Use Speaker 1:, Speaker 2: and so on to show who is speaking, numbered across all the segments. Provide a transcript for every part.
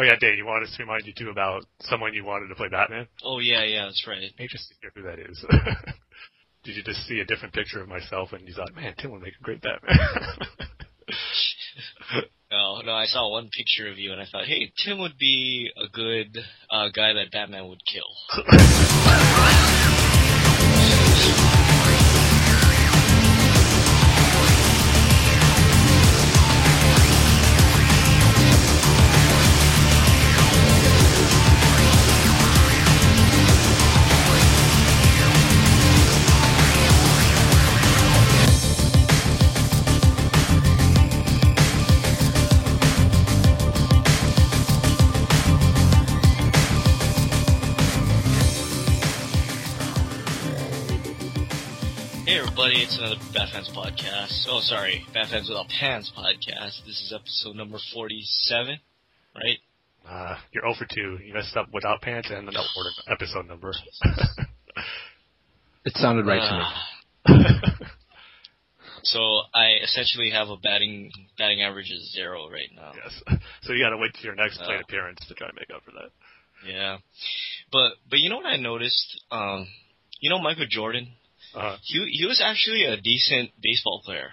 Speaker 1: Oh yeah, Dane, you wanted us to remind you too about someone you wanted to play Batman?
Speaker 2: Oh yeah, yeah, that's right.
Speaker 1: Interesting to hear who that is. Did you just see a different picture of myself and you thought, man, Tim would make a great Batman?
Speaker 2: no, no, I saw one picture of you and I thought, hey, Tim would be a good uh, guy that Batman would kill. it's another Bat Fans podcast. Oh, sorry, Bad Fans Without Pants podcast. This is episode number 47, right?
Speaker 1: uh, you're 0 for 2. You messed up without pants and the order episode number.
Speaker 3: It sounded right to me.
Speaker 2: Ah. so I essentially have a batting batting average of zero right now.
Speaker 1: yes. So you gotta wait till your next plate
Speaker 2: Oh.
Speaker 1: appearance to try and make up for that.
Speaker 2: Yeah, but but you know what I noticed? Um, you know Michael Jordan.
Speaker 1: Uh,
Speaker 2: He he was actually a decent baseball player.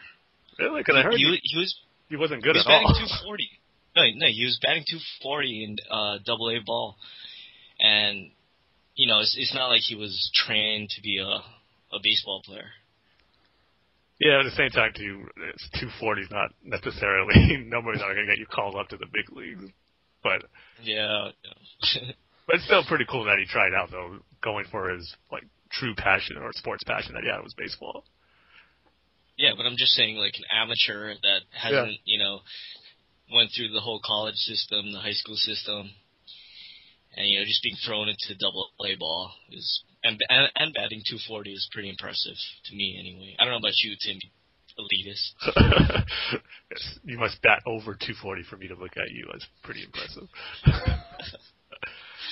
Speaker 1: really? Because I heard
Speaker 2: he,
Speaker 1: he,
Speaker 2: was- he was
Speaker 1: he wasn't good he
Speaker 2: was
Speaker 1: at
Speaker 2: batting
Speaker 1: all.
Speaker 2: 240. No, no, he was batting 240 in uh, Double A ball, and you know it's it's not like he was trained to be a a baseball player.
Speaker 1: Yeah, at the same time, too, it's 240 is not necessarily numbers that are going to get you called up to the big leagues. But
Speaker 2: Yeah.
Speaker 1: but it's still pretty cool that he tried out though, going for his like true passion or sports passion that he had was baseball.
Speaker 2: Yeah, but I'm just saying, like an amateur that hasn't, you know, went through the whole college system, the high school system, and you know, just being thrown into double A ball is and and, and batting 240 is pretty impressive to me, anyway. I don't know about you, Tim, elitist.
Speaker 1: yes, you must bat over 240 for me to look at you. That's pretty impressive.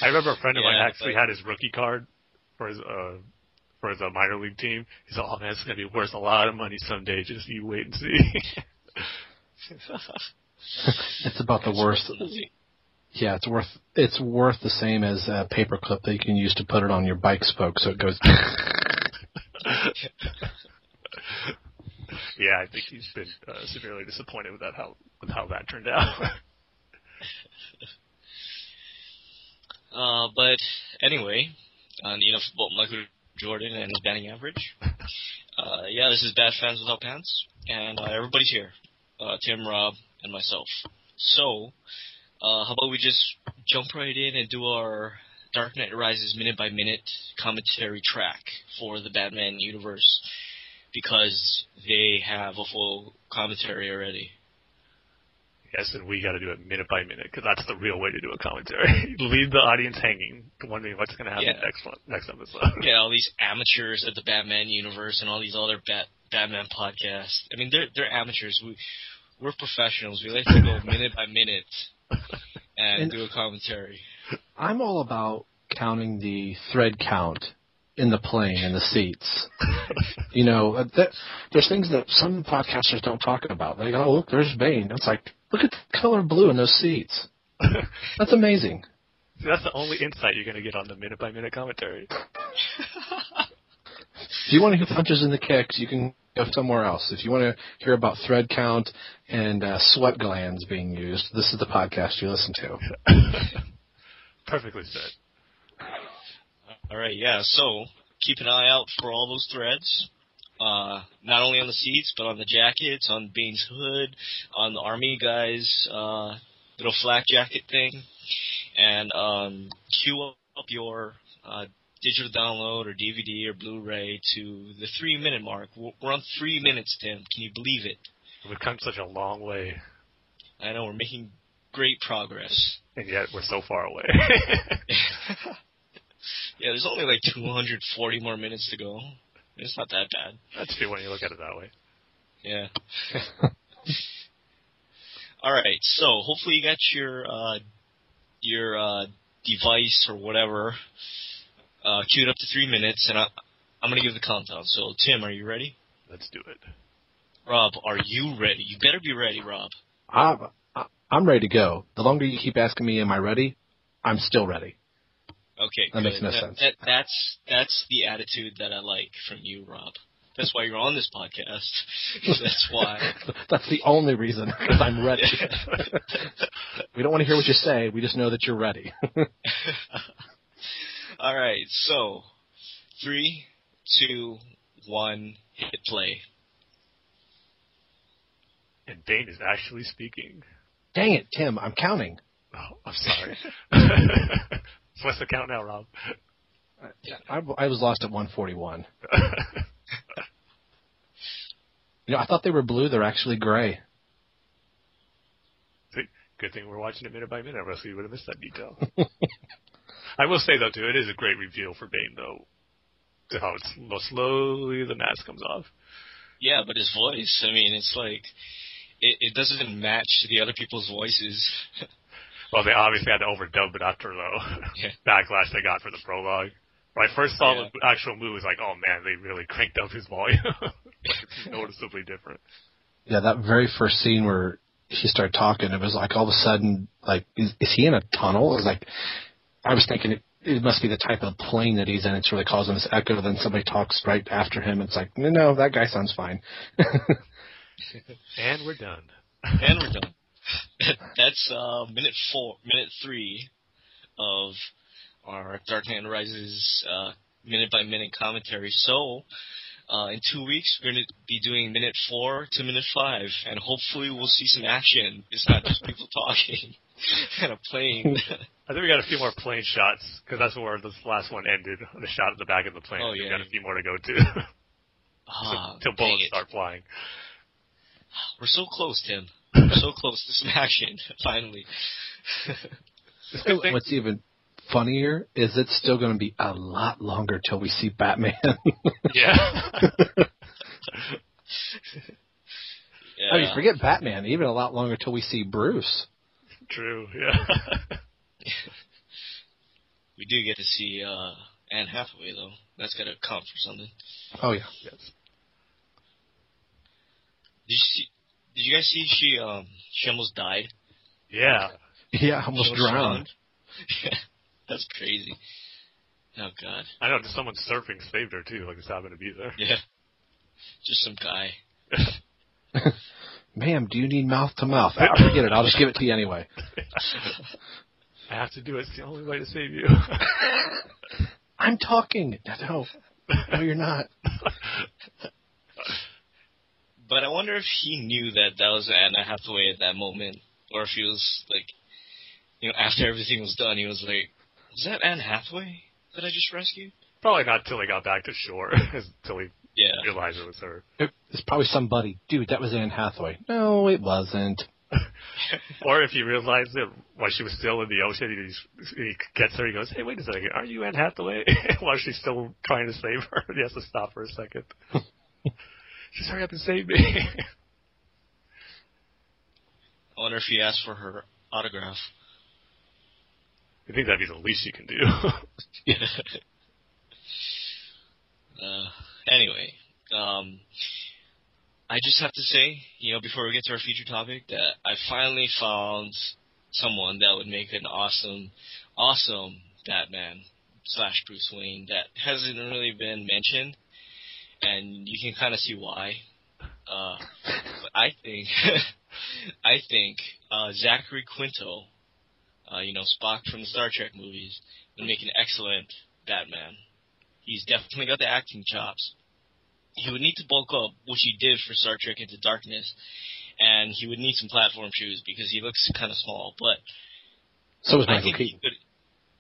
Speaker 1: I remember a friend of mine actually
Speaker 2: but-
Speaker 1: had his rookie card for his uh for his uh, minor league team. He said, "Oh man, it's gonna be worth a lot of money someday. Just you wait and see."
Speaker 3: It's about the worst. Yeah, it's worth it's worth the same as a paperclip that you can use to put it on your bike spoke, so it goes.
Speaker 1: yeah, I think he's been uh, severely disappointed with that how with how that turned out.
Speaker 2: Uh, but anyway, uh, you know, Michael Jordan and his batting average. Uh, yeah, this is Bad Fans Without Pants, and uh, everybody's here. Uh, Tim, Rob, and myself. So, uh, how about we just jump right in and do our Dark Knight Rises minute by minute commentary track for the Batman universe because they have a full commentary already.
Speaker 1: Yes, and we got to do it minute by minute because that's the real way to do a commentary. Leave the audience hanging, wondering what's going to happen
Speaker 2: Yeah.
Speaker 1: next one, next episode.
Speaker 2: Yeah, all these amateurs at the Batman universe and all these other Bat Batman podcasts. I mean, they're they're amateurs. We we're professionals. We like to go minute by minute and,
Speaker 3: And-
Speaker 2: do a commentary.
Speaker 3: I'm all about counting the thread count in the plane in the seats. You know, that, there's things that some podcasters don't talk about. They go, "Oh, look, there's Bane." It's like, look at the color blue in those seats. That's amazing.
Speaker 1: See, that's the only insight you're going to get on the minute by minute commentary.
Speaker 3: If you want to hear punches in the kicks, you can go somewhere else. If you want to hear about thread count and uh, sweat glands being used, this is the podcast you listen to.
Speaker 1: Perfectly said.
Speaker 2: All right, yeah. So keep an eye out for all those threads. Uh, not only on the seats, but on the jackets, on Bane's hood, on the army guys' uh, little flak jacket thing, and um, queue up your uh, digital download or DVD or Blu-ray to the three-minute mark. We're we're on three minutes, Tim. Can you believe it?
Speaker 1: We've come such a long way,
Speaker 2: I know we're making great progress.
Speaker 1: and yet we're so far away.
Speaker 2: yeah, there's only like 240 more minutes to go. It's not that bad.
Speaker 1: That's true when you look at it that way.
Speaker 2: Yeah. All right. So hopefully you got your uh, your uh, device or whatever uh, queued up to three minutes, and I, I'm gonna give the countdown. So Tim, are you ready?
Speaker 1: Let's do it.
Speaker 2: Rob, are you ready? You better be ready, Rob.
Speaker 3: I'm, I'm ready to go. The longer you keep asking me, am I ready? I'm still ready.
Speaker 2: Okay,
Speaker 3: That
Speaker 2: good.
Speaker 3: makes no
Speaker 2: That-
Speaker 3: sense.
Speaker 2: that- that's that's the attitude that I like from you, Rob. That's why you're on this podcast. that's why.
Speaker 3: That's the only reason, because I'm ready. we don't want to hear what you say. We just know that you're ready.
Speaker 2: All right, so three, two, one, hit play.
Speaker 1: And Bane is actually speaking.
Speaker 3: Dang it, Tim, I'm counting.
Speaker 1: Oh, I'm sorry. So what's the count now, Rob?
Speaker 3: I, I was lost at 141. You know, I thought they were blue. They're actually gray.
Speaker 1: See, good thing we're watching it minute by minute, or else we would have missed that detail. I will say though, too, it is a great reveal for Bane, though. to How it's how slowly the mask comes off.
Speaker 2: Yeah, but his voice, I mean, it's like it, it doesn't match the other people's voices.
Speaker 1: Well, they obviously had to overdub it after the
Speaker 2: Yeah.
Speaker 1: backlash they got for the prologue. When I first saw
Speaker 2: Yeah.
Speaker 1: the actual movie, it was like, oh man, they really cranked up his volume. it's noticeably different.
Speaker 3: Yeah, that very first scene where she started talking, it was like all of a sudden, like, is, is he in a tunnel? It was like, I was thinking it, it must be the type of plane that he's in. It's really causing this echo. Then somebody talks right after him. It's like, no, no, that guy sounds fine.
Speaker 1: And we're done.
Speaker 2: and we're done. That's uh, minute four, minute three of our Dark Knight Rises uh, minute by minute commentary. So, uh, in two weeks, we're going to be doing minute four to minute five, and hopefully we'll see some action. It's not just people talking and a plane.
Speaker 1: I think we got a few more plane shots because that's where this last one ended. The shot at the back of the plane.
Speaker 2: Oh, yeah, We
Speaker 1: got a few more to go to
Speaker 2: ah,
Speaker 1: until
Speaker 2: dang
Speaker 1: bullets
Speaker 2: it.
Speaker 1: start flying.
Speaker 2: We're so close, Tim. We're so close to smashing, finally.
Speaker 3: What's even funnier is it's still going to be a lot longer till we see Batman.
Speaker 1: Yeah.
Speaker 2: yeah.
Speaker 3: I mean, forget Batman. Even a lot longer till we see Bruce.
Speaker 1: True. Yeah.
Speaker 2: We do get to see uh, Anne Hathaway, though. That's got to count for something.
Speaker 3: Oh yeah.
Speaker 1: yes.
Speaker 2: Did you see? Did you guys see she um she almost died?
Speaker 1: Yeah.
Speaker 3: Yeah, almost
Speaker 2: She
Speaker 3: drowned.
Speaker 2: Yeah, that's crazy. Oh God.
Speaker 1: I know. Just someone surfing saved her too. Like just happened to be there.
Speaker 2: Yeah. Just some guy.
Speaker 3: Ma'am, do you need mouth to mouth? Ah, forget it. I'll just give it to you anyway.
Speaker 1: I have to do it. It's the only way to save you.
Speaker 3: I'm talking. No, no, you're not.
Speaker 2: But I wonder if he knew that that was Anna Hathaway at that moment, or if he was like, you know, after everything was done, he was like, "Was that Anne Hathaway that I just rescued?"
Speaker 1: Probably not till he got back to shore. until he
Speaker 2: Yeah.
Speaker 1: realized it was her.
Speaker 3: It- It's probably somebody. Dude, that was Anne Hathaway. No, it wasn't.
Speaker 1: Or if he realized it while she was still in the ocean, he's, he gets her. He goes, "Hey, wait a second, are you Anne Hathaway?" while she's still trying to save her, he has to stop for a second. Just hurry up and save me.
Speaker 2: I wonder if he asked for her autograph.
Speaker 1: I think that'd be the least you can do.
Speaker 2: uh, anyway, um, I just have to say, you know, before we get to our feature topic, that I finally found someone that would make an awesome, awesome Batman slash Bruce Wayne that hasn't really been mentioned, and you can kind of see why. Uh, but I think, I think uh, Zachary Quinto, uh, you know, Spock from the Star Trek movies, would make an excellent Batman. He's definitely got the acting chops. He would need to bulk up, which he did for Star Trek Into Darkness, and he would need some platform shoes because he looks kind of small. But
Speaker 3: So was Michael Keaton.
Speaker 2: could.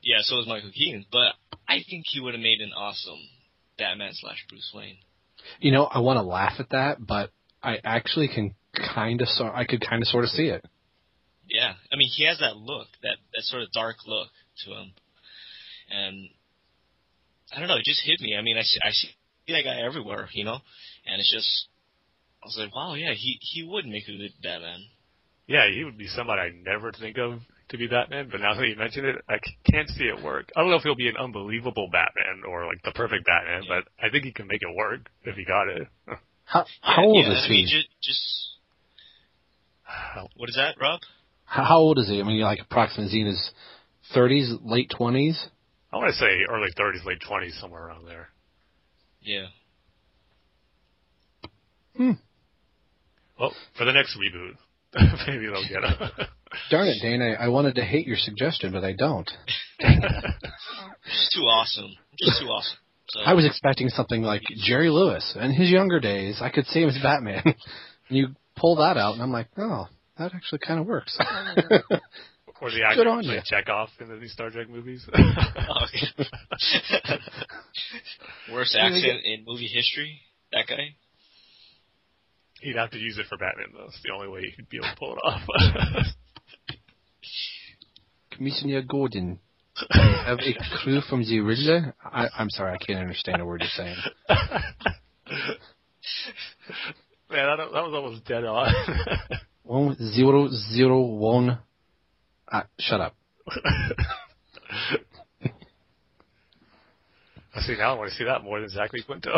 Speaker 2: Yeah, so is Michael Keaton. But I think he would have made an awesome Batman slash Bruce Wayne.
Speaker 3: You know, I want to laugh at that, but I actually can kind of, so I could kind of sort of see it.
Speaker 2: Yeah, I mean he has that look, that that sort of dark look to him, and I don't know, it just hit me. I mean, I see, I see that guy everywhere, you know, and it's just I was like, wow, yeah, he he would make a good Batman.
Speaker 1: yeah, he would be somebody I never think of to be Batman, but now that you mention it, I can't see it work. I don't know if he'll be an unbelievable Batman or like the perfect Batman,
Speaker 2: Yeah.
Speaker 1: but I think he can make it work if he got it.
Speaker 3: How, how old
Speaker 2: yeah,
Speaker 3: is
Speaker 2: I mean,
Speaker 3: he?
Speaker 2: just, just what is that, Rob?
Speaker 3: How, how old is he? I mean, like approximately is he in his thirties, late twenties?
Speaker 1: I want to say early 30s, late 20s, somewhere around there.
Speaker 2: Yeah.
Speaker 3: Hmm.
Speaker 1: Well, for the next reboot, maybe they'll get him.
Speaker 3: Darn it, Dane! I, I wanted to hate your suggestion, but I don't.
Speaker 2: Just too awesome. Just too awesome. So,
Speaker 3: I was expecting something like Jerry Lewis in his younger days. I could see him as Batman. and you pull that out, and I'm like, oh, that actually kind of works.
Speaker 1: or the actor
Speaker 3: Good on
Speaker 1: who played. Chekhov in the Star Trek movies.
Speaker 2: Oh, okay. Worst accent in movie history. That guy.
Speaker 1: He'd have to use it for Batman, though. It's the only way he'd be able to pull it off.
Speaker 3: Commissioner Gordon, I have a crew from the original. I, I'm sorry, I can't understand a word you're saying.
Speaker 1: Man, that, that was almost dead on.
Speaker 3: One zero zero one. Ah, shut up.
Speaker 1: I see now. I want to see that more than Zachary Quinto.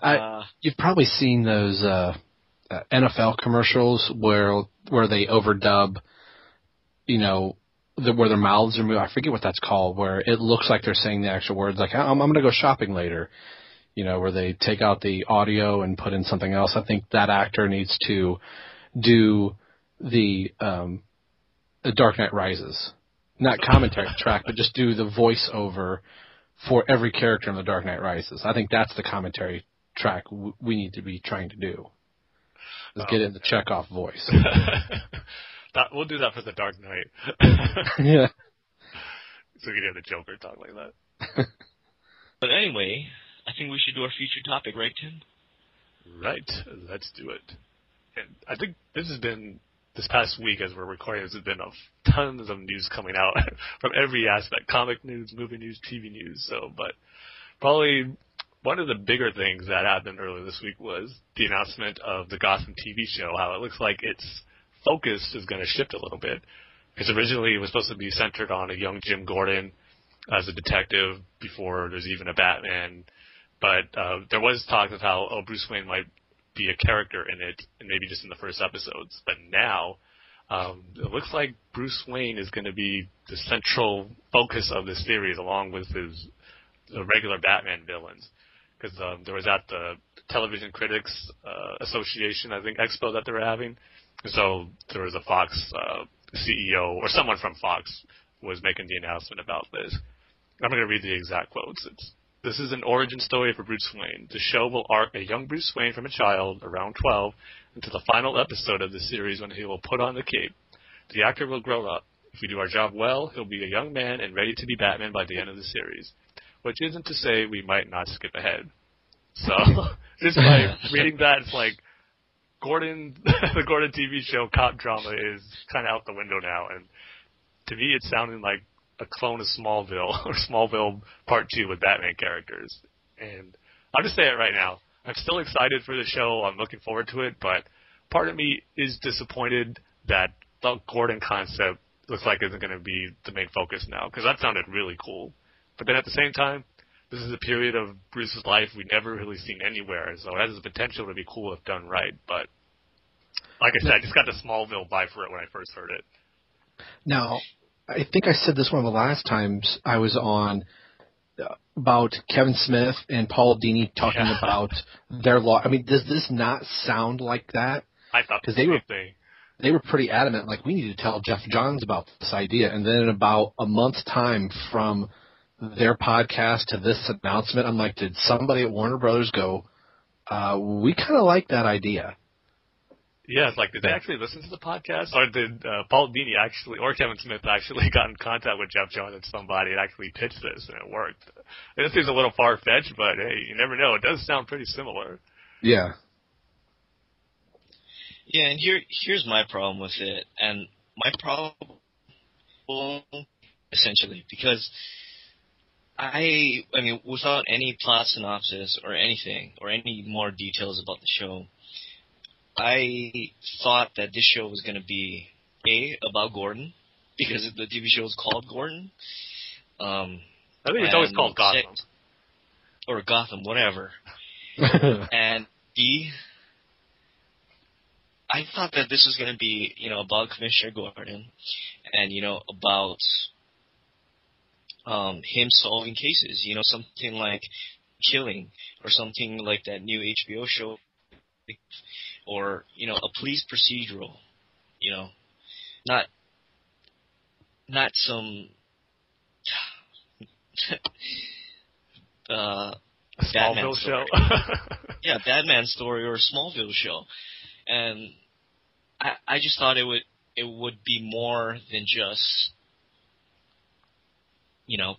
Speaker 3: I,
Speaker 2: Uh,
Speaker 3: you've probably seen those uh, uh, NFL commercials where where they overdub, you know, the, where their mouths are moving. I forget what that's called. Where it looks like they're saying the actual words, like I'm, I'm going to go shopping later. You know, where they take out the audio and put in something else. I think that actor needs to do the um, the Dark Knight Rises, not commentary track, but just do the voiceover for every character in the Dark Knight Rises. I think that's the commentary track w- we need to be trying to do. Is oh, get
Speaker 1: Oh,
Speaker 3: in the Chekhov voice.
Speaker 1: that, we'll do that for the Dark Knight.
Speaker 3: yeah.
Speaker 1: so we can hear the Joker talk like that.
Speaker 2: but anyway, I think we should do our future topic, right, Tim?
Speaker 1: Right. Let's do it. And I think this has been this past week as we're recording. Has been of tons of news coming out from every aspect: comic news, movie news, TV news. So, but probably one of the bigger things that happened earlier this week was the announcement of the Gotham TV show. How it looks like its focus is going to shift a little bit. Because originally it was supposed to be centered on a young Jim Gordon as a detective before there's even a Batman. But uh, there was talk of how oh, Bruce Wayne might be a character in it, and maybe just in the first episodes. But now, um, it looks like Bruce Wayne is going to be the central focus of this series, along with his the regular Batman villains. Because um, there was at the Television Critics uh, Association, I think, expo that they were having. So there was a Fox uh, CEO or someone from Fox was making the announcement about this. I'm going to read the exact quotes. It's this is an origin story for Bruce Wayne. The show will arc a young Bruce Wayne from a child, around 12, into the final episode of the series when he will put on the cape. The actor will grow up. If we do our job well, he'll be a young man and ready to be Batman by the end of the series. Which isn't to say we might not skip ahead. So, just by reading that, it's like Gordon, the Gordon TV show cop drama is kind of out the window now, and to me, it's sounding like a clone of Smallville or Smallville Part Two with Batman characters. And I'll just say it right now: I'm still excited for the show. I'm looking forward to it, but part of me is disappointed that the Gordon concept looks like isn't going to be the main focus now because that sounded really cool. But then at the same time, this is a period of Bruce's life we've never really seen anywhere, so it has the potential to be cool if done right. But like I said, I just got the Smallville vibe for it when I first heard it.
Speaker 3: Now, I think I said this one of the last times I was on about Kevin Smith and Paul Dini talking
Speaker 1: Yeah.
Speaker 3: about their law. I mean, does this not sound like that?
Speaker 1: I thought the
Speaker 3: 'Cause they were-
Speaker 1: thing.
Speaker 3: They were pretty adamant, like we need to tell Geoff Johns about this idea. And then in about a month's time from their podcast to this announcement, I'm like, did somebody at Warner Brothers go? Uh, we kind of like that idea.
Speaker 1: Yeah, it's like, did they actually listen to the podcast, or did uh, Paul Dini actually, or Kevin Smith actually got in contact with Geoff Johns and somebody and actually pitched this and it worked? It seems a little far fetched, but hey, you never know. It does sound pretty similar.
Speaker 3: Yeah.
Speaker 2: Yeah, and here here's my problem with it, and my problem essentially because I I mean without any plot synopsis or anything or any more details about the show, I thought that this show was going to be a about Gordon because the TV show is called Gordon. Um,
Speaker 1: I think it's always called Gotham.
Speaker 2: or Gotham, whatever. and B, I thought that this was going to be, you know, about Commissioner Gordon, and you know, about um, him solving cases. You know, something like Killing, or something like that new HBO show, or you know, a police procedural. You know, not not some uh,
Speaker 1: A
Speaker 2: Batman
Speaker 1: Smallville show.
Speaker 2: yeah, Batman story or a Smallville show, and I I just thought it would it would be more than just you know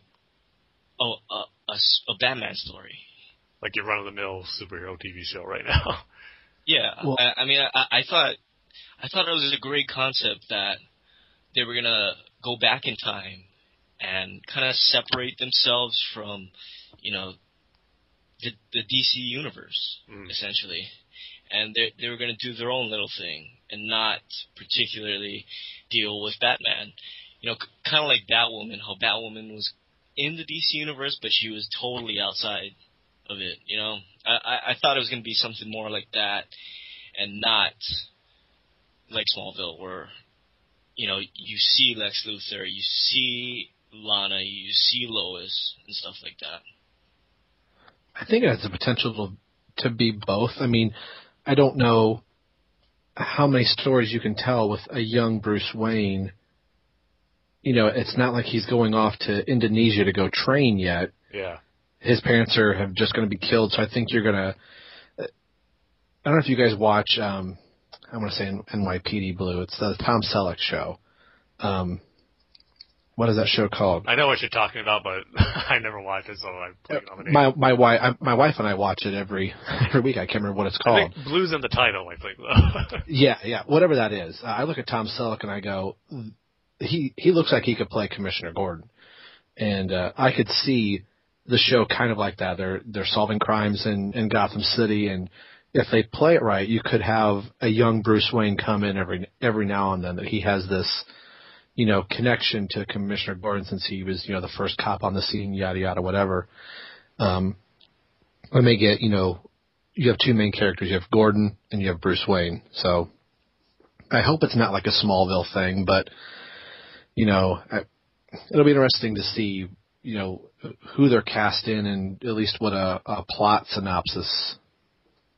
Speaker 2: a a, a, s- a Batman story.
Speaker 1: like your run of the mill superhero TV show right now.
Speaker 2: Yeah,
Speaker 3: Well-
Speaker 2: I, I mean I, I thought I thought it was a great concept that they were gonna go back in time and kind of separate themselves from you know the the DC universe.
Speaker 1: Mm.
Speaker 2: essentially, and they they were going to do their own little thing and not particularly deal with Batman. You know, c- kind of like Batwoman, how Batwoman was in the DC universe, but she was totally outside of it. You know, I I, I thought it was going to be something more like that, and not like Smallville, where you know you see Lex Luthor, you see Lana, you see Lois, and stuff like that.
Speaker 3: I think it has the potential to, to be both. I mean, I don't know how many stories you can tell with a young Bruce Wayne. You know, it's not like he's going off to Indonesia to go train yet.
Speaker 1: yeah.
Speaker 3: His parents are have just going to be killed, so I think you're going to. I don't know if you guys watch. um I want to say NYPD Blue. It's the Tom Selleck show. Um, what is that show called?
Speaker 1: I know what you're talking about, but I never watched it, so I'm playing on the name.
Speaker 3: My my wife my wife and I watch it every every week. I can't remember what it's
Speaker 1: I
Speaker 3: called.
Speaker 1: Blue's in the title, I think, though.
Speaker 3: Yeah, yeah, whatever that is. Uh, I look at Tom Selleck and I go, he he looks like he could play Commissioner Gordon, and uh, I could see the show kind of like that. They're they're solving crimes in in Gotham City, and if they play it right, you could have a young Bruce Wayne come in every every now and then that he has this. You know, connection to Commissioner Gordon since he was, you know, the first cop on the scene, yada yada, whatever. Um, I may get, you know, you have two main characters. You have Gordon and you have Bruce Wayne. So I hope it's not like a Smallville thing, but you know, I, it'll be interesting to see, you know, who they're cast in and at least what a, a plot synopsis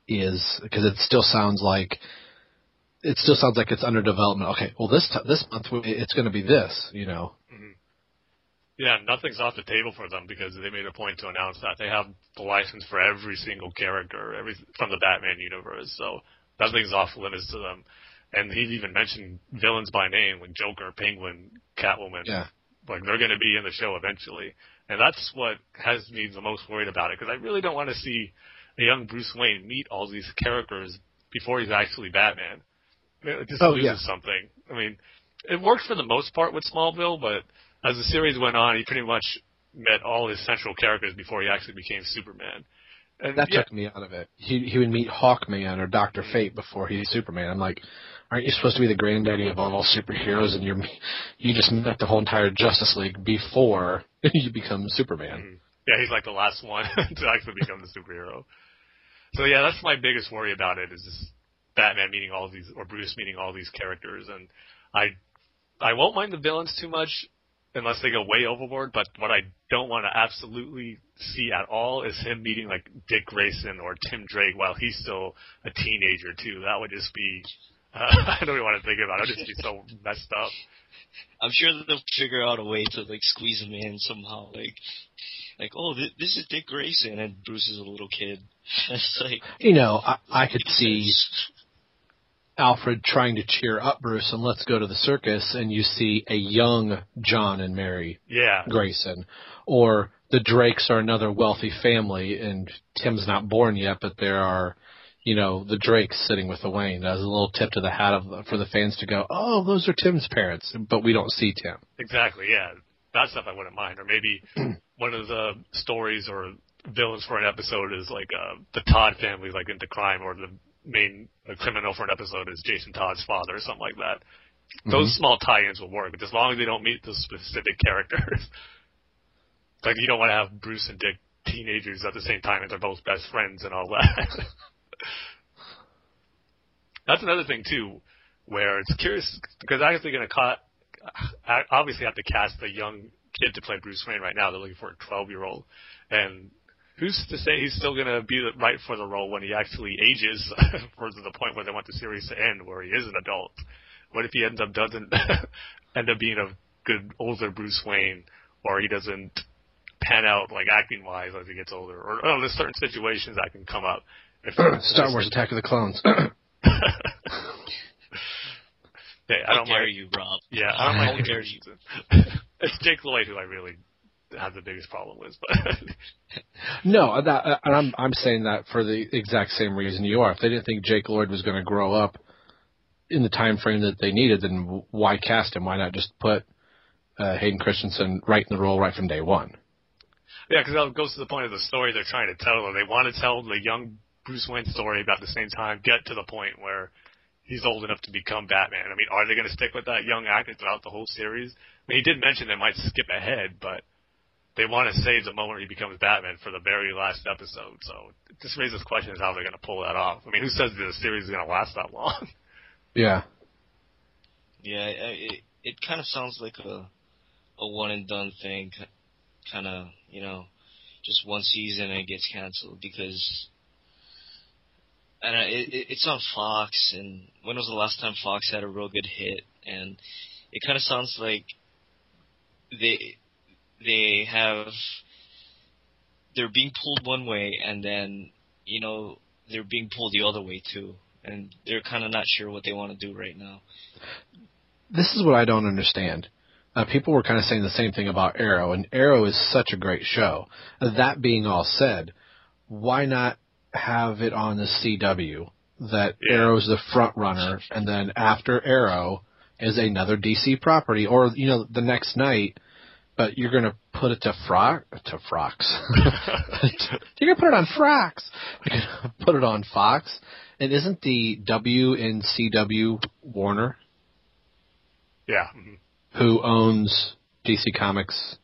Speaker 3: is, because it still sounds like it still sounds like it's under development. Okay, well this t- this month it's going to be this, you know. Mm-hmm.
Speaker 1: yeah, nothing's off the table for them because they made a point to announce that they have the license for every single character, every from the Batman universe. So nothing's off limits to them. And he even mentioned villains by name, like Joker, Penguin, Catwoman.
Speaker 3: Yeah.
Speaker 1: Like they're going to be in the show eventually, and that's what has me the most worried about it because I really don't want to see a young Bruce Wayne meet all these characters before he's actually Batman. It just
Speaker 3: Oh,
Speaker 1: loses
Speaker 3: yeah.
Speaker 1: something. I mean, it worked for the most part with Smallville, but as the series went on, he pretty much met all his central characters before he actually became Superman. And
Speaker 3: That
Speaker 1: yeah,
Speaker 3: took me out of it. He he would meet Hawkman or Doctor Fate before he's Superman. I'm like, aren't you supposed to be the granddaddy of all superheroes, and you're you just met the whole entire Justice League before you become Superman? Mm-hmm.
Speaker 1: yeah, he's like the last one to actually become the superhero. So yeah, that's my biggest worry about it is just Batman meeting all these or Bruce meeting all these characters, and I I won't mind the villains too much unless they go way overboard. But what I don't want to absolutely see at all is him meeting like Dick Grayson or Tim Drake while he's still a teenager too. That would just be uh, I don't even want to think about it. It would just be so messed up.
Speaker 2: I'm sure that they'll figure out a way to like squeeze him in somehow. Like, like oh, th- this is Dick Grayson, and Bruce is a little kid. it's like
Speaker 3: You know, I, I could see Alfred trying to cheer up Bruce and let's go to the circus, and you see a young John and Mary
Speaker 1: Yeah,
Speaker 3: Grayson, or the Drakes are another wealthy family, and Tim's not born yet, but there are, you know, the Drakes sitting with the Wayne as a little tip to the hat of for the fans to go, oh, those are Tim's parents, but we don't see Tim.
Speaker 1: Exactly, yeah. That stuff I wouldn't mind. Or maybe one of the stories or villains for an episode is like uh, the Todd family, like into crime, or the main criminal for an episode is Jason Todd's father, or something like that. Those small tie-ins will work, but as long as they don't meet the specific characters, like you don't want to have Bruce and Dick teenagers at the same time, and they're both best friends and all that. that's another thing too, where it's curious because I they're going to cut. Obviously, have to cast a young kid to play Bruce Wayne right now. They're looking for a 12 year old, and who's to say he's still going to be the, right for the role when he actually ages for the point where they want the series to end, where he is an adult? What if he ends up doesn't end up being a good older Bruce Wayne, or he doesn't pan out like acting wise as he gets older, or oh, there's certain situations that can come up.
Speaker 3: If Star Wars Attack of the Clones.
Speaker 1: Yeah, I don't
Speaker 2: How dare
Speaker 1: mind.
Speaker 2: you, Rob?
Speaker 1: Yeah, I don't
Speaker 2: How
Speaker 1: mind.
Speaker 2: dare you?
Speaker 1: it's Jake Lloyd who I really have the biggest problem with. But
Speaker 3: No, that, and I'm I'm saying that for the exact same reason you are. If they didn't think Jake Lloyd was going to grow up in the time frame that they needed, then why cast him? Why not just put uh, Hayden Christensen right in the role right from day one?
Speaker 1: yeah, because that goes to the point of the story they're trying to tell. They want to tell the young Bruce Wayne story, but at the same time get to the point where he's old enough to become Batman. I mean, are they going to stick with that young actor throughout the whole series? I mean, he did mention they might skip ahead, but they want to save the moment he becomes Batman for the very last episode. So it just raises questions how they're going to pull that off. I mean, who says the series is going to last that long?
Speaker 3: Yeah.
Speaker 2: Yeah, it it kind of sounds like a a one and done thing, kind of you know, just one season and it gets canceled because. I don't know, it, it, it's on Fox, and when was the last time Fox had a real good hit? And it kind of sounds like they they have they're being pulled one way, and then you know they're being pulled the other way too, and they're kind of not sure what they want to do right now.
Speaker 3: This is what I don't understand. Uh, people were kind of saying the same thing about Arrow, and Arrow is such a great show. Uh, that being all said, why not have it on the CW that
Speaker 1: Yeah.
Speaker 3: Arrow's the front runner, and then after Arrow is another DC property, or you know the next night, but you're going to put it to Frock to Frox. you're to put it on Frox. You're to put it on Fox, and isn't the W in CW Warner?
Speaker 1: yeah.
Speaker 3: who owns DC Comics.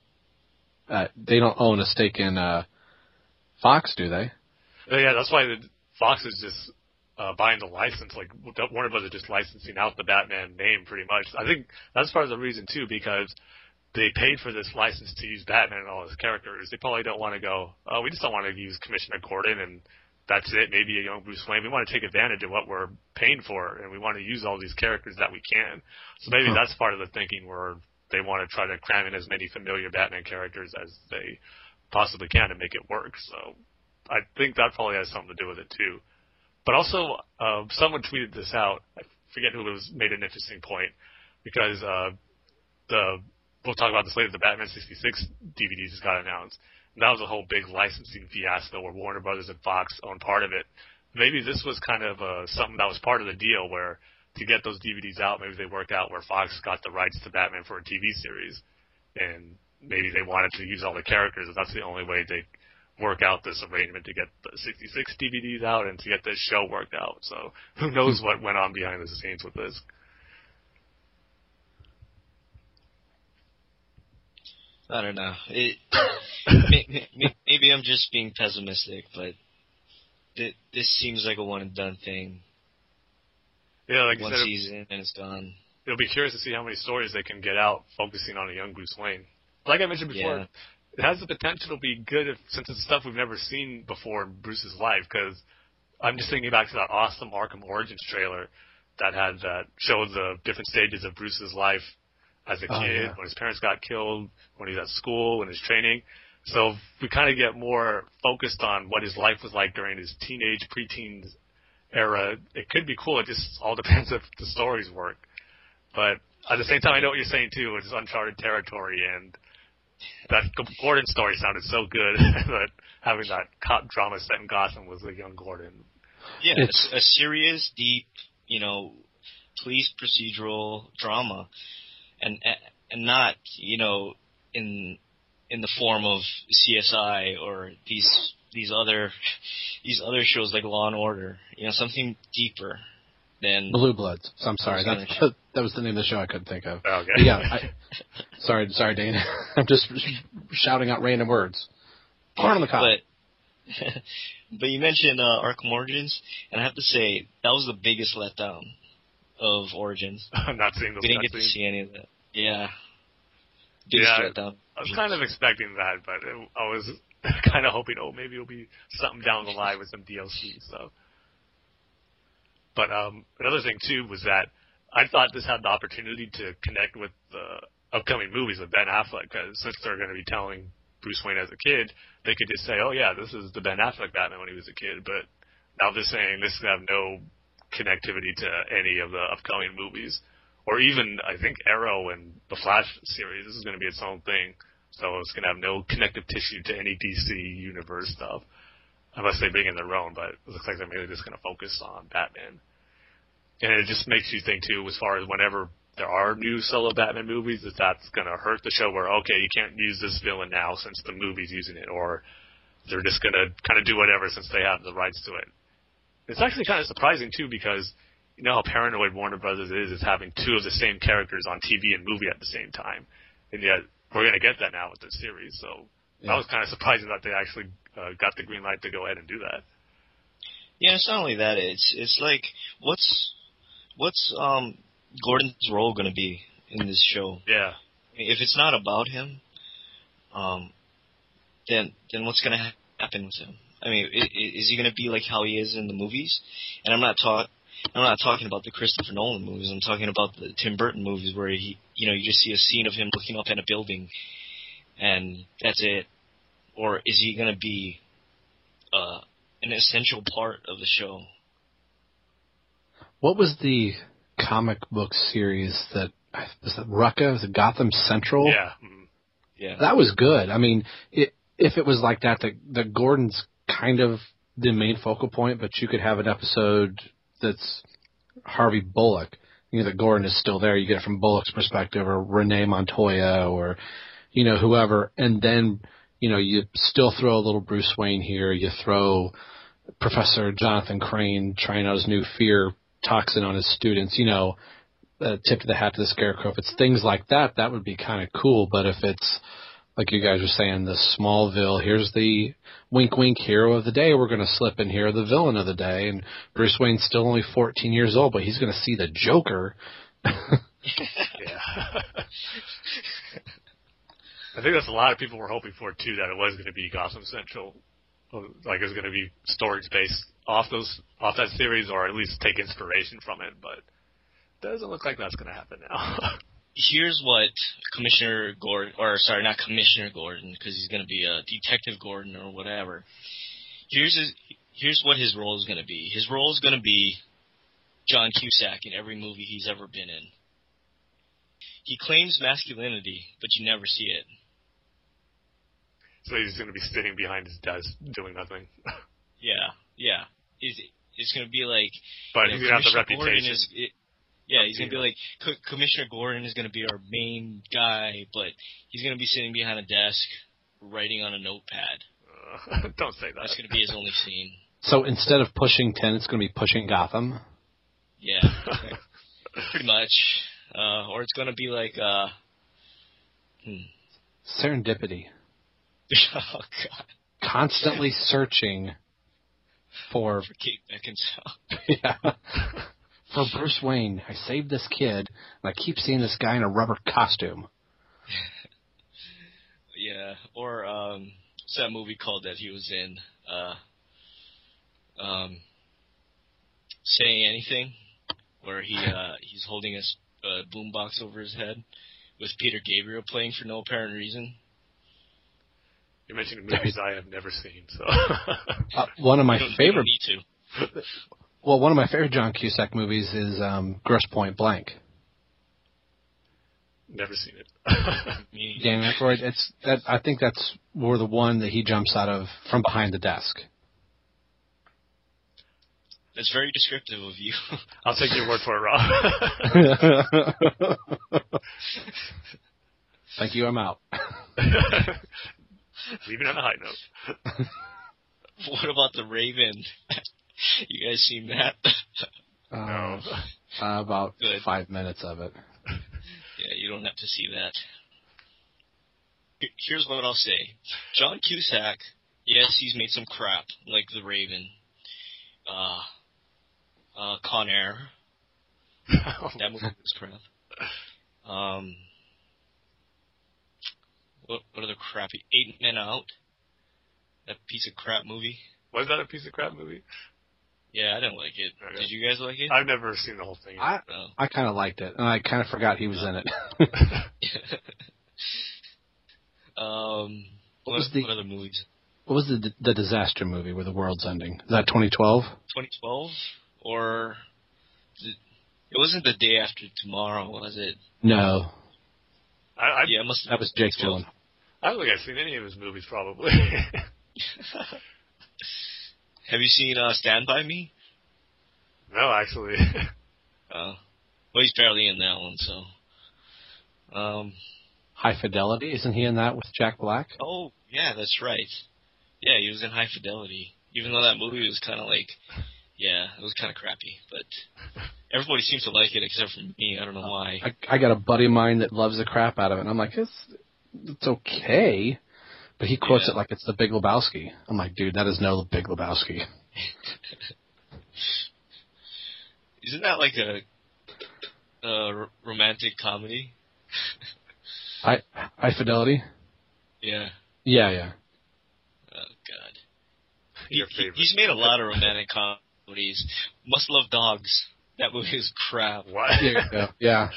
Speaker 3: Uh, they don't own a stake in uh, Fox, do they?
Speaker 1: Uh, Yeah, that's why the, Fox is just uh, buying the license. Like Warner Bros. is just licensing out the Batman name pretty much. I think that's part of the reason too, because they paid for this license to use Batman and all his characters. They probably don't want to go. Oh, we just don't want to use Commissioner Gordon and that's it. Maybe a young Bruce Wayne. We want to take advantage of what we're paying for, and we want to use all these characters that we can. So maybe
Speaker 3: Huh.
Speaker 1: that's part of the thinking where they want to try to cram in as many familiar Batman characters as they possibly can to make it work. So I think that probably has something to do with it too. But also, uh, someone tweeted this out. I forget who it was. Made an interesting point because uh, the we'll talk about this later. The Batman 66 DVDs just got announced. And that was a whole big licensing fiasco where Warner Brothers and Fox owned part of it. Maybe this was kind of uh, something that was part of the deal where to get those DVDs out, maybe they worked out where Fox got the rights to Batman for a TV series, and maybe they wanted to use all the characters. And that's the only way they work out this arrangement to get the 66 DVDs out and to get this show worked out. So who knows hmm. what went on behind the scenes with this?
Speaker 2: I don't know. It, may- may- maybe I'm just being pessimistic, but thi- this seems like a one and done thing.
Speaker 1: Yeah, like
Speaker 2: One
Speaker 1: said,
Speaker 2: season and it's gone.
Speaker 1: it'll be curious to see how many stories they can get out focusing on a young Bruce Wayne. Like I mentioned before,
Speaker 2: Yeah.
Speaker 1: It has the potential to be good if, since it's stuff we've never seen before in Bruce's life. Because I'm just thinking back to that awesome Arkham Origins trailer that had that showed the different stages of Bruce's life as a
Speaker 3: Oh,
Speaker 1: kid,
Speaker 3: yeah.
Speaker 1: when his parents got killed, when he was at school, when his training. So if we kind of get more focused on what his life was like during his teenage, preteens era. It could be cool. It just all depends if the stories work. But at the same time, I know what you're saying too. It's uncharted territory, and that Gordon story sounded so good that having that cop drama set in Gotham was a young Gordon.
Speaker 2: Yeah,
Speaker 3: It's-
Speaker 2: it's a serious, deep, you know, police procedural drama, and and not you know in in the form of CSI or these these other these other shows like Law and Order. You know, something deeper than
Speaker 3: Blue Bloods. So I'm sorry.
Speaker 2: I was
Speaker 3: that was the name of the show I couldn't think of.
Speaker 1: Okay.
Speaker 3: But yeah. I, sorry, sorry, Dane. I'm just shouting out random words. Corn on the cob.
Speaker 2: But but you mentioned uh, Arkham Origins, and I have to say that was the biggest letdown of Origins.
Speaker 1: I'm not seeing those
Speaker 2: We didn't get to see any of that. Yeah. Biggest
Speaker 1: Yeah,
Speaker 2: letdown.
Speaker 1: I was kind of expecting that, but it, I was kind of hoping, oh, maybe it'll be something down the line with some DLC stuff. But um, another thing too was that I thought this had the opportunity to connect with the upcoming movies with Ben Affleck, because since they're going to be telling Bruce Wayne as a kid, they could just say, oh yeah, this is the Ben Affleck Batman when he was a kid. But now they're saying this could have no connectivity to any of the upcoming movies or even I think Arrow and the Flash series. This is going to be its own thing, so it's going to have no connective tissue to any DC universe stuff, unless they bring in their own. But it looks like they're mainly just going to focus on Batman, and it just makes you think too, as far as whenever there are new solo Batman movies, that that's going to hurt the show. Where okay, you can't use this villain now since the movie's using it, or they're just going to kind of do whatever since they have the rights to it. It's actually kind of surprising too because you know how paranoid Warner Brothers is, is having two of the same characters on TV and movie at the same time, and yet we're going to get that now with this series. So
Speaker 3: Yeah.
Speaker 1: was kind of surprised that they actually uh, got the green light to go ahead and do that.
Speaker 2: Yeah, it's not only that. It's it's like what's what's um Gordon's role going to be in this show?
Speaker 1: Yeah,
Speaker 2: If it's not about him, um, then then what's going to happen with him? I mean, i- i- is he going to be like how he is in the movies? And I'm not talk I'm not talking about the Christopher Nolan movies. I'm talking about the Tim Burton movies where he, you know, you just see a scene of him looking up at a building, and that's it. Or is he going to be uh, an essential part of the show?
Speaker 3: What was the comic book series that was that Rucka? Was it Gotham Central?
Speaker 1: yeah.
Speaker 2: Yeah.
Speaker 3: That was good. I mean, it, if it was like that, that that Gordon's kind of the main focal point, but you could have an episode that's Harvey Bullock. You know, that Gordon is still there. You get it from Bullock's perspective, or Renee Montoya, or you know whoever, and then you know you still throw a little Bruce Wayne here. You throw Professor Jonathan Crane trying out his new fear toxin on his students. You know, uh, tip of the hat to the Scarecrow. If it's things like that, that would be kind of cool. But if it's like you guys were saying, the Smallville, here's the wink wink hero of the day. We're going to slip in here the villain of the day. And Bruce Wayne's still only 14 years old, but he's going to see the Joker.
Speaker 1: Yeah. I think that's a lot of people were hoping for too. That it was going to be Gotham Central, like it was going to be stories based off those off that series, or at least take inspiration from it. But it doesn't look like that's going to happen now.
Speaker 2: Here's what Commissioner Gordon, or sorry, not Commissioner Gordon, because he's going to be a Detective Gordon or whatever. Here's his, here's what his role is going to be. His role is going to be John Cusack in every movie he's ever been in. He claims masculinity, but you never see it.
Speaker 1: So he's going to be sitting behind his desk doing nothing.
Speaker 2: Yeah, yeah. It's, it's going to be like
Speaker 1: But
Speaker 2: you know,
Speaker 1: he's going to have the reputation.
Speaker 2: is- it- yeah, he's gonna be like Co- Commissioner Gordon is gonna be our main guy, but he's gonna be sitting behind a desk writing on a notepad.
Speaker 1: Uh, don't say that.
Speaker 2: That's gonna be his only scene.
Speaker 3: So instead of Pushing Tin, it's going to be pushing Gotham.
Speaker 2: Yeah, pretty much. Uh, or it's gonna be like, uh, hmm.
Speaker 3: Serendipity.
Speaker 2: oh god,
Speaker 3: Constantly searching for
Speaker 2: for Kate Beckinsale.
Speaker 3: yeah. For Bruce Wayne, I saved this kid, and I keep seeing this guy in a rubber costume.
Speaker 2: Yeah, or um, what's that movie called that he was in? Uh, um, saying anything, where he uh, he's holding a a boombox over his head with Peter Gabriel playing for no apparent reason.
Speaker 1: You're mentioning movies I have never seen, so
Speaker 3: Uh, one of my
Speaker 2: don't- you don't
Speaker 3: favorite,
Speaker 2: need to.
Speaker 3: well, one of my favorite John Cusack movies is um, Grosse Pointe Blank.
Speaker 1: never seen it.
Speaker 2: Me-
Speaker 3: Dan Aykroyd. It's that I think that's more the one that he jumps out of from behind the desk.
Speaker 2: That's very descriptive of you.
Speaker 1: I'll take your word for it, Rob.
Speaker 3: Thank you. I'm out.
Speaker 1: Leaving on a high note.
Speaker 2: what about the Raven? you guys seen that?
Speaker 3: Uh, uh, about
Speaker 2: Good.
Speaker 3: five minutes of it.
Speaker 2: Yeah, you don't have to see that. Here's what I'll say. John Cusack Yes, he's made some crap like The Raven, uh, uh, Con Air. That movie was crap. Um, what what other crappy Eight Men Out? That piece of crap movie.
Speaker 1: Was that a piece of crap movie?
Speaker 2: Yeah, I didn't like it.
Speaker 1: Okay.
Speaker 2: Did you guys like it?
Speaker 1: I've never seen the whole thing.
Speaker 3: I
Speaker 2: No.
Speaker 3: I kind of liked it, and I kind of forgot he was in it.
Speaker 2: um,
Speaker 3: What
Speaker 2: what,
Speaker 3: was the-
Speaker 2: what other movies?
Speaker 3: what was the the disaster movie where the world's ending? Is that 2012?
Speaker 2: 2012 or it it wasn't the day after tomorrow, was it?
Speaker 3: No,
Speaker 1: I, I,
Speaker 2: Yeah, it must.
Speaker 3: that was Jake
Speaker 2: 2012.
Speaker 3: Gyllenhaal.
Speaker 1: I don't think I've seen any of his movies, probably.
Speaker 2: Have you seen uh, Stand by Me?
Speaker 1: no, actually.
Speaker 2: Uh, well, he's barely in that one, so. Um.
Speaker 3: High Fidelity, isn't he in that with Jack Black?
Speaker 2: Oh, yeah, that's right. Yeah, he was in High Fidelity. Even though that movie was kind of like, yeah, it was kind of crappy, but everybody seems to like it except for me. I don't know why.
Speaker 3: I, I got a buddy of mine that loves the crap out of it, and I'm like, it's it's okay, but he quotes
Speaker 2: Yeah.
Speaker 3: it like it's the Big Lebowski. I'm like, dude, that is no Big Lebowski.
Speaker 2: Isn't that like a, a r- romantic comedy?
Speaker 3: High High Fidelity.
Speaker 2: Yeah.
Speaker 3: Yeah, yeah.
Speaker 2: Oh God. He,
Speaker 1: Your
Speaker 2: he-
Speaker 1: favorite.
Speaker 2: he's made a lot of romantic comedies. Must Love Dogs. That movie is crap.
Speaker 1: what?
Speaker 3: There you go. Yeah.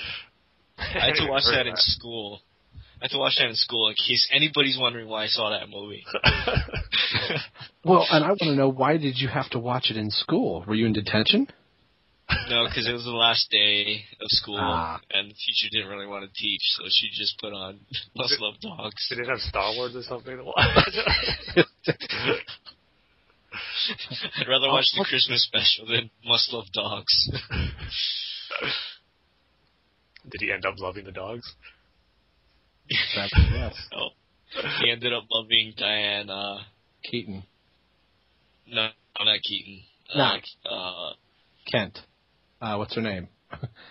Speaker 2: I had to watch
Speaker 1: Heard
Speaker 2: that in school. I had to watch that in school in case anybody's wondering why I saw that movie.
Speaker 3: Well, and I want to know why did you have to watch it in school? Were you in detention?
Speaker 2: No, because it was the last day of school,
Speaker 3: Ah.
Speaker 2: and the teacher didn't really want to teach, so she just put on Must Love Dogs.
Speaker 1: Did it have Star Wars or something to watch?
Speaker 2: I'd rather watch the Christmas special than Must Love Dogs.
Speaker 1: Did he end up loving the dogs?
Speaker 3: That's, yes.
Speaker 2: oh, he ended up loving Diane. Uh,
Speaker 3: Keaton.
Speaker 2: no, not Keaton.
Speaker 3: Not.
Speaker 2: Uh, uh,
Speaker 3: Kent. Uh, what's her name?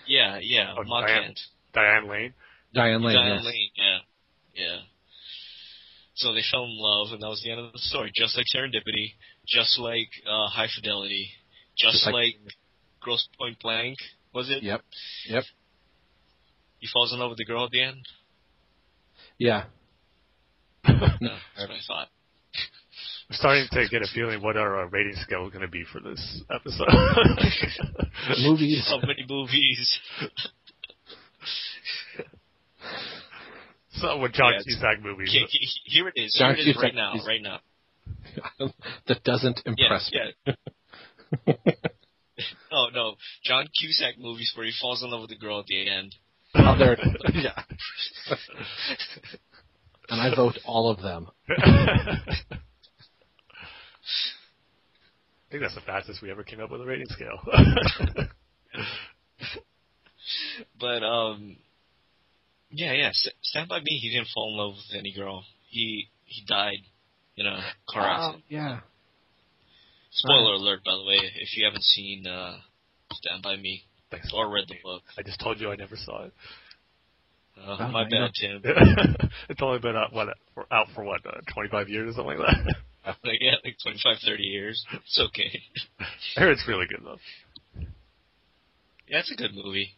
Speaker 2: yeah, yeah,
Speaker 1: Oh,
Speaker 2: Ma
Speaker 1: Diane.
Speaker 2: Kent.
Speaker 1: Diane Lane?
Speaker 3: Diane Lane.
Speaker 2: Diane
Speaker 3: yes.
Speaker 2: Lane, yeah, yeah. So they fell in love, and that was the end of the story. Just like Serendipity, just like uh, High Fidelity, just,
Speaker 3: Just like-
Speaker 2: like, Grosse Pointe Blank. Was it?
Speaker 3: Yep. Yep.
Speaker 2: He falls in love with the girl at the end.
Speaker 3: Yeah.
Speaker 2: No, that's what I thought.
Speaker 1: I'm starting to get a feeling what our uh, rating scale is going to be for this episode.
Speaker 3: Movies.
Speaker 2: How many movies?
Speaker 1: so with John
Speaker 2: Yeah,
Speaker 1: Cusack movies.
Speaker 2: Okay, he- he- here it is.
Speaker 3: John
Speaker 2: here it is
Speaker 3: Cusack
Speaker 2: right now.
Speaker 3: is-
Speaker 2: Right now.
Speaker 3: that doesn't
Speaker 2: Yeah,
Speaker 3: impress me.
Speaker 2: yeah. Oh no, John Cusack movies where he falls in love with the girl at the end.
Speaker 3: Oh, there it is. Yeah. And I vote all of them.
Speaker 1: I think that's the fastest we ever came up with a rating scale.
Speaker 2: But um, yeah, yeah. S- Stand by Me. He didn't fall in love with any girl. He he died in a car
Speaker 3: Oh,
Speaker 2: accident.
Speaker 3: yeah.
Speaker 2: Spoiler alert, by the way, if you haven't seen uh, Stand by Me
Speaker 1: Thanks.
Speaker 2: or read the book.
Speaker 1: I just told you I never saw it.
Speaker 2: Uh,
Speaker 3: Oh,
Speaker 2: my bad, Tim.
Speaker 1: it's only been out what out for what uh, 25 years or something like that.
Speaker 2: like, yeah, like 25, 30 years. It's okay.
Speaker 1: I heard it's really good though.
Speaker 2: Yeah, it's a good movie.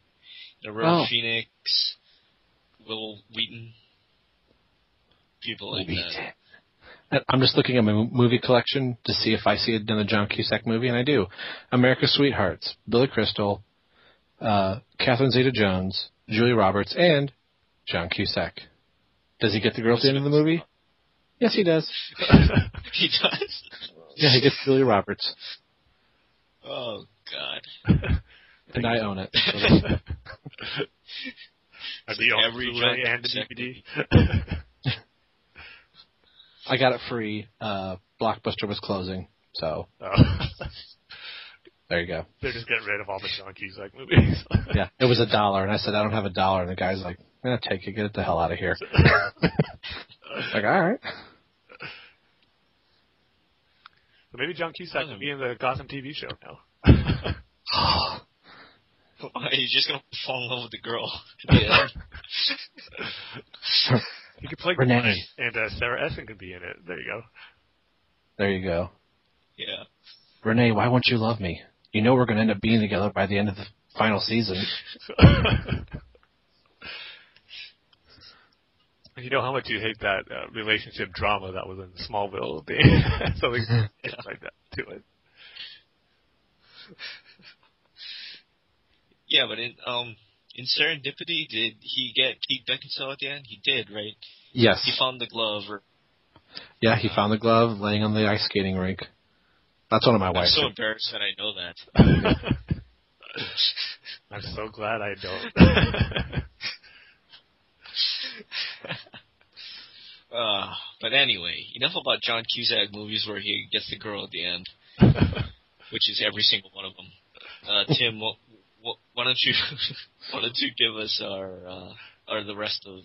Speaker 2: You know,
Speaker 3: Oh.
Speaker 2: Phoenix, Wil Wheaton, people like that.
Speaker 3: I'm just looking at my movie collection to see if I see another John Cusack movie, and I do. America's Sweethearts, Billy Crystal, uh, Catherine Zeta-Jones, Julie Roberts, and John Cusack. Does he get the girl at the end of the movie? Yes, he does.
Speaker 2: he does.
Speaker 3: Yeah, he gets Julia Roberts,
Speaker 2: Oh God.
Speaker 3: and I own it. So
Speaker 1: I'd
Speaker 2: It's
Speaker 1: be
Speaker 2: like
Speaker 1: on
Speaker 2: every
Speaker 1: Blu-ray
Speaker 2: John
Speaker 1: and the DVD.
Speaker 3: I got it free. Uh, Blockbuster was closing, so
Speaker 1: Oh.
Speaker 3: there you go.
Speaker 1: They're just getting rid of all the John Cusack movies.
Speaker 3: Yeah, it was a dollar, and I said I don't have a dollar, and the guy's like, "I'm gonna take it, get it the hell out of here." like, all right.
Speaker 1: So maybe John Cusack could be in the Gotham TV show now.
Speaker 2: Why, He's just gonna fall in love with the girl. Yeah.
Speaker 1: he could play
Speaker 3: Renee.
Speaker 1: Gwen, and uh, Sarah Essen could be in it. There you go.
Speaker 3: There you go.
Speaker 2: Yeah.
Speaker 3: Renee, why won't you love me? You know we're going to end up being together by the end of the final season.
Speaker 1: you know how much you hate that uh, relationship drama that was in Smallville. Something like that to it.
Speaker 2: Yeah, but in um in Serendipity, did he get Pete Beckinsale at the end? He did, right?
Speaker 3: Yes.
Speaker 2: He found the glove. Or,
Speaker 3: yeah, he found the glove laying on the ice skating rink. That's one of my
Speaker 2: I'm so embarrassed that I know that.
Speaker 1: I'm so glad I don't.
Speaker 2: uh, but anyway, enough about John Cusack movies where he gets the girl at the end, which is every single one of them. Uh, Tim, what, what, why don't you why don't you give us our uh, or the rest of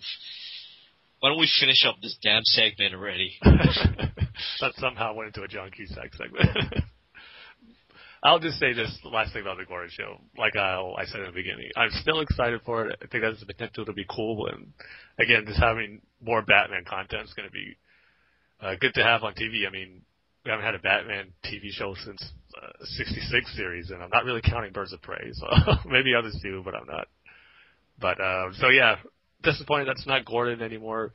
Speaker 2: why don't we finish up this damn segment already?
Speaker 1: that somehow went into a John Cusack segment. I'll just say this last thing about the Gordon show. Like I, I said in the beginning, I'm still excited for it. I think that's the potential to be cool. And again, just having more Batman content is going to be uh, good to have on TV. I mean, we haven't had a Batman TV show since uh, 66 series, and I'm not really counting Birds of Prey. So maybe others do, but I'm not. But uh, so yeah, disappointed that's not Gordon anymore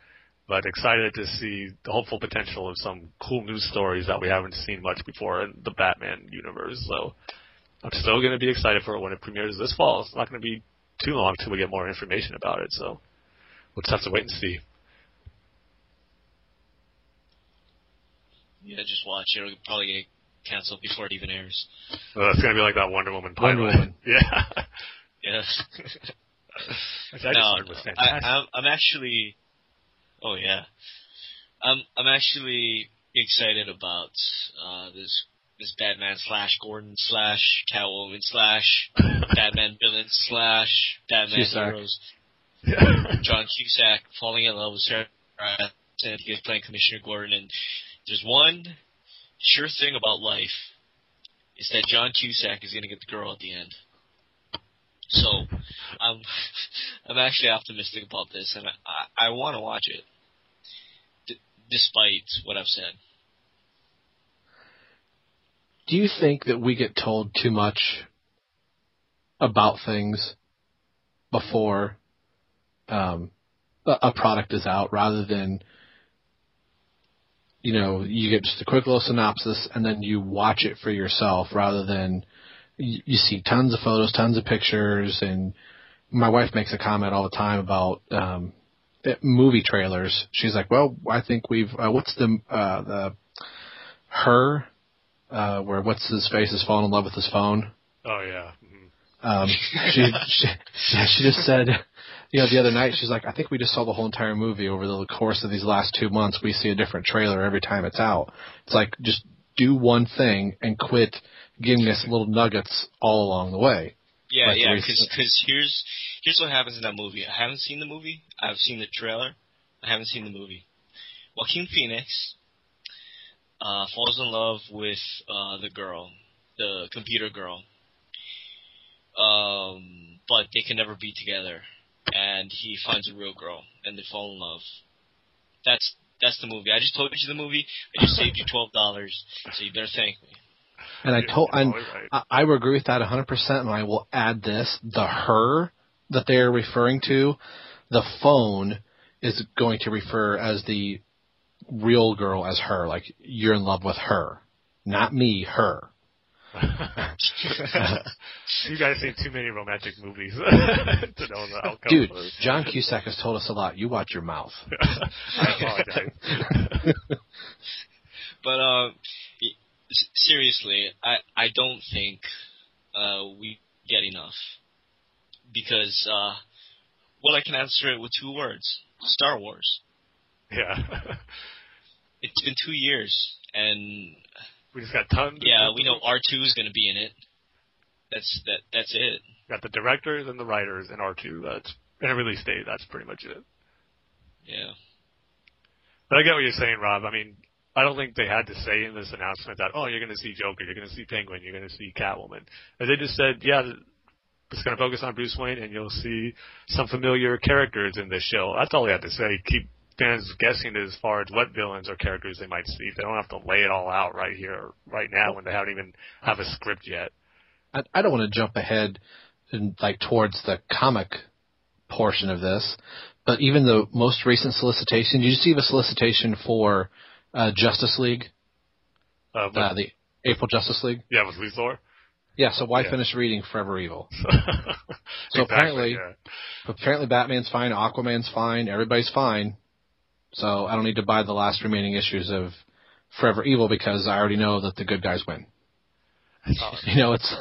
Speaker 1: but excited to see the hopeful potential of some cool news stories that we haven't seen much before in the Batman universe. So I'm still going to be excited for it when it premieres this fall. It's not going to be too long till we get more information about it. So we'll just have to wait and see.
Speaker 2: Yeah, just watch. it. It'll probably get canceled before it even airs.
Speaker 1: Well, it's going to be like that Wonder Woman pilot.
Speaker 3: Wonder Woman.
Speaker 1: yeah.
Speaker 2: Yeah.
Speaker 1: Which I
Speaker 2: no,
Speaker 1: just heard was
Speaker 2: I,
Speaker 1: fantastic.
Speaker 2: I'm, I'm actually. Oh yeah, I'm I'm actually excited about uh, this this Batman slash Gordon slash Catwoman slash Batman villain slash Batman
Speaker 3: Cusack.
Speaker 2: heroes. John Cusack falling in love with Sarah and he was playing Commissioner Gordon and there's one sure thing about life is that John Cusack is gonna get the girl at the end. So I'm I'm actually optimistic about this and I, I want to watch it. D- despite what I've said.
Speaker 3: Do you think that we get told too much about things before um, a, a product is out, rather than you know you get just a quick little synopsis and then you watch it for yourself, rather than you, you see tons of photos, tons of pictures, and my wife makes a comment all the time about um, eh, movie trailers. She's like, "Well, I think we've uh, what's the uh, the her." uh, where what's his face has fallen in love with his phone.
Speaker 1: oh yeah. Mhm.
Speaker 3: Um, she, she she just said, you know, the other night she's like, I think we just saw the whole entire movie over the course of these last two months. We see a different trailer every time it's out. It's like just do one thing and quit giving us little nuggets all along the way.
Speaker 2: Yeah,
Speaker 3: Like
Speaker 2: yeah, because here's here's what happens in that movie. I haven't seen the movie. I've seen the trailer. I haven't seen the movie. Joaquin Phoenix uh, falls in love with uh, the girl, the computer girl, um, but they can never be together. And he finds a real girl, and they fall in love. That's that's the movie. I just told you the movie. I just saved you twelve dollars, so you better thank me.
Speaker 3: And I told, and. I, I would agree with that 100%. And I will add this: the her that they are referring to, the phone is going to refer as the real girl as her. Like you're in love with her, not me. Her.
Speaker 1: you guys seen too many romantic movies to know the outcome.
Speaker 3: Dude,
Speaker 1: of it.
Speaker 3: John Cusack has told us a lot. You watch your mouth.
Speaker 1: I apologize.
Speaker 2: But uh, seriously, I I don't think uh, we get enough because uh, well, I can answer it with two words: Star Wars.
Speaker 1: yeah.
Speaker 2: It's been two years, and
Speaker 1: We just got tons.
Speaker 2: yeah, we know R two is going to be in it. That's that. That's it.
Speaker 1: got the directors and the writers and R2. That's and a release date. That's pretty much it.
Speaker 2: Yeah.
Speaker 1: But I get what you're saying, Rob. I mean, I don't think they had to say in this announcement that oh, you're going to see Joker, you're going to see Penguin, you're going to see Catwoman. And they just said, yeah, it's going to focus on Bruce Wayne, and you'll see some familiar characters in this show. That's all they had to say. Keep fans guessing as far as what villains or characters they might see. They don't have to lay it all out right here, right now, when they haven't even have a script yet.
Speaker 3: I, I don't want to jump ahead and like towards the comic portion of this, but even the most recent solicitation, did you see the solicitation for uh, Justice League,
Speaker 1: Uh, but,
Speaker 3: uh, the April Justice League?
Speaker 1: yeah, with Luthor.
Speaker 3: Yeah. So why
Speaker 1: Yeah.
Speaker 3: finish reading Forever Evil? So
Speaker 1: Exactly,
Speaker 3: apparently-
Speaker 1: yeah.
Speaker 3: Apparently, Batman's fine, Aquaman's fine, everybody's fine. So I don't need to buy the last remaining issues of Forever Evil because I already know that the good guys win. You know, it's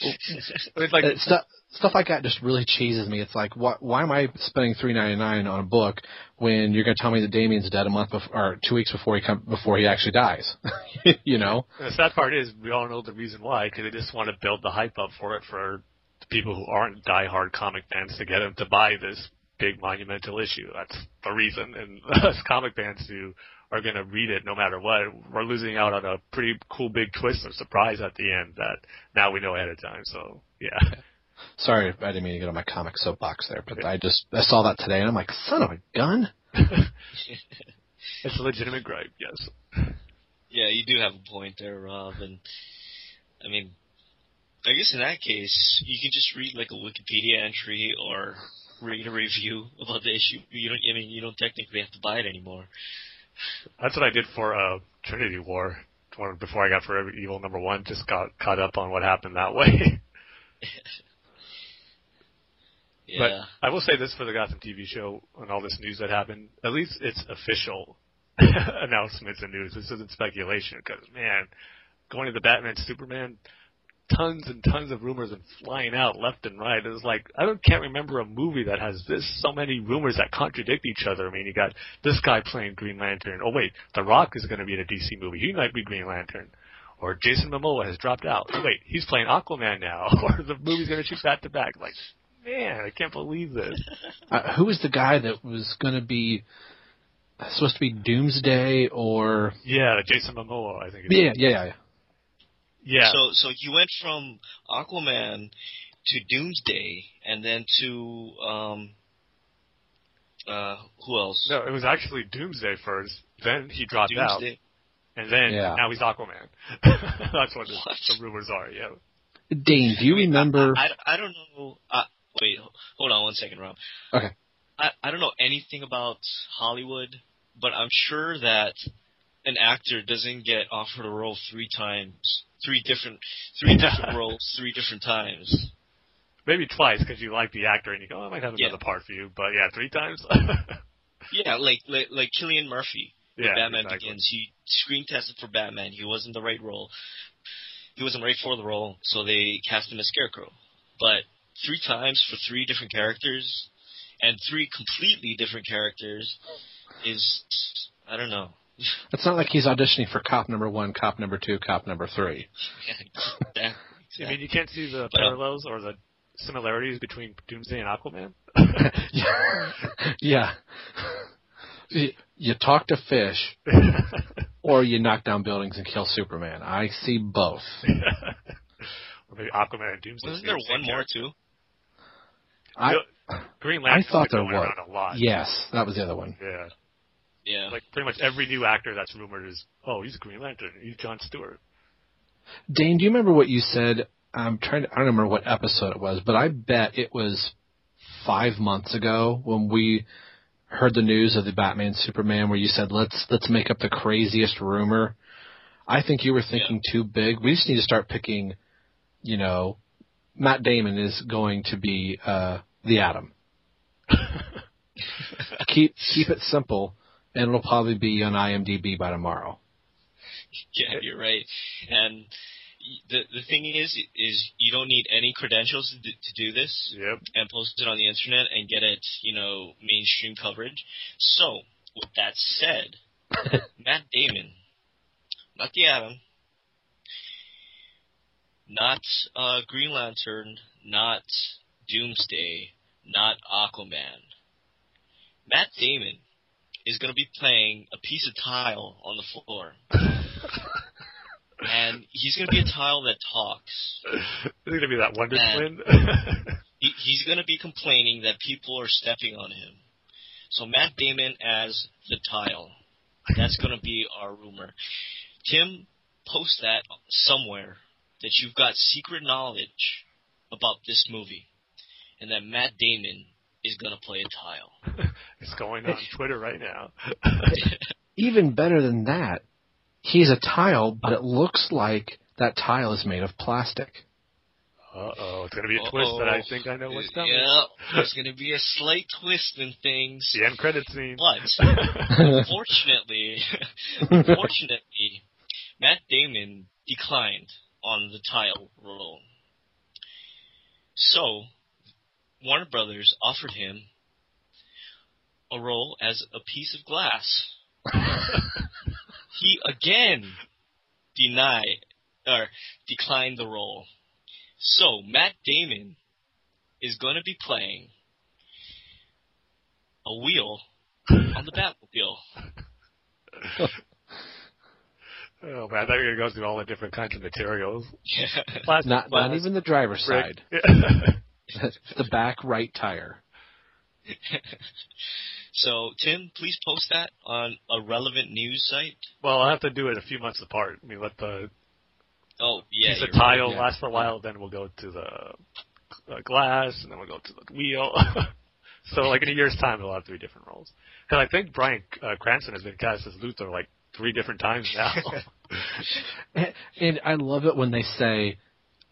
Speaker 1: it's like
Speaker 3: it's stuff stuff like that just really cheeses me. It's like, why, why am I spending three ninety nine on a book when you're going to tell me that Damian's dead a month before, or two weeks before he come before he actually dies? you know,
Speaker 1: the sad part is we all know the reason why because they just want to build the hype up for it for people who aren't diehard comic fans to get them to buy this big monumental issue. That's the reason. And us comic fans who are going to read it no matter what, we're losing out on a pretty cool big twist or surprise at the end that now we know ahead of time. So yeah.
Speaker 3: sorry, I didn't mean to get on my comic soapbox there, but I just I saw that today and I'm like, son of a gun.
Speaker 1: it's a legitimate gripe, yes.
Speaker 2: Yeah, you do have a point there, Rob. And I mean, I guess in that case, you can just read like a Wikipedia entry or read a review about the issue. You don't. I mean, you don't technically have to buy it anymore.
Speaker 1: That's what I did for uh, Trinity War. Before I got Forever Evil number one, just got caught up on what happened that way.
Speaker 2: Yeah.
Speaker 1: But I will say this for the Gotham TV show and all this news that happened. At least it's official announcements and news. This isn't speculation because man, going to the Batman Superman, tons and tons of rumors and flying out left and right. It's like I don't can't remember a movie that has this so many rumors that contradict each other. I mean, you got this guy playing Green Lantern. Oh wait, The Rock is going to be in a DC movie. He might be Green Lantern. Or Jason Momoa has dropped out. Oh, wait, he's playing Aquaman now. Or the movie's going to shoot back to back. Like, man, I can't believe this.
Speaker 3: Uh, who was the guy that was going to be supposed to be Doomsday or
Speaker 1: Yeah, Jason Momoa, I think. It
Speaker 3: yeah, yeah, yeah.
Speaker 1: Yeah.
Speaker 2: So so you went from Aquaman to Doomsday, and then to um. Uh, who else?
Speaker 1: No, it was actually Doomsday first. Then he dropped out,
Speaker 2: Doomsday.
Speaker 1: and then
Speaker 3: Yeah.
Speaker 1: now he's Aquaman. That's what, the, the rumors are. Yeah.
Speaker 3: Dane, do you remember?
Speaker 2: I, I, I don't know. Uh, wait, hold on one second, Rob.
Speaker 3: Okay.
Speaker 2: I, I don't know anything about Hollywood, but I'm sure that an actor doesn't get offered a role three times, three different, three different roles, three different times.
Speaker 1: Maybe twice because you like the actor and you go, oh, I might have
Speaker 2: Yeah.
Speaker 1: another part for you. But yeah, three times.
Speaker 2: Yeah, like like, like Cillian Murphy.
Speaker 1: yeah.
Speaker 2: Batman
Speaker 1: exactly.
Speaker 2: Begins. He screen tested for Batman. He wasn't the right role. He wasn't right for the role, so they cast him as Scarecrow. But three times for three different characters, and three completely different characters, is I don't know.
Speaker 3: It's not like he's auditioning for cop number one, cop number two, cop number three.
Speaker 2: Yeah, exactly.
Speaker 1: I mean, you can't see the
Speaker 2: But, um,
Speaker 1: parallels or the similarities between Doomsday and Aquaman.
Speaker 3: yeah. You, you talk to fish, or you knock down buildings and kill Superman. I see both.
Speaker 1: or maybe Aquaman and Doomsday.
Speaker 2: Wasn't there one more too?
Speaker 3: I
Speaker 1: Green Lantern I
Speaker 3: thought there was.
Speaker 1: a lot.
Speaker 3: yes, that was the other one.
Speaker 1: Yeah.
Speaker 2: Yeah.
Speaker 1: Like pretty much every new actor that's rumored is, oh, he's Green Lantern. He's John Stewart.
Speaker 3: Dane, do you remember what you said? I'm trying to. I don't remember what episode it was, but I bet it was five months ago when we heard the news of the Batman Superman, where you said let's let's make up the craziest rumor. I think you were thinking too big. We just need to start picking. You know, Matt Damon is going to be uh, the Atom. keep keep it simple, and it'll probably be on IMDb by tomorrow.
Speaker 2: Yeah, you're right. And the the thing is, is you don't need any credentials to do, to do this.
Speaker 1: Yep.
Speaker 2: and post it on the internet and get it, you know, mainstream coverage. So, with that said, Matt Damon, not the Atom, not uh, Green Lantern, not Doomsday, not Aquaman. Matt Damon is going to be playing a piece of tile on the floor. and he's going to be a tile that talks.
Speaker 1: Is gonna be that Wonder
Speaker 2: Man.
Speaker 1: Twin?
Speaker 2: He, he's going to be complaining that people are stepping on him. So Matt Damon as the tile. That's going to be our rumor. Tim, post that somewhere that you've got secret knowledge about this movie, and that Matt Damon is going to play a tile.
Speaker 1: It's going on Twitter right now.
Speaker 3: Even better than that, he's a tile, but it looks like that tile is made of plastic.
Speaker 1: Uh oh, it's gonna be a twist that I think I know what's coming.
Speaker 2: Yeah, there's going to be a slight twist in things.
Speaker 1: The end credit scene.
Speaker 2: But unfortunately, unfortunately, Matt Damon declined on the tile role. So, Warner Brothers offered him a role as a piece of glass. he again denied or declined the role. So Matt Damon is going to be playing a wheel on the Batmobile.
Speaker 1: oh man, I thought you were gonna go through all the different kinds of materials.
Speaker 2: Yeah.
Speaker 1: Plastic,
Speaker 3: Not not even the driver's
Speaker 1: brick.
Speaker 3: side. the back right tire.
Speaker 2: so Tim, please post that on a relevant news site.
Speaker 1: well, I'll have to do it a few months apart. I mean, let the
Speaker 2: Oh yeah,
Speaker 1: piece of
Speaker 2: you're right.
Speaker 1: tile
Speaker 3: yeah.
Speaker 1: last for a while, then we'll go to the uh, glass, and then we'll go to the wheel. so, like in a year's time, we'll have three different roles. Because I think Bryan uh, Cranston has been cast as Luthor like three different times now.
Speaker 3: And, and I love it when they say,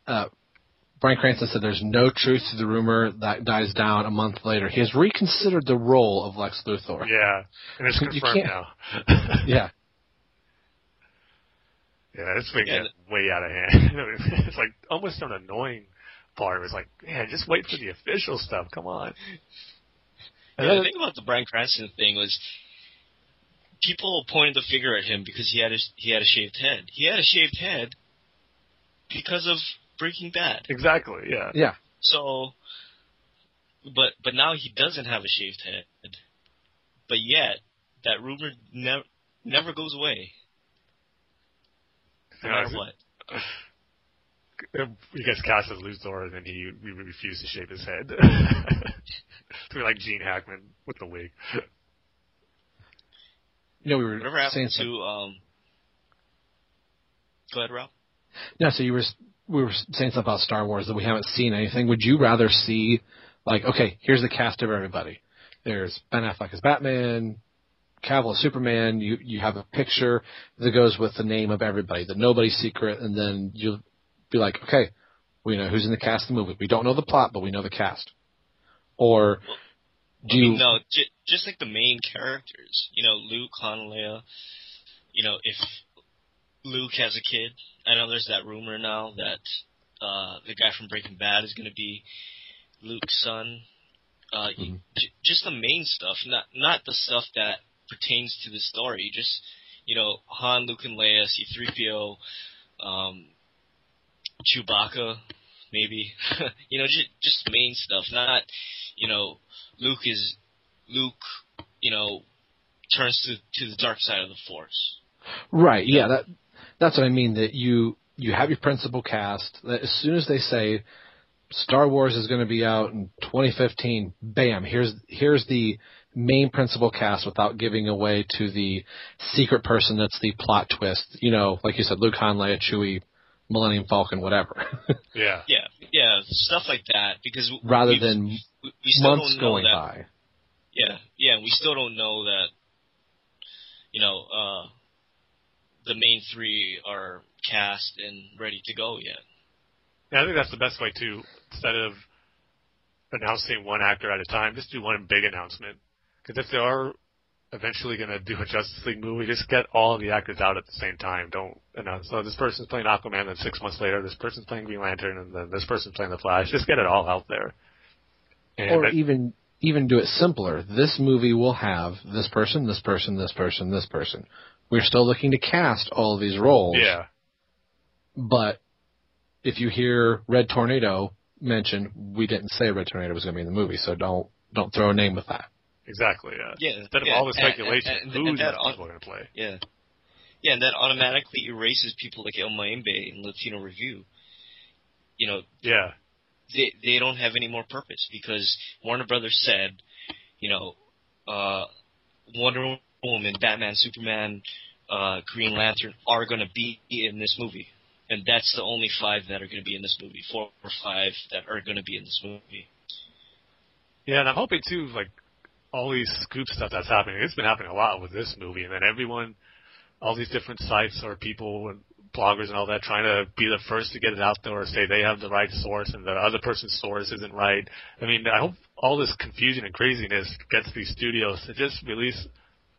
Speaker 3: uh, Bryan Cranston said there's no truth to the rumor that dies down a month later. He has reconsidered the role of Lex Luthor.
Speaker 1: yeah, and it's confirmed
Speaker 3: can't-
Speaker 1: now.
Speaker 3: Yeah.
Speaker 1: Yeah, this thing
Speaker 2: Yeah,
Speaker 1: got way out of hand. it's like almost an annoying part. It was like, man, just wait for the official stuff. Come on. And
Speaker 2: Yeah,
Speaker 1: then-
Speaker 2: the thing about the Bryan Cranston thing was people pointed the finger at him because he had a, he had a shaved head. He had a shaved head because of Breaking Bad.
Speaker 1: exactly. Yeah.
Speaker 3: Yeah.
Speaker 2: So, but but now he doesn't have a shaved head. But yet that rumor never never goes away, no matter what.
Speaker 1: He gets cast as Luthor, and then he, he refused to shave his head. to be like Gene Hackman with the wig.
Speaker 3: You know, we were
Speaker 2: Whatever
Speaker 3: saying
Speaker 2: happened to um. Go ahead, Rob.
Speaker 3: No, so you were we were saying something about Star Wars that we haven't seen anything. Would you rather see like okay, here's the cast of everybody. There's Ben Affleck as Batman, Cavill as Superman. You you have a picture that goes with the name of everybody, that nobody's secret, and then you'll be like, okay, we know who's in the cast of the movie. We don't know the plot, but we know the cast. Or do
Speaker 2: I
Speaker 3: you?
Speaker 2: no, j- just like the main characters. You know, Luke, Han, Leia. You know, if Luke has a kid, I know there's that rumor now that uh, the guy from Breaking Bad is going to be Luke's son. Uh, you-
Speaker 3: Mhm.
Speaker 2: j- just the main stuff, not not the stuff that pertains to the story. Just you know, Han, Luke, and Leia, C-3PO, um, Chewbacca, maybe. you know, just just main stuff, not you know, Luke is Luke, you know, turns to to the dark side of the Force.
Speaker 3: Right. Yeah. That that's what I mean. That you you have your principal cast. That as soon as they say Star Wars is going to be out in 2015, bam! Here's here's the main principal cast without giving away to the secret person that's the plot twist. You know, like you said, Luke, Han, Leia, Chewie, Millennium Falcon, whatever.
Speaker 1: Yeah.
Speaker 2: Yeah, yeah, stuff like that. Because
Speaker 3: Rather
Speaker 2: we,
Speaker 3: than
Speaker 2: we, we still
Speaker 3: months
Speaker 2: don't know
Speaker 3: going
Speaker 2: that.
Speaker 3: by.
Speaker 2: Yeah, yeah, and we still don't know that. You know, uh, the main three are cast and ready to go yet.
Speaker 1: Yeah, I think that's the best way to instead of announcing one actor at a time, just do one big announcement. Because if they are eventually going to do a Justice League movie, just get all the actors out at the same time. Don't announce. So this person's playing Aquaman, then six months later, this person's playing Green Lantern, and then this person's playing the Flash. Just get it all out there. And
Speaker 3: or
Speaker 1: that-
Speaker 3: even even do it simpler. This movie will have this person, this person, this person, this person. We're still looking to cast all of these roles.
Speaker 1: yeah,
Speaker 3: But if you hear Red Tornado mentioned, we didn't say Red Tornado was going to be in the movie, so don't don't throw a name with that.
Speaker 1: exactly. Yeah.
Speaker 2: Yeah,
Speaker 1: Instead of all the speculation,
Speaker 2: and- and-
Speaker 1: who's
Speaker 2: and that
Speaker 1: these
Speaker 2: au-
Speaker 1: people going to play?
Speaker 2: Yeah, yeah, and that automatically erases people like El Mayimbe and Latino Review. You know,
Speaker 1: Yeah,
Speaker 2: they they don't have any more purpose because Warner Brothers said, you know, uh, Wonder Woman, Batman, Superman, uh, Green Lantern are going to be in this movie, and that's the only five that are going to be in this movie. Four or five that are going to be in this movie.
Speaker 1: Yeah, and I'm hoping too, like all these scoop stuff that's happening. It's been happening a lot with this movie, and then everyone, all these different sites or people and bloggers and all that trying to be the first to get it out there or say they have the right source and the other person's source isn't right. I mean, I hope all this confusion and craziness gets these studios to just release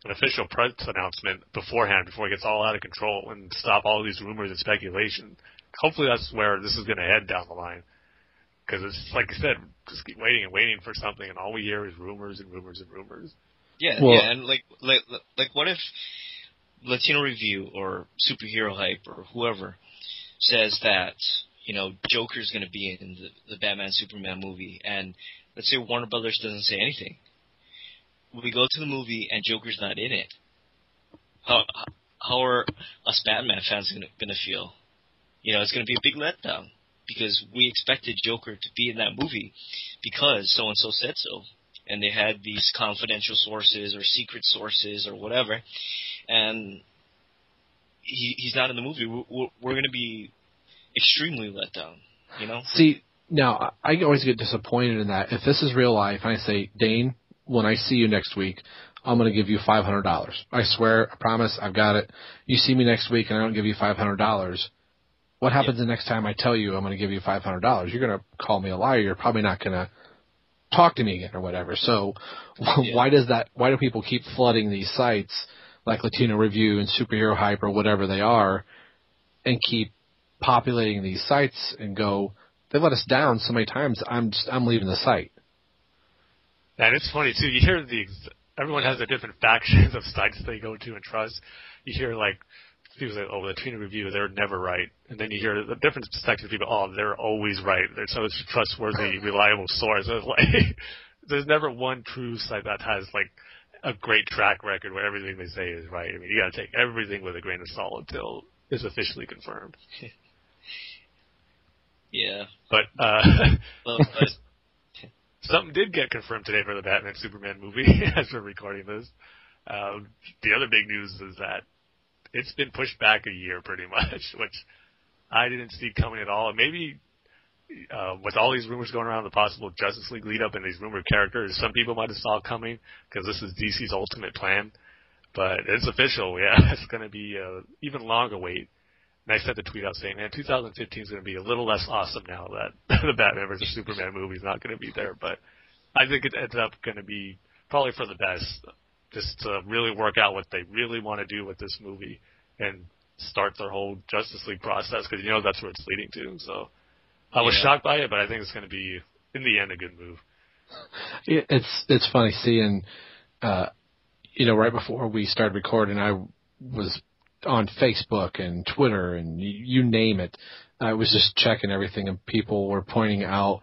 Speaker 1: an official press announcement beforehand before it gets all out of control and stop all these rumors and speculation. Hopefully that's where this is going to head down the line. Because it's like I said, just keep waiting and waiting for something, and all we hear is rumors and rumors and rumors.
Speaker 2: Yeah,
Speaker 3: Well-
Speaker 2: yeah, and like, like, like, what if Latino Review or Superhero Hype or whoever says that you know Joker's going to be in the, the Batman Superman movie, and let's say Warner Brothers doesn't say anything. We go to the movie and Joker's not in it. How how are us Batman fans to gonna feel? You know, it's to be a big letdown because we expected Joker to be in that movie because so and so said so, and they had these confidential sources or secret sources or whatever, and he he's not in the movie. We're, we're, to be extremely let down. You know?
Speaker 3: See, now I I always get disappointed in that. If this is real life, I say, Dane, when I see you next week, I'm going to give you five hundred dollars. I swear, I promise, I've got it. You see me next week, and I don't give you five hundred dollars. What happens the next time I tell you I'm going to give you five hundred dollars? You're going to call me a liar. You're probably not going to talk to me again or whatever. So,
Speaker 2: Yeah.
Speaker 3: why does that? Why do people keep flooding these sites like Latino Review and Superhero Hype or whatever they are, and keep populating these sites and go? They let us down so many times. I'm just I'm leaving the site.
Speaker 1: And it's funny too. You hear the everyone has their different factions of sites they go to and trust. You hear like people say, "Oh, the Latino Review, they're never right," and then you hear the different sections of people, "Oh, they're always right." They're so it's a trustworthy, reliable source. It's like there's never one true site that has like a great track record where everything they say is right. I mean, you got to take everything with a grain of salt until it's officially confirmed.
Speaker 2: Yeah.
Speaker 1: But uh,
Speaker 2: Well,
Speaker 1: Something did get confirmed today for the Batman Superman movie as we're recording this. Uh, the other big news is that it's been pushed back a year pretty much, which I didn't see coming at all. Maybe uh, with all these rumors going around, the possible Justice League lead up and these rumored characters, some people might have saw coming because this is DC's ultimate plan. But it's official, yeah. It's going to be a even longer wait. And I sent the tweet out saying, man, 2015 is going to be a little less awesome now that the Batman vs. Superman movie is not going to be there. But I think it ends up going to be probably for the best, just to really work out what they really want to do with this movie and start their whole Justice League process because you know that's where it's leading to. So I was
Speaker 2: Yeah.
Speaker 1: shocked by it, but I think it's going to be in the end a good move.
Speaker 3: It's it's funny seeing, uh, you know, right before we started recording, I was on Facebook and Twitter and you, you name it. I was just checking everything, and people were pointing out,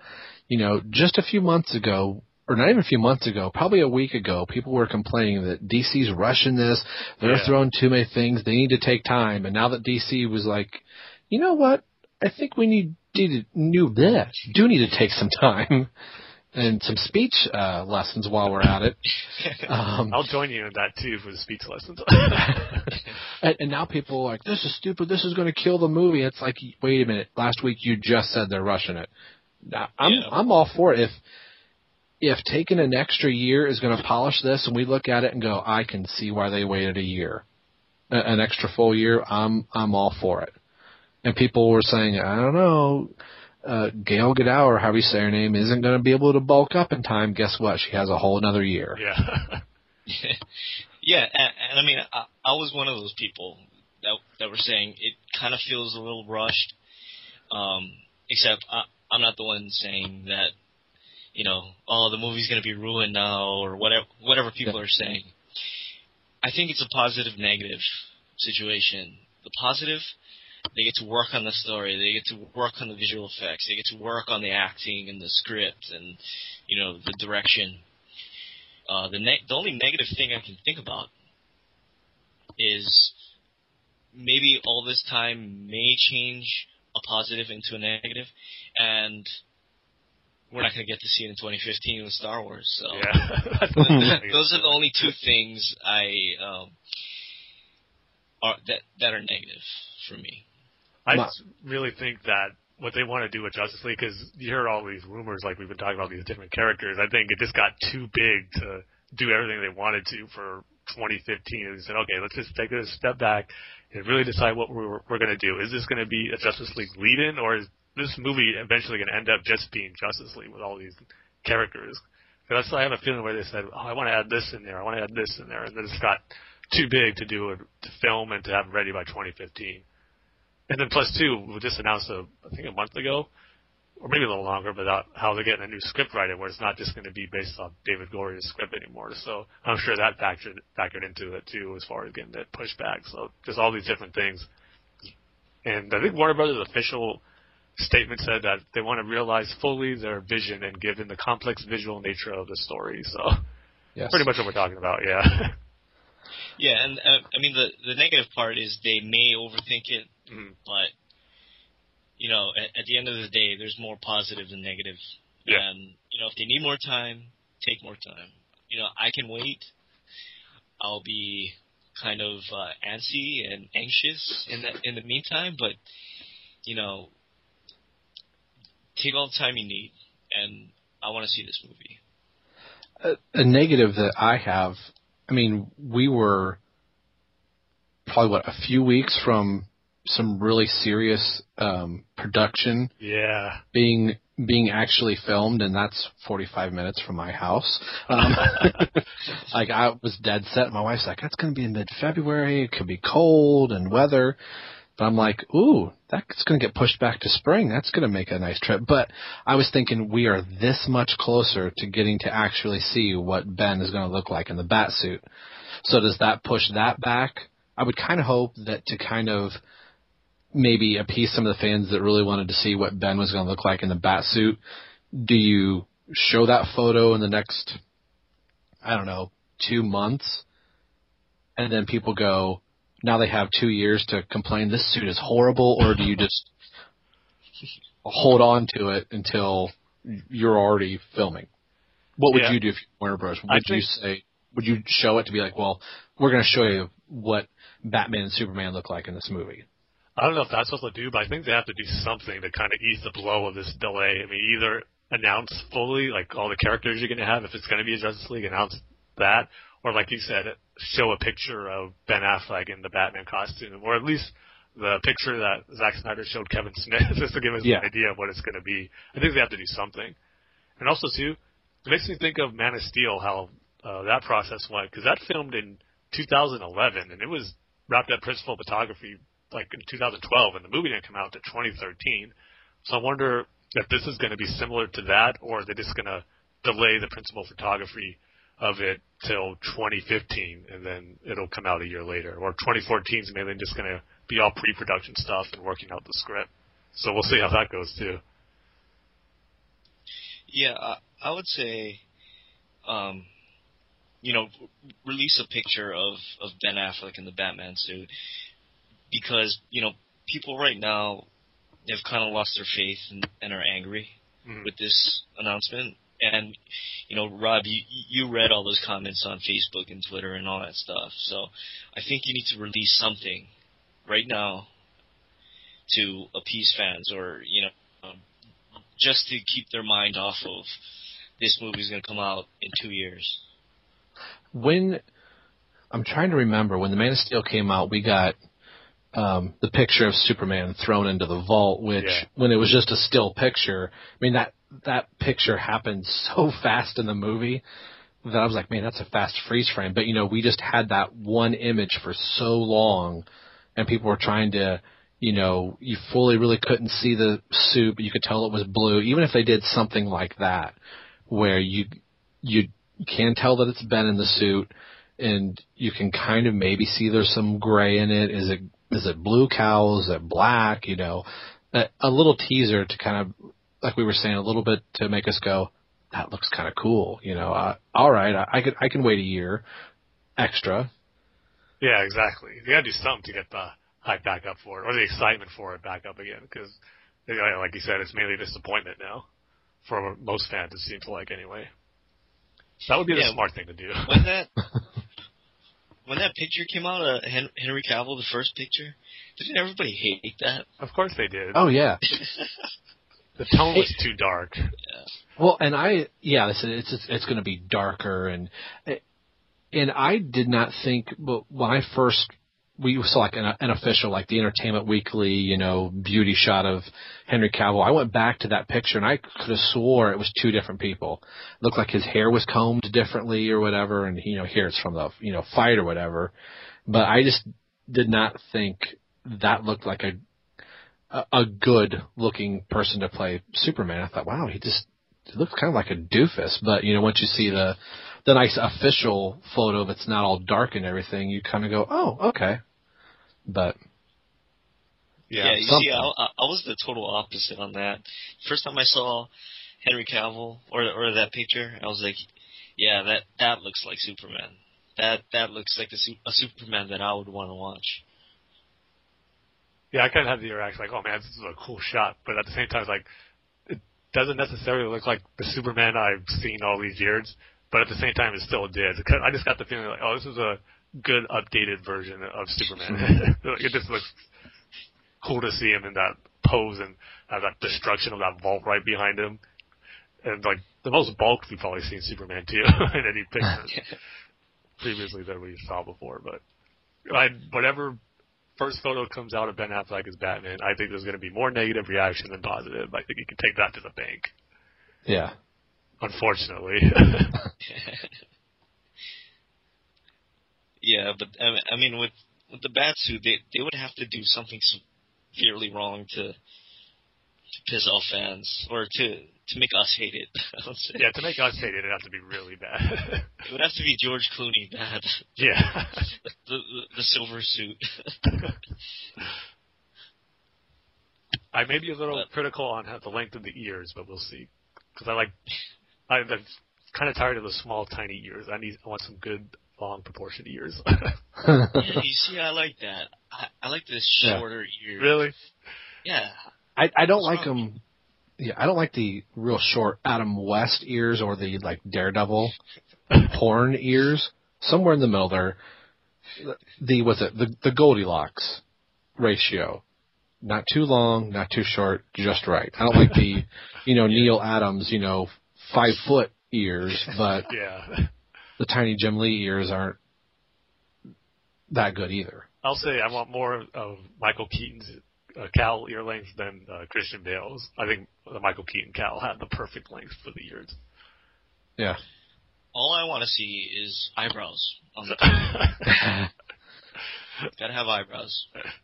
Speaker 3: you know, just a few months ago, or not even a few months ago, probably a week ago, people were complaining that DC's rushing this. They're
Speaker 1: Yeah.
Speaker 3: throwing too many things. They need to take time. And now that DC was like, you know what? I think we need need new bleh, do need to take some time and some speech uh, lessons while we're at it. Um,
Speaker 1: I'll join you in that too for the speech lessons.
Speaker 3: and, and now people are like, "This is stupid. This is going to kill the movie." It's like, wait a minute. Last week you just said they're rushing it. Now, I'm
Speaker 2: Yeah.
Speaker 3: I'm all for it. If if taking an extra year is going to polish this, and we look at it and go, I can see why they waited a year, a- an extra full year. I'm I'm all for it. And people were saying, I don't know. Uh, Gail Godot, or however you say her name, isn't going to be able to bulk up in time. Guess what? She has a whole another year.
Speaker 1: yeah.
Speaker 2: yeah, and, and I mean, I, I was one of those people that that were saying it kind of feels a little rushed. Um, except I, I'm not the one saying that, you know, oh, the movie's going to be ruined now or whatever whatever people are saying. I think it's a positive negative situation. The positive, they get to work on the story, they get to work on the visual effects, they get to work on the acting and the script and you know the direction. Uh, the ne- the only negative thing I can think about is maybe all this time may change a positive into a negative, and we're not going to get to see it in 2015 with Star Wars. So
Speaker 1: Yeah.
Speaker 2: those are the only two things I um, are that that are negative for me.
Speaker 1: I really think that what they want to do with Justice League, because you hear all these rumors, like we've been talking about these different characters. I think it just got too big to do everything they wanted to for 2015. And they said, okay, let's just take a step back and really decide what we're, we're going to do. Is this going to be a Justice League lead-in, or is this movie eventually going to end up just being Justice League with all these characters? 'Cause that's I have a feeling where they said, oh, I want to add this in there, I want to add this in there, and then it's got too big to do it to film and to have ready by 2015. And then plus two, we just announced a, I think a month ago, or maybe a little longer, but about how they're getting a new script writer where it's not just going to be based on David Goyer's script anymore. So I'm sure that factored factored into it too, as far as getting that pushback. So just all these different things. And I think Warner Brothers' official statement said that they want to realize fully their vision and given the complex visual nature of the story. So
Speaker 3: Yes.
Speaker 1: pretty much what we're talking about, yeah.
Speaker 2: Yeah, and uh, I mean the the negative part is they may overthink it,
Speaker 1: Mhm.
Speaker 2: but you know, at, at the end of the day, there's more positive than negative.
Speaker 1: Yeah.
Speaker 2: And you know, if they need more time, take more time. You know, I can wait. I'll be kind of uh, antsy and anxious in the in the meantime, but you know, take all the time you need, and I want to see this movie.
Speaker 3: a, a negative that I have. I mean, we were probably what a few weeks from some really serious um, production
Speaker 1: yeah.
Speaker 3: being being actually filmed, and that's 45 minutes from my house. Um, like I was dead set. My wife's like, "That's going to be in mid February. It could be cold and weather." But I'm like, "Ooh, that's going to get pushed back to spring. That's going to make a nice trip." But I was thinking we are this much closer to getting to actually see what Ben is going to look like in the bat suit. So does that push that back? I would kind of hope that to kind of maybe appease some of the fans that really wanted to see what Ben was going to look like in the bat suit. Do you show that photo in the next, I don't know, two months, and then people go, now they have two years to complain this suit is horrible, or do you just hold on to it until you're already filming? What would
Speaker 1: Yeah.
Speaker 3: you do if you Warner Bros? Would you say? Would you show it to be like, well, we're going to show you what Batman and Superman look like in this movie?
Speaker 1: I don't know if that's what they'll do, but I think they have to do something to kind of ease the blow of this delay. I mean, either announce fully, like all the characters you're going to have, if it's going to be a Justice League, announce that, or like you said, show a picture of Ben Affleck in the Batman costume, or at least the picture that Zack Snyder showed Kevin Smith, just to give us
Speaker 3: Yeah.
Speaker 1: an idea of what it's going to be. I think they have to do something. And also, too, it makes me think of Man of Steel, how uh, that process went, because that filmed in 2011, and it was wrapped up principal photography like in 2012, and the movie didn't come out to 2013. So I wonder if this is going to be similar to that, or they're just going to delay the principal photography of it till 2015, and then it'll come out a year later, or 2014 is maybe just going to be all pre-production stuff and working out the script. So we'll see how that goes too.
Speaker 2: Yeah, I, I would say, um, you know, release a picture of of Ben Affleck in the Batman suit because you know people right now have kind of lost their faith and, and are angry
Speaker 1: Mhm.
Speaker 2: with this announcement. And you know, Rob, you you read all those comments on Facebook and Twitter and all that stuff. So I think you need to release something right now to appease fans, or you know, um, just to keep their mind off of this movie's going to come out in two years.
Speaker 3: when I'm trying to remember when the Man of Steel came out, we got um, the picture of Superman thrown into the vault, which
Speaker 1: Yeah.
Speaker 3: when it was just a still picture, I mean that that picture happened so fast in the movie that I was like, man, that's a fast freeze frame. But you know, we just had that one image for so long, and people were trying to. You know, you fully really couldn't see the suit, but you could tell it was blue. Even if they did something like that, where you you can tell that it's Ben in the suit, and you can kind of maybe see there's some gray in it. Is it is it blue cow? Is it black? You know, a, a little teaser to kind of like we were saying, a little bit to make us go, that looks kind of cool. You know, uh, all right, I, I could I can wait a year extra.
Speaker 1: Yeah, exactly. They got to do something to get the hype back up for it, or the excitement for it back up again, because, like you said, it's mainly disappointment now. for most fans. It seems like anyway. That would be
Speaker 2: Yeah.
Speaker 1: the smart thing to do.
Speaker 2: when that when that picture came out, uh, Hen- Henry Cavill, the first picture, didn't everybody hate that?
Speaker 1: of course they did.
Speaker 3: Oh yeah.
Speaker 1: The tone was too dark.
Speaker 3: Well, and I yeah, it's it's it's going to be darker and and I did not think but when I first we saw like an, an official like the Entertainment Weekly, you know, beauty shot of Henry Cavill. I went back to that picture and I could have swore it was two different people. It looked like his hair was combed differently or whatever, and you know, here it's from the you know fight or whatever. But I just did not think that looked like a a, good looking person to play Superman. I thought, wow, he just it looks kind of like a doofus. But you know, once you see the the nice official photo that's not all dark and everything, you kind of go, oh, okay. But
Speaker 1: Yeah.
Speaker 2: you
Speaker 3: something.
Speaker 2: see, I, I I was the total opposite on that. First time I saw Henry Cavill or or that picture, I was like, yeah, that that looks like Superman. That that looks like a, a Superman that I would want to watch.
Speaker 1: Yeah, I kind of had the reaction like, oh man, this is a cool shot, but at the same time, it's like, it doesn't necessarily look like the Superman I've seen all these years, but at the same time, it still did. I just got the feeling like, oh, this is a good updated version of Superman. it just looks cool to see him in that pose and have that destruction of that vault right behind him. And like, the most bulk we've probably seen Superman too in any picture previously that we saw before, but I, whatever first photo comes out of Ben Affleck as Batman, I think there's going to be more negative reaction than positive. I think you can take that to the bank.
Speaker 3: yeah,
Speaker 1: Unfortunately,
Speaker 2: Yeah, but I mean- with with the bat suit, they they would have to do something severely wrong to to piss off fans or to to make us hate it.
Speaker 1: Yeah, to make us hate it, it'd have to be really bad.
Speaker 2: It would have to be George Clooney bad.
Speaker 1: yeah,
Speaker 2: the, the the silver suit.
Speaker 1: I may be a little
Speaker 2: But-
Speaker 1: critical on how- the length of the ears, but we'll see. Because I like, I, I'm kind of tired of the small, tiny ears. I need, I want some good, long, proportioned ears.
Speaker 2: yeah, you see, I like that. I, I like this
Speaker 3: Yeah.
Speaker 2: shorter ear.
Speaker 1: really?
Speaker 2: Yeah.
Speaker 3: I I don't
Speaker 2: What's
Speaker 3: like
Speaker 2: wrong?
Speaker 3: them. Yeah, I don't like the real short Adam West ears or the like Daredevil porn ears. Somewhere in the middle there, the what's it the the Goldilocks ratio. Not too long, not too short, just right. I don't like the, you know, Neal Adams, you know, five foot ears, but
Speaker 1: Yeah.
Speaker 3: the tiny Jim Lee ears aren't that good either.
Speaker 1: I'll say I want more of Michael Keaton's uh, cowl ear length than uh, Christian Bale's. I think the Michael Keaton cowl had the perfect length for the ears.
Speaker 3: Yeah.
Speaker 2: All I want to see is eyebrows. On the Gotta have eyebrows.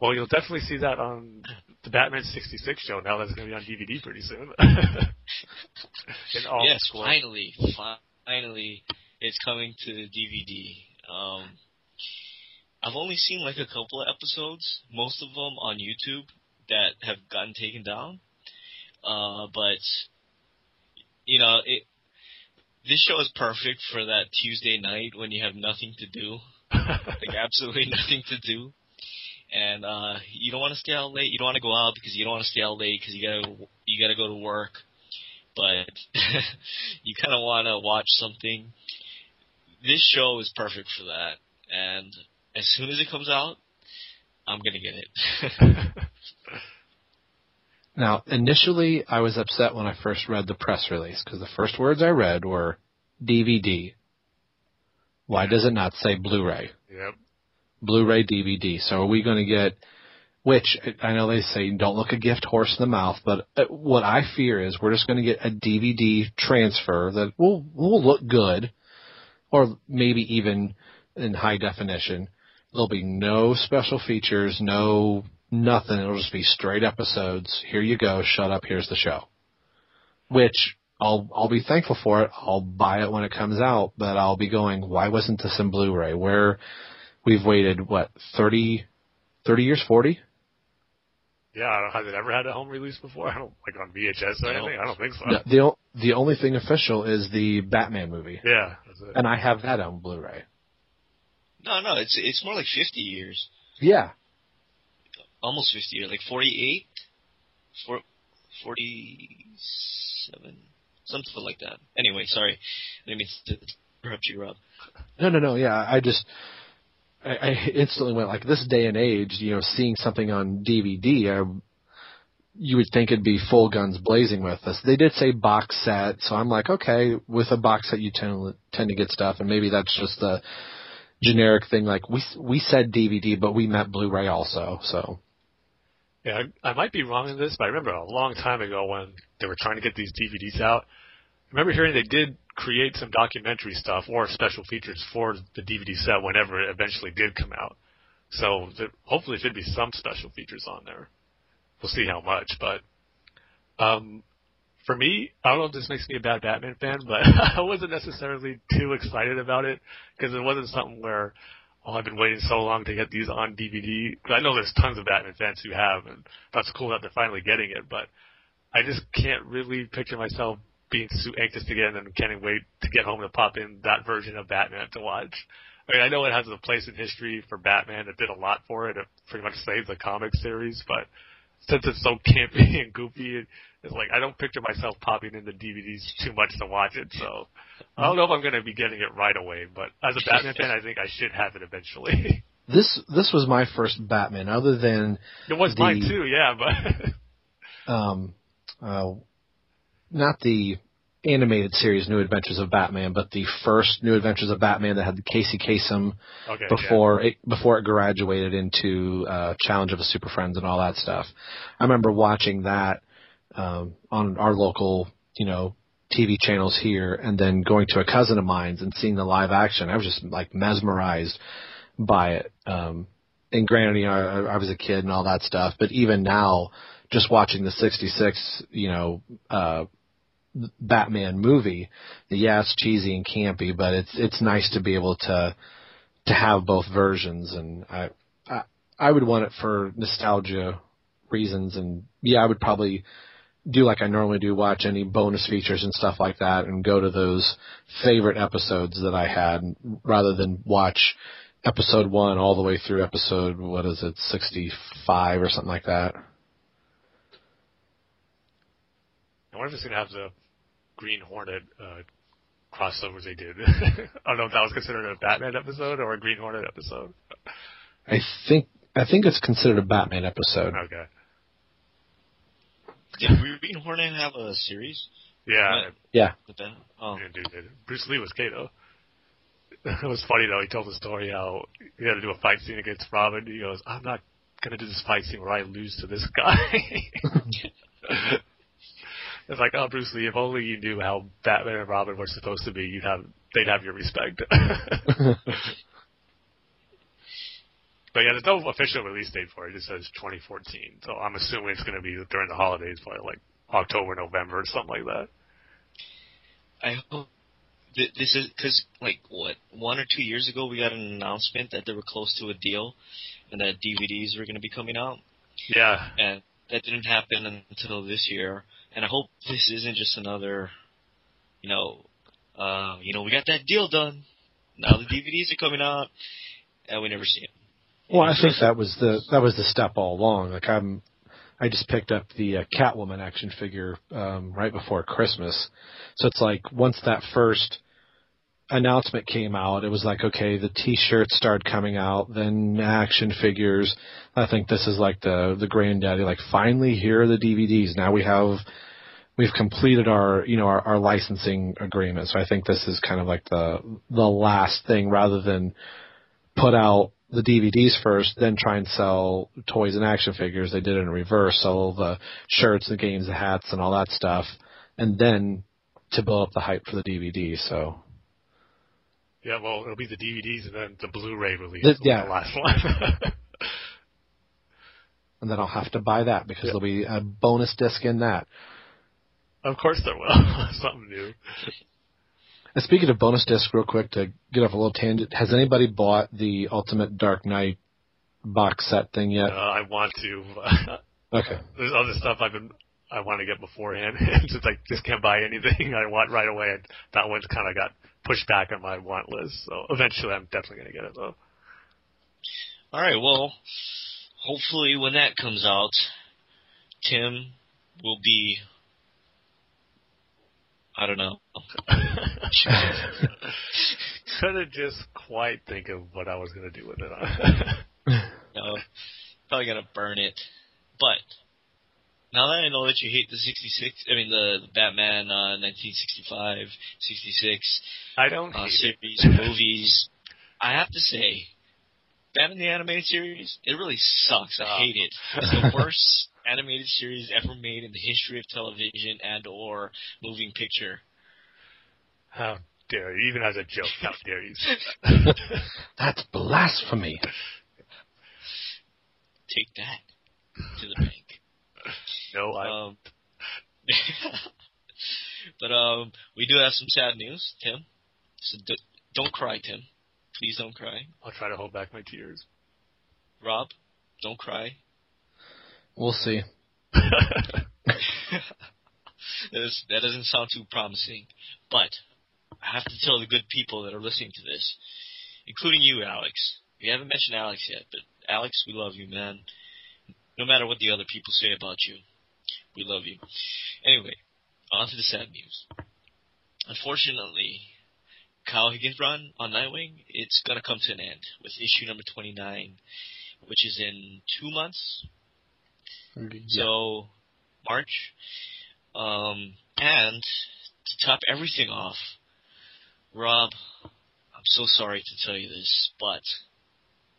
Speaker 1: well, you'll definitely see that on the Batman 66 show now that's going to be on DVD pretty soon.
Speaker 2: Yes, finally, finally, it's coming to DVD. Um, I've only seen like a couple of episodes, most of them on YouTube that have gotten taken down. Uh, but you know, it this show is perfect for that Tuesday night when you have nothing to do, like absolutely nothing to do, and uh, you don't want to stay out late. You don't want to go out because you don't want to stay out late because you gotta you gotta go to work but you kind of want to watch something. This show is perfect for that, and as soon as it comes out, I'm gonna get it.
Speaker 3: Now, initially, I was upset when I first read the press release because the first words I read were DVD. Why does it not say Blu-ray?
Speaker 1: Yep.
Speaker 3: Blu-ray DVD. So are we going to get, which I know they say don't look a gift horse in the mouth, but uh, what I fear is we're just going to get a DVD transfer that will will look good, or maybe even in high definition. There'll be no special features, no nothing. It'll just be straight episodes. Here you go. Shut up. Here's the show. Which I'll I'll be thankful for it. I'll buy it when it comes out, but I'll be going. Why wasn't this in Blu-ray? Where we've waited what 30, 30 years, forty?
Speaker 1: Yeah, I don't, has it ever had a home release before? I don't like on VHS or
Speaker 2: No.
Speaker 1: anything. I don't think so.
Speaker 3: The the, o- the only thing official is the Batman movie,
Speaker 1: Yeah, that's it.
Speaker 3: and I have that on Blu-ray.
Speaker 2: no, no, it's it's more like 50 years,
Speaker 3: Yeah,
Speaker 2: almost 50 years, like 48, for 47, something like that. Anyway, sorry, let me interrupt you, Rob.
Speaker 3: No, no, no. Yeah, I just I, I instantly went like this day and age. You know, seeing something on DVD, I, you would think it'd be full guns blazing with us. They did say box set, so I'm like, okay, with a box set you tend tend to get stuff, and maybe that's just the generic thing. Like we we said DVD, but we meant Blu-ray also. So
Speaker 1: Yeah, I, I might be wrong in this, but I remember a long time ago when they were trying to get these DVDs out. I remember hearing they did create some documentary stuff or special features for the DVD set whenever it eventually did come out. So there, hopefully there should be some special features on there. We'll see how much, but um, for me, I don't know if this makes me a bad Batman fan, but I wasn't necessarily too excited about it because it wasn't something where, oh, I've been waiting so long to get these on DVD. I know there's tons of Batman fans who have, and that's cool that they're finally getting it, but I just can't really picture myself being so anxious to get in and can't wait to get home to pop in that version of Batman to watch. I mean, I know it has a place in history for Batman. It did a lot for it. It pretty much saved the comic series, but since it's so campy and goofy, it's like I don't picture myself popping into DVDs too much to watch it. So I don't know if I'm going to be getting it right away, but as a Batman fan, I think I should have it eventually.
Speaker 3: this this was my first Batman, other than
Speaker 1: it was
Speaker 3: The-
Speaker 1: mine too, yeah, but
Speaker 3: um, uh, not the animated series New Adventures of Batman, but the first New Adventures of Batman that had the Casey Kasem
Speaker 1: okay.
Speaker 3: before it before it graduated into uh, Challenge of the Super Friends and all that stuff. I remember watching that um, on our local, you know, TV channels here, and then going to a cousin of mine's and seeing the live action. I was just like mesmerized by it. Um, and granted, you know, I, I was a kid and all that stuff, but even now, just watching the '66, you know, uh, Batman movie, yeah, it's cheesy and campy, but it's it's nice to be able to to have both versions, and I I, I would want it for nostalgia reasons, and yeah, I would probably do like I normally do, watch any bonus features and stuff like that, and go to those favorite episodes that I had, rather than watch episode one all the way through episode what is it, sixty five or something like that.
Speaker 1: I wonder if it's to have the Green Hornet uh, crossovers they did. I don't know if that was considered a Batman episode or a Green Hornet episode.
Speaker 3: I think I think it's considered a Batman episode.
Speaker 1: Okay.
Speaker 2: Did we Green Hornet have a series?
Speaker 1: Yeah,
Speaker 3: Yeah.
Speaker 2: With Ben? Oh,
Speaker 1: Yeah, dude, dude. Bruce Lee was Kato. It was funny though. He told the story how he had to do a fight scene against Robin. He goes, "I'm not gonna do this fight scene where I lose to this guy." it's like, oh, Bruce Lee, if only you knew how Batman and Robin were supposed to be, you'd have they'd have your respect. but yeah, there's no official release date for it. It just says 2014. So I'm assuming it's gonna be during the holidays, probably like October, November, or something like that.
Speaker 2: I hope th- this is because like what one or two years ago we got an announcement that they were close to a deal and that DVDs were going to be coming out,
Speaker 1: Yeah,
Speaker 2: and that didn't happen until this year. And I hope this isn't just another, you know, uh, you know, we got that deal done. Now the DVDs are coming out, and we never see them.
Speaker 3: Well, I think that was the that was the step all along. Like I'm, I just picked up the uh, Catwoman action figure um, right before Christmas, so it's like once that first announcement came out, it was like okay, the T-shirts started coming out, then action figures. I think this is like the the granddaddy. Like finally, here are the DVDs. Now we have. We've completed our, you know, our, our licensing agreement. So I think this is kind of like the the last thing, rather than put out the DVDs first, then try and sell toys and action figures. They did it in reverse, sell the shirts, the games, the hats, and all that stuff, and then to build up the hype for the DVD. So
Speaker 1: Yeah, well, it'll be the DVDs and then the Blu-ray release.
Speaker 3: The- yeah.
Speaker 1: the last one.
Speaker 3: and then I'll have to buy that because
Speaker 1: Yeah.
Speaker 3: there'll be a bonus disc in that.
Speaker 1: of course there will. Something new.
Speaker 3: And speaking of bonus disc, real quick to get off a little tangent, has anybody bought the Ultimate Dark Knight box set thing
Speaker 1: Uh,
Speaker 3: yet?
Speaker 1: I want to.
Speaker 3: Okay.
Speaker 1: There's other stuff I've been I want to get beforehand. Since I just can't buy anything I want right away, and that one's kind of got pushed back on my want list. So eventually, I'm definitely gonna get it though.
Speaker 2: All right, well, hopefully when that comes out, Tim, will be. I don't know.
Speaker 1: Couldn't just quite think of what I was gonna do with it.
Speaker 2: no, probably gonna burn it. But now that I know that you hate the 66, I mean the, the Batman uh, 1965, 66
Speaker 1: I don't
Speaker 2: uh,
Speaker 1: hate
Speaker 2: series,
Speaker 1: it.
Speaker 2: movies, I have to say, Batman the animated series, it really sucks. I hate it. It's the worst animated series ever made in the history of television and or moving picture.
Speaker 1: How dare you? Even as a joke, how dare you?
Speaker 3: That's blasphemy.
Speaker 2: Take that to the bank.
Speaker 1: no, I.
Speaker 2: Um, but um, we do have some sad news, Tim. So d- don't cry, Tim. Please don't cry.
Speaker 1: I'll try to hold back my tears.
Speaker 2: Rob, don't cry.
Speaker 3: We'll see.
Speaker 2: That doesn't sound too promising. But I have to tell the good people that are listening to this, including you, Alex. We haven't mentioned Alex yet, but Alex, we love you, man. No matter what the other people say about you, we love you. Anyway, on to the sad news. Unfortunately, Kyle Higgins' run on Nightwing, it's gonna come to an end with issue number 29, which is in two months. So, March. Um, and to top everything off, Rob, I'm so sorry to tell you this, but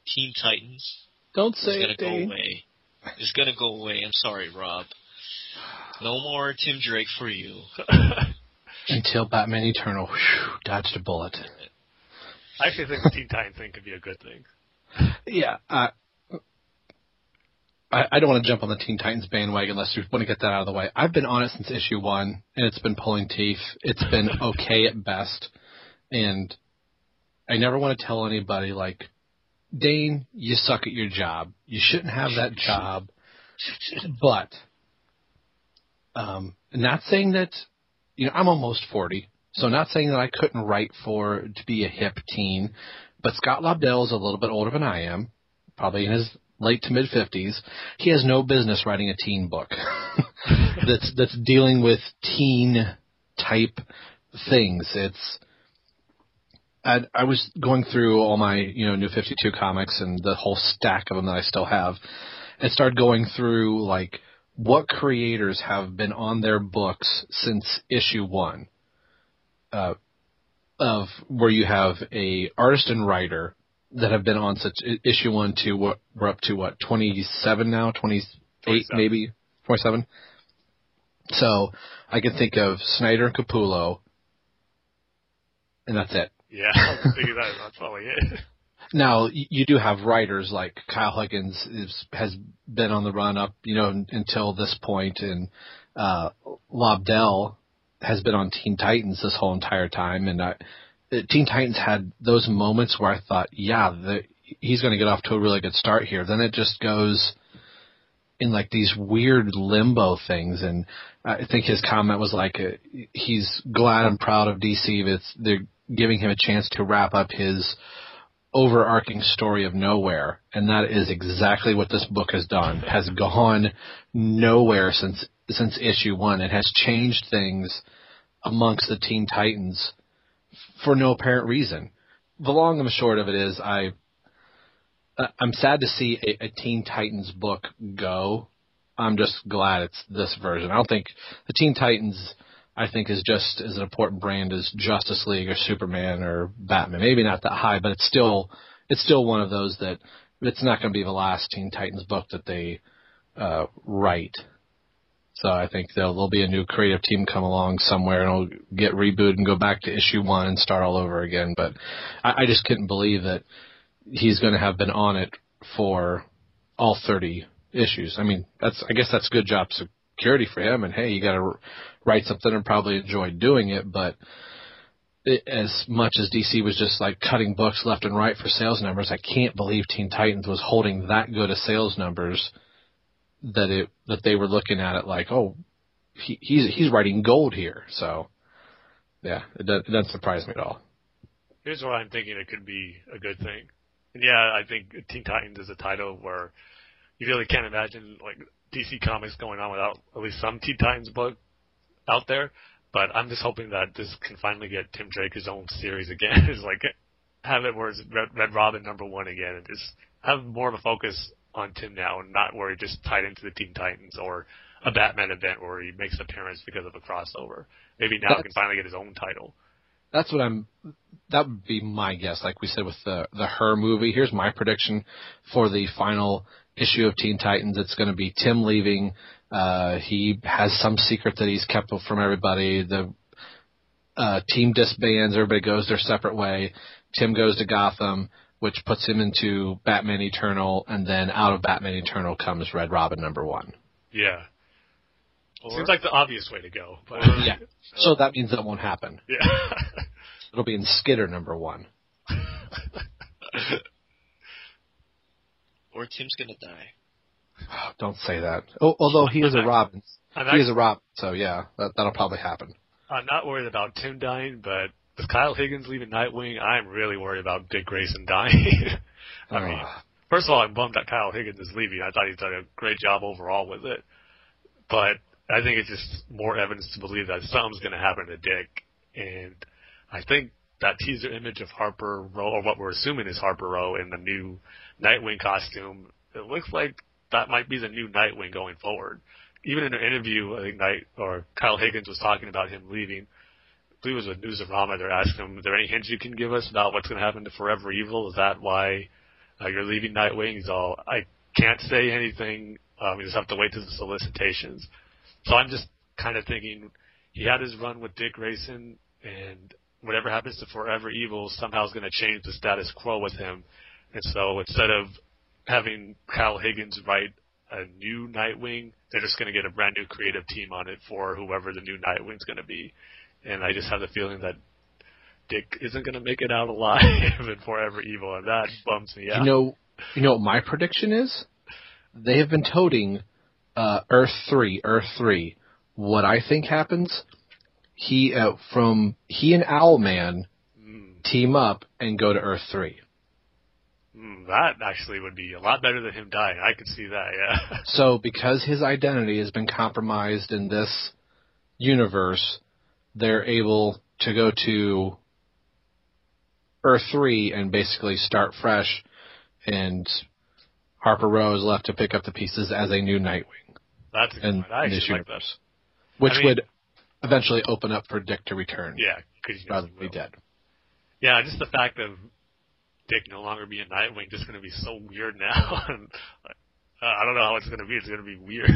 Speaker 2: Teen Titans
Speaker 3: Don't
Speaker 2: is gonna
Speaker 3: it,
Speaker 2: go
Speaker 3: Dane.
Speaker 2: away. It's gonna go away. I'm sorry, Rob. No more Tim Drake for you.
Speaker 3: Until Batman Eternal whew, dodged a bullet.
Speaker 1: I actually think the Teen Titans thing could be a good thing.
Speaker 3: Yeah, uh, I, I don't want to jump on the Teen Titans bandwagon unless you want to get that out of the way. I've been on it since issue one, and it's been pulling teeth. It's been okay at best, and I never want to tell anybody like, Dane, you suck at your job. You shouldn't have that job. But, um, not saying that, you know, I'm almost 40, so not saying that I couldn't write for to be a hip teen, but Scott Lobdell is a little bit older than I am, probably in his late to mid 50s. He has no business writing a teen book that's that's dealing with teen type things. It's I, I was going through all my you know New Fifty Two comics and the whole stack of them that I still have, and started going through like what creators have been on their books since issue one. Uh, of where you have a artist and writer that have been on such issue one to what we're up to what twenty seven now twenty eight maybe twenty seven. So I can think of Snyder and Capullo, and that's it.
Speaker 1: Yeah, that. That's probably it.
Speaker 3: Now you do have writers like Kyle Higgins is, has been on the run up, you know, until this point, and uh, Lobdell has been on Teen Titans this whole entire time, and I, uh, Teen Titans had those moments where I thought, yeah, the, he's going to get off to a really good start here. Then it just goes in like these weird limbo things, and I think his comment was like, uh, he's glad and proud of DC that they're giving him a chance to wrap up his overarching story of nowhere, and that is exactly what this book has done. Has gone nowhere since since issue one. It has changed things amongst the Teen Titans for no apparent reason. The long and the short of it is, I- I'm sad to see a, a Teen Titans book go. I'm just glad it's this version. I don't think the Teen Titans. I think is just as an important brand as Justice League or Superman or Batman. Maybe not that high, but it's still it's still one of those that it's not going to be the last Teen Titans book that they uh, write. So I think there'll, there'll be a new creative team come along somewhere and it'll get rebooted and go back to issue one and start all over again. But I, I just couldn't believe that he's going to have been on it for all 30 issues. I mean, that's I guess that's good job security for him. And hey, you got to write something and probably enjoy doing it, but it, as much as DC was just like cutting books left and right for sales numbers, I can't believe Teen Titans was holding that good of sales numbers that it that they were looking at it like, oh, he, he's he's writing gold here. So yeah, it, does, it doesn't surprise me at all.
Speaker 1: Here's what I'm thinking it could be a good thing. And yeah, I think Teen Titans is a title where you really can't imagine like DC Comics going on without at least some Teen Titans book out there. But I'm just hoping that this can finally get Tim Drake his own series again. It's like have it where it's Red, Red Robin number one again, and just have more of a focus on Tim now, and not where he just tied into the Teen Titans or a Batman event where he makes an appearance because of a crossover. Maybe now he can finally get his own title.
Speaker 3: That's what I'm. That would be my guess. Like we said with the the Her movie. Here's my prediction for the final issue of Teen Titans. It's going to be Tim leaving. Uh, he has some secret that he's kept from everybody. The uh, team disbands. Everybody goes their separate way. Tim goes to Gotham, which puts him into Batman Eternal, and then out of Batman Eternal comes Red Robin number one.
Speaker 1: Yeah. Or, Seems like the obvious way to go. But
Speaker 3: yeah. So that means that won't happen.
Speaker 1: Yeah.
Speaker 3: It'll be in Skidder number one.
Speaker 2: or Tim's gonna die.
Speaker 3: Don't say that. Oh, although he is a Robin. he is a Robin, so yeah, that, that'll probably happen.
Speaker 1: I'm not worried about Tim dying, but with Kyle Higgins leaving Nightwing, I'm really worried about Dick Grayson dying. I mean, ah. first of all, I'm bummed that Kyle Higgins is leaving. I thought he's done a great job overall with it, but I think it's just more evidence to believe that something's going to happen to Dick, and I think that teaser image of Harper Row, or what we're assuming is Harper Row in the new Nightwing costume, it looks like that might be the new Nightwing going forward. Even in an interview, I think Night or Kyle Higgins was talking about him leaving. I believe it was with Newsarama. They're asking him, "Is there any hints you can give us about what's going to happen to Forever Evil? Is that why uh, you're leaving Nightwing?" He's all, "I can't say anything. Um, we just have to wait to the solicitations." So I'm just kind of thinking he had his run with Dick Grayson, and whatever happens to Forever Evil somehow is going to change the status quo with him. And so instead of having Kyle Higgins write a new Nightwing, they're just going to get a brand new creative team on it for whoever the new Nightwing's going to be. And I just have the feeling that Dick isn't going to make it out alive in Forever Evil, and that bums me out.
Speaker 3: You know, you know what my prediction is? They have been toting uh, Earth Three, Earth Three. What I think happens, he uh, from he and Owlman mm. team up and go to Earth Three.
Speaker 1: Mm, that actually would be a lot better than him dying. I could see that, yeah.
Speaker 3: so because his identity has been compromised in this universe, they're able to go to Earth 3 and basically start fresh, and Harper Row is left to pick up the pieces as a new Nightwing.
Speaker 1: That's a good
Speaker 3: in,
Speaker 1: I
Speaker 3: in
Speaker 1: this like that.
Speaker 3: Which I mean, would eventually open up for Dick to return.
Speaker 1: Yeah, because
Speaker 3: rather than be dead.
Speaker 1: Yeah, just the fact of Dick no longer being Nightwing just going to be so weird now. and, uh, I don't know how it's going to be. It's going to be weird.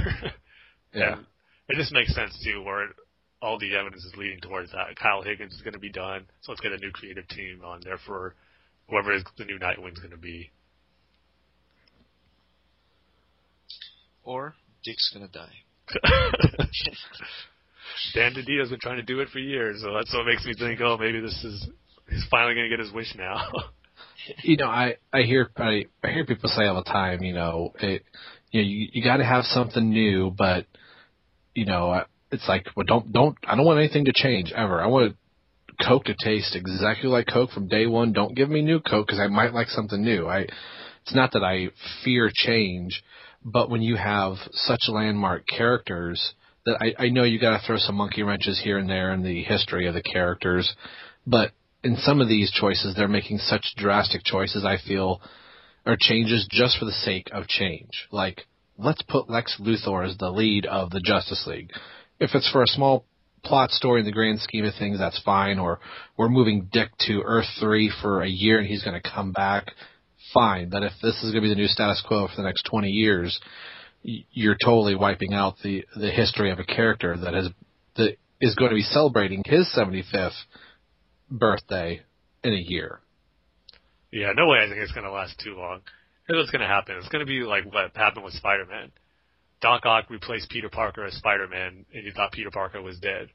Speaker 3: yeah.
Speaker 1: And it just makes sense too, where all the evidence is leading towards that. Kyle Higgins is going to be done, so let's get a new creative team on there for whoever the new Nightwing's going to be.
Speaker 2: Or Dick's going to die.
Speaker 1: Dan DiDio's been trying to do it for years, so that's what makes me think, oh, maybe this is he's finally going to get his wish now.
Speaker 3: you know, I I hear I, I hear people say all the time, you know, it, you know, you, you got to have something new, but you know, it's like, well, don't don't I don't want anything to change ever. I want Coke to taste exactly like Coke from day one. Don't give me new Coke because I might like something new. I it's not that I fear change, but when you have such landmark characters that I, I know you got to throw some monkey wrenches here and there in the history of the characters, but in some of these choices, they're making such drastic choices. I feel or changes just for the sake of change. Like, let's put Lex Luthor as the lead of the Justice League. If it's for a small plot story in the grand scheme of things, that's fine. Or we're moving Dick to Earth 3 for a year and he's going to come back, fine. But if this is going to be the new status quo for the next 20 years, you're totally wiping out the, the history of a character that has, that is going to be celebrating his 75th birthday in a year.
Speaker 1: Yeah, no way I think it's going to last too long. Here's what's going to happen. It's going to be like what happened with Spider-Man. Doc Ock replaced Peter Parker as Spider-Man, and you thought Peter Parker was dead.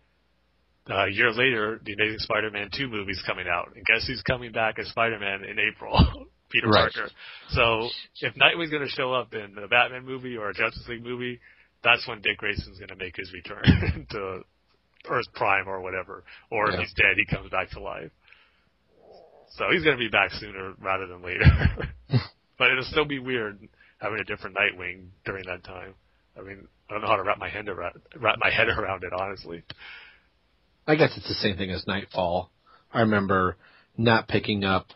Speaker 1: Uh, a year later, the Amazing Spider-Man 2 movie's coming out, and guess who's coming back as Spider-Man in April? Peter right. Parker. So if Nightwing's going to show up in the Batman movie or a Justice League movie, that's when Dick Grayson's going to make his return to Earth Prime or whatever. Or yeah. if he's dead, he comes back to life. So he's going to be back sooner rather than later. but it'll still be weird having a different Nightwing during that time. I mean, I don't know how to wrap my head around wrap my head around it honestly.
Speaker 3: I guess it's the same thing as Knightfall. I remember not picking up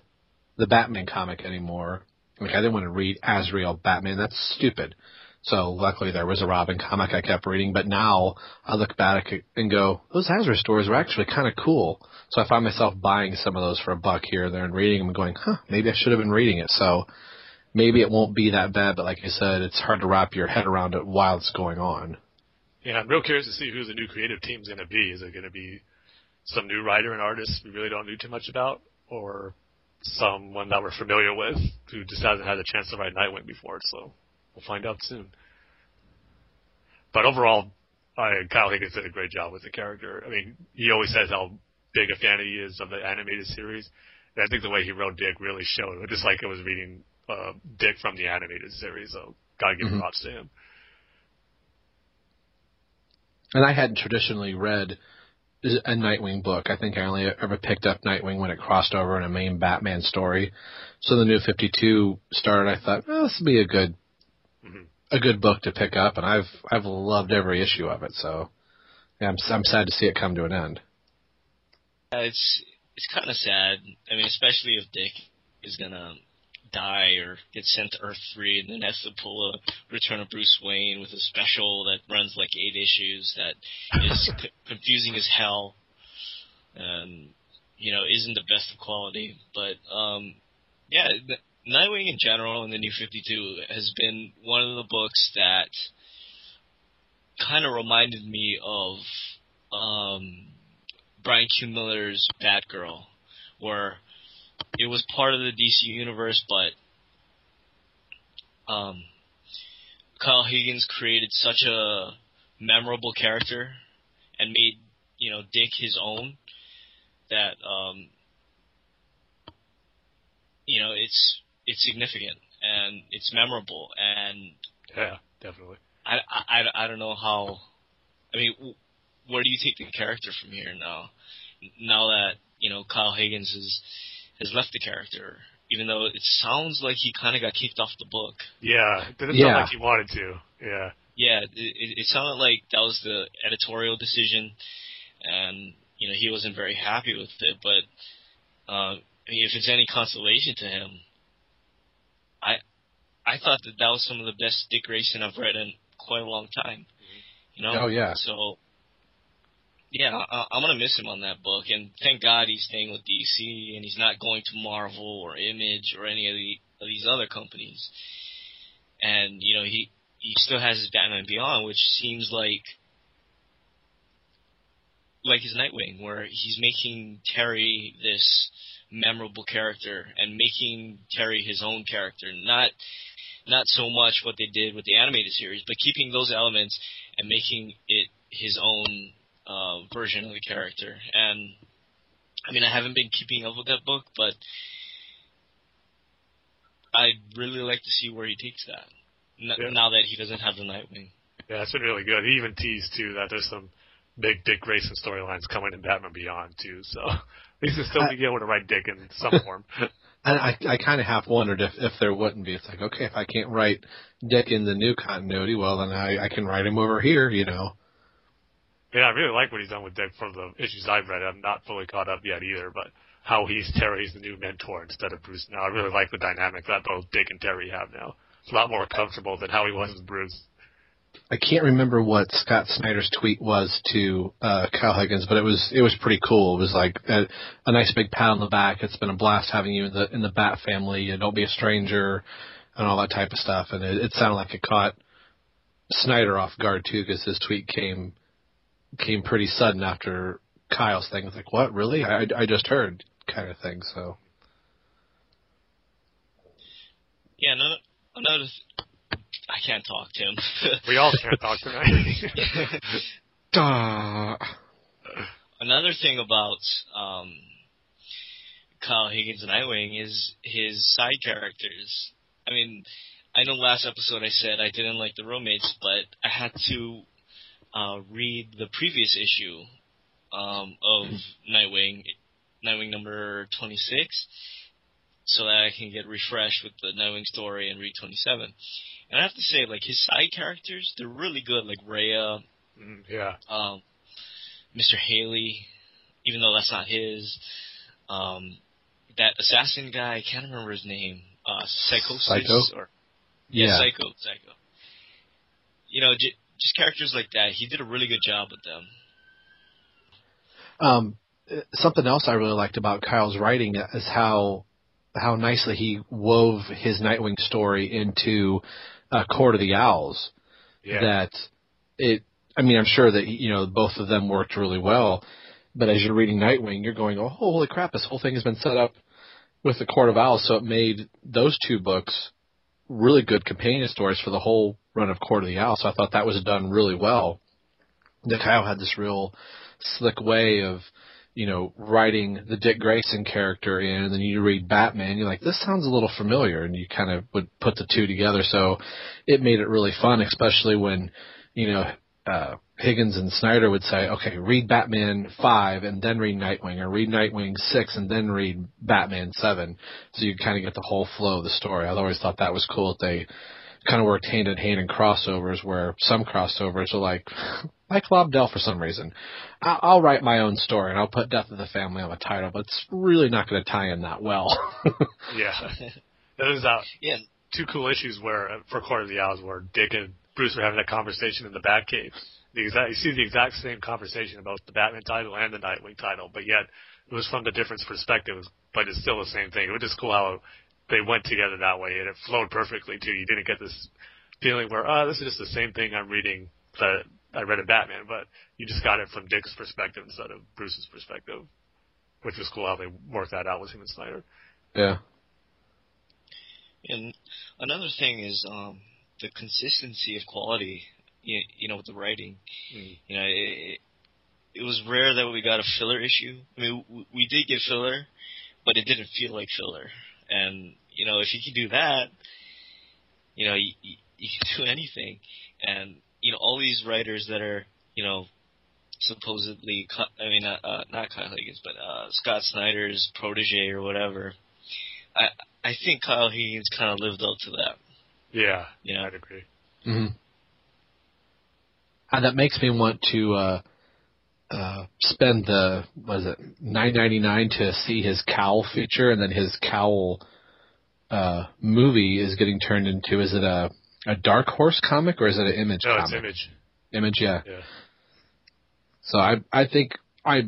Speaker 3: the Batman comic anymore. Like I didn't want to read Azrael Batman. That's stupid. So luckily there was a Robin comic I kept reading, but now I look back and go, those Azrael stories were actually kind of cool. So I find myself buying some of those for a buck here and there and reading them and going, huh, maybe I should have been reading it. So maybe it won't be that bad, but like I said, it's hard to wrap your head around it while it's going on.
Speaker 1: Yeah, I'm real curious to see who the new creative team's going to be. Is it going to be some new writer and artist we really don't know too much about, or someone that we're familiar with who just hasn't had a chance to write Nightwing before? So we'll find out soon. But overall, I, Kyle Higgins did a great job with the character. I mean, he always says how big a fan he is of the animated series. And I think the way he wrote Dick really showed, It. just like I was reading uh, Dick from the animated series. So gotta give mm-hmm. props to him.
Speaker 3: And I hadn't traditionally read a Nightwing book. I think I only ever picked up Nightwing when it crossed over in a main Batman story. So the new 52 started. I thought, well, this would be a good. A good book to pick up, and I've I've loved every issue of it. So yeah, I'm I'm sad to see it come to an end.
Speaker 2: Uh, it's it's kind of sad. I mean, especially if Dick is gonna die or get sent to Earth Three, and then has to pull a Return of Bruce Wayne with a special that runs like eight issues that is c- confusing as hell, and you know isn't the best of quality. But um, yeah, Nightwing in general and the New Fifty Two has been one of the books that kind of reminded me of um, Bryan Q. Miller's Batgirl, where it was part of the DC universe, but um, Kyle Higgins created such a memorable character and made you know Dick his own that um, you know it's it's significant and it's memorable and
Speaker 1: yeah definitely
Speaker 2: I I, I don't know how I mean where do you take the character from here now now that you know Kyle Higgins is has left the character, even though it sounds like he kind of got kicked off the book.
Speaker 1: Yeah, it didn't yeah. sound like he wanted to. Yeah.
Speaker 2: Yeah, it, it sounded like that was the editorial decision, and you know he wasn't very happy with it. But uh, if it's any consolation to him, I I thought that that was some of the best Dick Grayson I've read in quite a long time. You know?
Speaker 3: Oh yeah.
Speaker 2: So yeah, I, I'm gonna miss him on that book, and thank God he's staying with DC and he's not going to Marvel or Image or any of the of these other companies. And you know he he still has his Batman Beyond, which seems like like his Nightwing, where he's making Terry this memorable character and making Terry his own character, not not so much what they did with the animated series, but keeping those elements and making it his own uh, version of the character. And I mean, I haven't been keeping up with that book, but I'd really like to see where he takes that. N- yeah. Now that he doesn't have the Nightwing.
Speaker 1: Yeah, it's been really good. He even teased too that there's some big Dick Grayson storylines coming in Batman Beyond too. So least he's still be able to write Dick in some form.
Speaker 3: And I, I kind of half wondered if if there wouldn't be. It's like, okay, if I can't write Dick in the new continuity, well then I I can write him over here, you know.
Speaker 1: Yeah, I really like what he's done with Dick from the issues I've read. I'm not fully caught up yet either, but how he's Terry's the new mentor instead of Bruce now. I really like the dynamic that both Dick and Terry have now. It's a lot more comfortable than how he was with Bruce.
Speaker 3: I can't remember what Scott Snyder's tweet was to uh, Kyle Higgins, but it was it was pretty cool. It was like a, a nice big pat on the back. It's been a blast having you in the in the Bat family. And don't be a stranger, and all that type of stuff. And it, it sounded like it caught Snyder off guard too, because his tweet came came pretty sudden after Kyle's thing. It's like, what, really? I, I just heard, kind of thing. So.
Speaker 2: Yeah, another, another I can't talk, Tim.
Speaker 1: we all can't talk tonight. Duh.
Speaker 2: another thing about um, Kyle Higgins and Nightwing is his side characters. I mean, I know last episode I said I didn't like the roommates, but I had to uh, read the previous issue um, of Nightwing, Nightwing number 26, so that I can get refreshed with the Nightwing story and read 27. And I have to say, like his side characters, they're really good. Like Rhea,
Speaker 1: Mm, yeah.
Speaker 2: um, Mr. Haly, even though that's not his. Um, that assassin guy, I can't remember his name. Uh, Psychosis
Speaker 3: Psycho?
Speaker 2: or
Speaker 3: Yeah.
Speaker 2: Psycho, Psycho. You know, j- just characters like that. He did a really good job with them.
Speaker 3: Um, something else I really liked about Kyle's writing is how how nicely he wove his Nightwing story into uh, Court of the Owls.
Speaker 1: Yeah.
Speaker 3: That it, I mean, I'm sure that you know both of them worked really well, but as you're reading Nightwing, you're going, "Oh, holy crap! This whole thing has been set up with the Court of Owls." So it made those two books really good companion stories for the whole run of Court of the Owls. So I thought that was done really well. That Kyle had this real slick way of you know, writing the Dick Grayson character in, and then you read Batman, you're like, this sounds a little familiar, and you kind of would put the two together. So it made it really fun, especially when, you know, uh, Higgins and Snyder would say, okay, read Batman 5 and then read Nightwing, or read Nightwing 6 and then read Batman 7. So you kind of get the whole flow of the story. I always thought that was cool that they kind of worked hand in hand in crossovers where some crossovers are like, like Lobdell for some reason. I- I'll write my own story and I'll put Death of the Family on the title, but it's really not going to tie in that well.
Speaker 1: Yeah. There's uh,
Speaker 2: Yeah,
Speaker 1: two cool issues where uh, for Court of the Owls where Dick and Bruce were having a conversation in the Batcave. The exact, you see the exact same conversation about the Batman title and the Nightwing title, but yet it was from the different perspectives, but it's still the same thing. It was just cool how they went together that way, and it flowed perfectly too. You didn't get this feeling where, oh, this is just the same thing I'm reading that I read in Batman, but you just got it from Dick's perspective instead of Bruce's perspective, which was cool how they worked that out with him and Snyder.
Speaker 3: yeah.
Speaker 2: and another thing is um, the consistency of quality. You, you know, with the writing.
Speaker 1: Mm.
Speaker 2: You know, it, it was rare that we got a filler issue. I mean, we, we did get filler, but it didn't feel like filler. And you know, if you can do that, you know, you, you, you can do anything. And you know, all these writers that are, you know, supposedly, I mean, uh, uh, not Kyle Higgins, but uh, Scott Snyder's protege or whatever. I I think Kyle Higgins kind of lived up to that.
Speaker 1: Yeah,
Speaker 2: Yeah.
Speaker 1: I'd agree.
Speaker 3: hmm And that makes me want to uh, uh, spend the what is it nine ninety nine to see his cowl feature, and then his cowl uh, movie is getting turned into. Is it a a Dark Horse comic or is it an Image
Speaker 1: No,
Speaker 3: comic?
Speaker 1: it's Image.
Speaker 3: Image, yeah.
Speaker 1: Yeah.
Speaker 3: So I I think I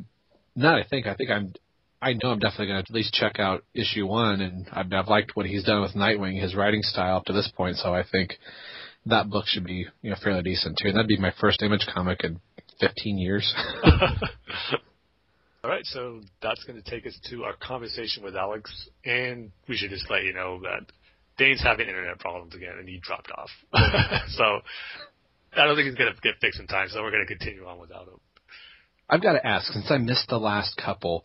Speaker 3: not I think I think I'm I know I'm definitely going to at least check out issue one, and I've, I've liked what he's done with Nightwing, his writing style up to this point. So I think that book should be you know fairly decent too. And that'd be my first Image comic in 15 years.
Speaker 1: All right, so that's going to take us to our conversation with Alex, and we should just let you know that Dane's having internet problems again, and he dropped off. so I don't think he's going to get fixed in time, so we're going to continue on without him.
Speaker 3: I've got to ask, since I missed the last couple,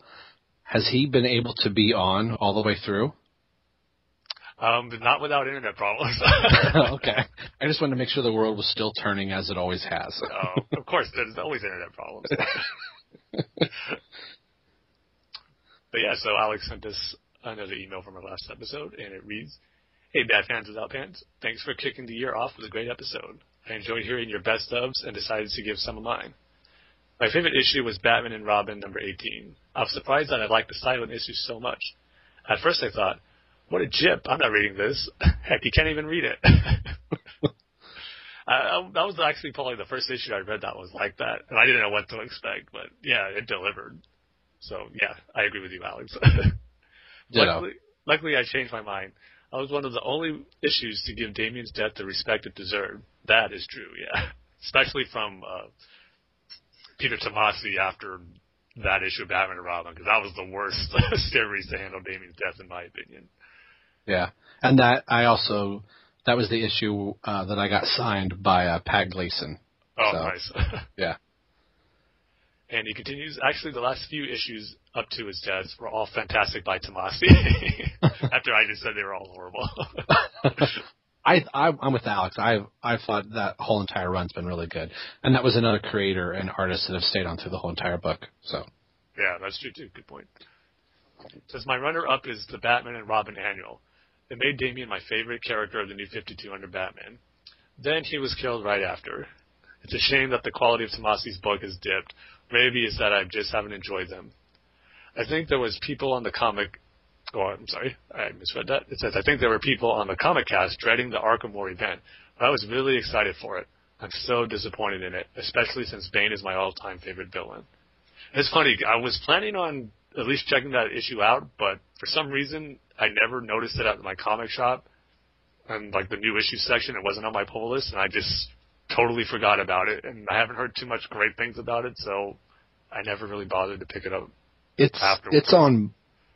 Speaker 3: has he been able to be on all the way through?
Speaker 1: Um, but not without internet problems.
Speaker 3: okay. I just wanted to make sure the world was still turning as it always has.
Speaker 1: Oh, of course, there's always internet problems. but yeah, so Alex sent us another email from our last episode, and it reads, Hey, Bad Fans Without Pants. Thanks for kicking the year off with a great episode. I enjoyed hearing your best ofs and decided to give some of mine. My favorite issue was Batman and Robin number 18. I was surprised that I liked the silent issue so much. At first I thought, what a jip, I'm not reading this. Heck, you can't even read it. Uh, that was actually probably the first issue I read that was like that, and I didn't know what to expect, but yeah, it delivered. So yeah, I agree with you, Alex. Luckily, luckily, I changed my mind. I was one of the only issues to give Damian's death the respect it deserved. That is true, yeah, especially from uh, Peter Tomasi after that issue of Batman and Robin, because that was the worst series to handle Damian's death, in my opinion.
Speaker 3: Yeah, and that I also that was the issue uh, that I got signed by uh, Pat Gleason.
Speaker 1: Oh,
Speaker 3: So,
Speaker 1: nice.
Speaker 3: Yeah.
Speaker 1: And he continues, actually the last few issues up to his death were all fantastic by Tomasi. After I just said they were all horrible.
Speaker 3: I, I I'm with Alex. I I thought that whole entire run's been really good, and that was another creator and artist that have stayed on through the whole entire book. So
Speaker 1: yeah, that's true too. Good point. Since my runner-up is the Batman and Robin annual, it made Damian my favorite character of the new 52 under Batman. Then he was killed right after. It's a shame that the quality of Tomasi's book has dipped. Maybe it's that I just haven't enjoyed them. I think there was people on the comic. Oh, I'm sorry, I misread that. It says I think there were people on the comic cast dreading the Arkham War event, I was really excited for it. I'm so disappointed in it, especially since Bane is my all-time favorite villain. It's funny. I was planning on at least checking that issue out, but for some reason I never noticed it at my comic shop and like the new issue section. It wasn't on my pull list, and I just totally forgot about it. And I haven't heard too much great things about it, so I never really bothered to pick it up.
Speaker 3: It's
Speaker 1: Afterwards.
Speaker 3: it's on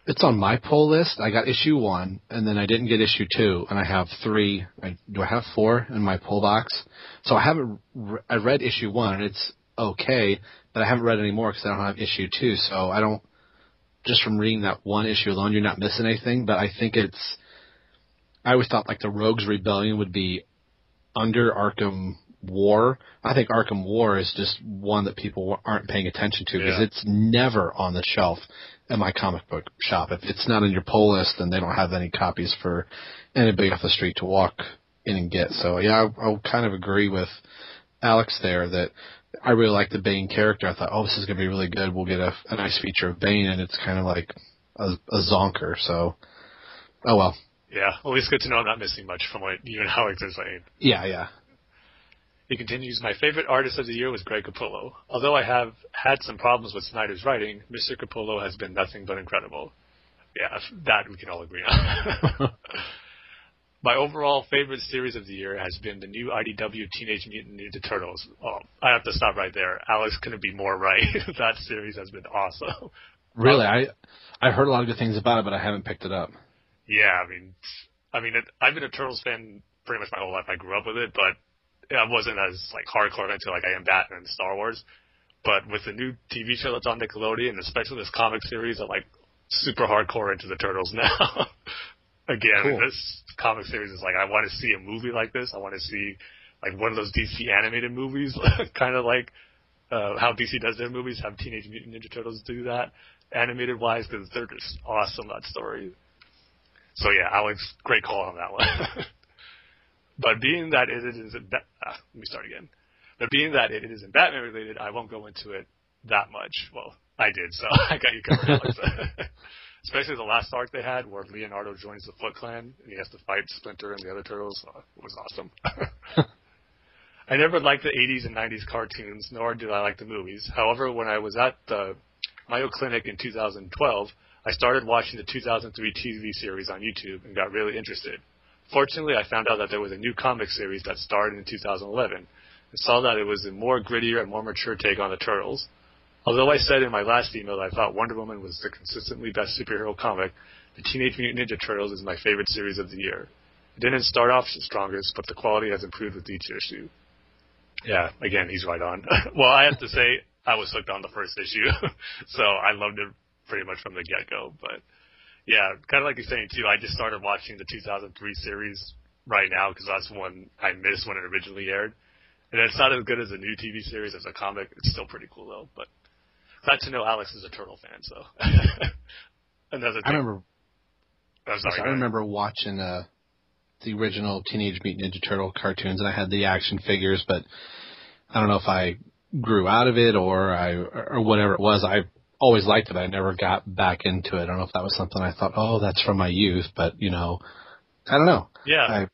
Speaker 3: it's on my pull list. I got issue one, and then I didn't get issue two, and I have three. I, do I have four in my pull box? So I haven't. Re- I read issue one, and it's okay, but I haven't read any more because I don't have issue two. So I don't. Just from reading that one issue alone, you're not missing anything. But I think it's. I always thought like the Rogues Rebellion would be under Arkham War. I think Arkham War is just one that people aren't paying attention to because
Speaker 1: Yeah.
Speaker 3: it's never on the shelf at my comic book shop. If it's not on your pull list, then they don't have any copies for anybody off the street to walk in and get. So yeah, I, I'll kind of agree with Alex there that I really like the Bane character. I thought, oh, this is going to be really good. We'll get a, a nice feature of Bane, and it's kind of like a, a zonker. So, oh well.
Speaker 1: Yeah, well, least good to know I'm not missing much from what you and Alex are saying.
Speaker 3: Yeah, yeah.
Speaker 1: He continues, My favorite artist of the year was Greg Capullo. Although I have had some problems with Snyder's writing, Mr. Capullo has been nothing but incredible. Yeah, that we can all agree on. My overall favorite series of the year has been the new IDW Teenage Mutant Ninja Turtles. Oh, I have to stop right there. Alex couldn't be more right. that series has been awesome.
Speaker 3: Really, I I've heard a lot of good things about it, but I haven't picked it up.
Speaker 1: Yeah, I mean, I mean, it, I've been a Turtles fan pretty much my whole life. I grew up with it, but I wasn't as like hardcore into like I am Batman and Star Wars. But with the new TV show that's on Nickelodeon, especially this comic series, I'm like super hardcore into the Turtles now. Again,
Speaker 3: Cool.
Speaker 1: this comic series is like I want to see a movie like this. I want to see like one of those DC animated movies, kind of like uh, how DC does their movies. Have Teenage Mutant Ninja Turtles do that animated wise because they're just awesome that story. So yeah, Alex, great call on that one. but being that it is, in Ba- uh, let me start again. But being that it isn't Batman related, I won't go into it that much. Well, I did, so I got you covered, Alex. Especially the last arc they had, where Leonardo joins the Foot Clan and he has to fight Splinter and the other turtles. Uh, was awesome. I never liked the 80s and 90s cartoons, nor did I like the movies. However, when I was at the Mayo Clinic in 2012, I started watching the 2003 TV series on YouTube and got really interested. Fortunately, I found out that there was a new comic series that started in 2011 and saw that it was a more grittier and more mature take on the Turtles. Although I said in my last email that I thought Wonder Woman was the consistently best superhero comic, the Teenage Mutant Ninja Turtles is my favorite series of the year. It didn't start off the strongest, but the quality has improved with each issue. Yeah, again, he's right on. well, I have to say, I was hooked on the first issue, so I loved it pretty much from the get-go. But yeah, kind of like you're saying too, I just started watching the 2003 series right now because that's one I missed when it originally aired. And it's not as good as a new TV series as a comic. It's still pretty cool though. But glad to know Alex is a turtle fan. So another thing.
Speaker 3: I remember
Speaker 1: I'm sorry.
Speaker 3: I remember watching uh, the original Teenage Mutant Ninja Turtle cartoons, and I had the action figures, but I don't know if I grew out of it or I or whatever it was. I always liked it. I never got back into it. I don't know if that was something I thought, oh, that's from my youth, but you know, I don't know.
Speaker 1: Yeah.
Speaker 3: I,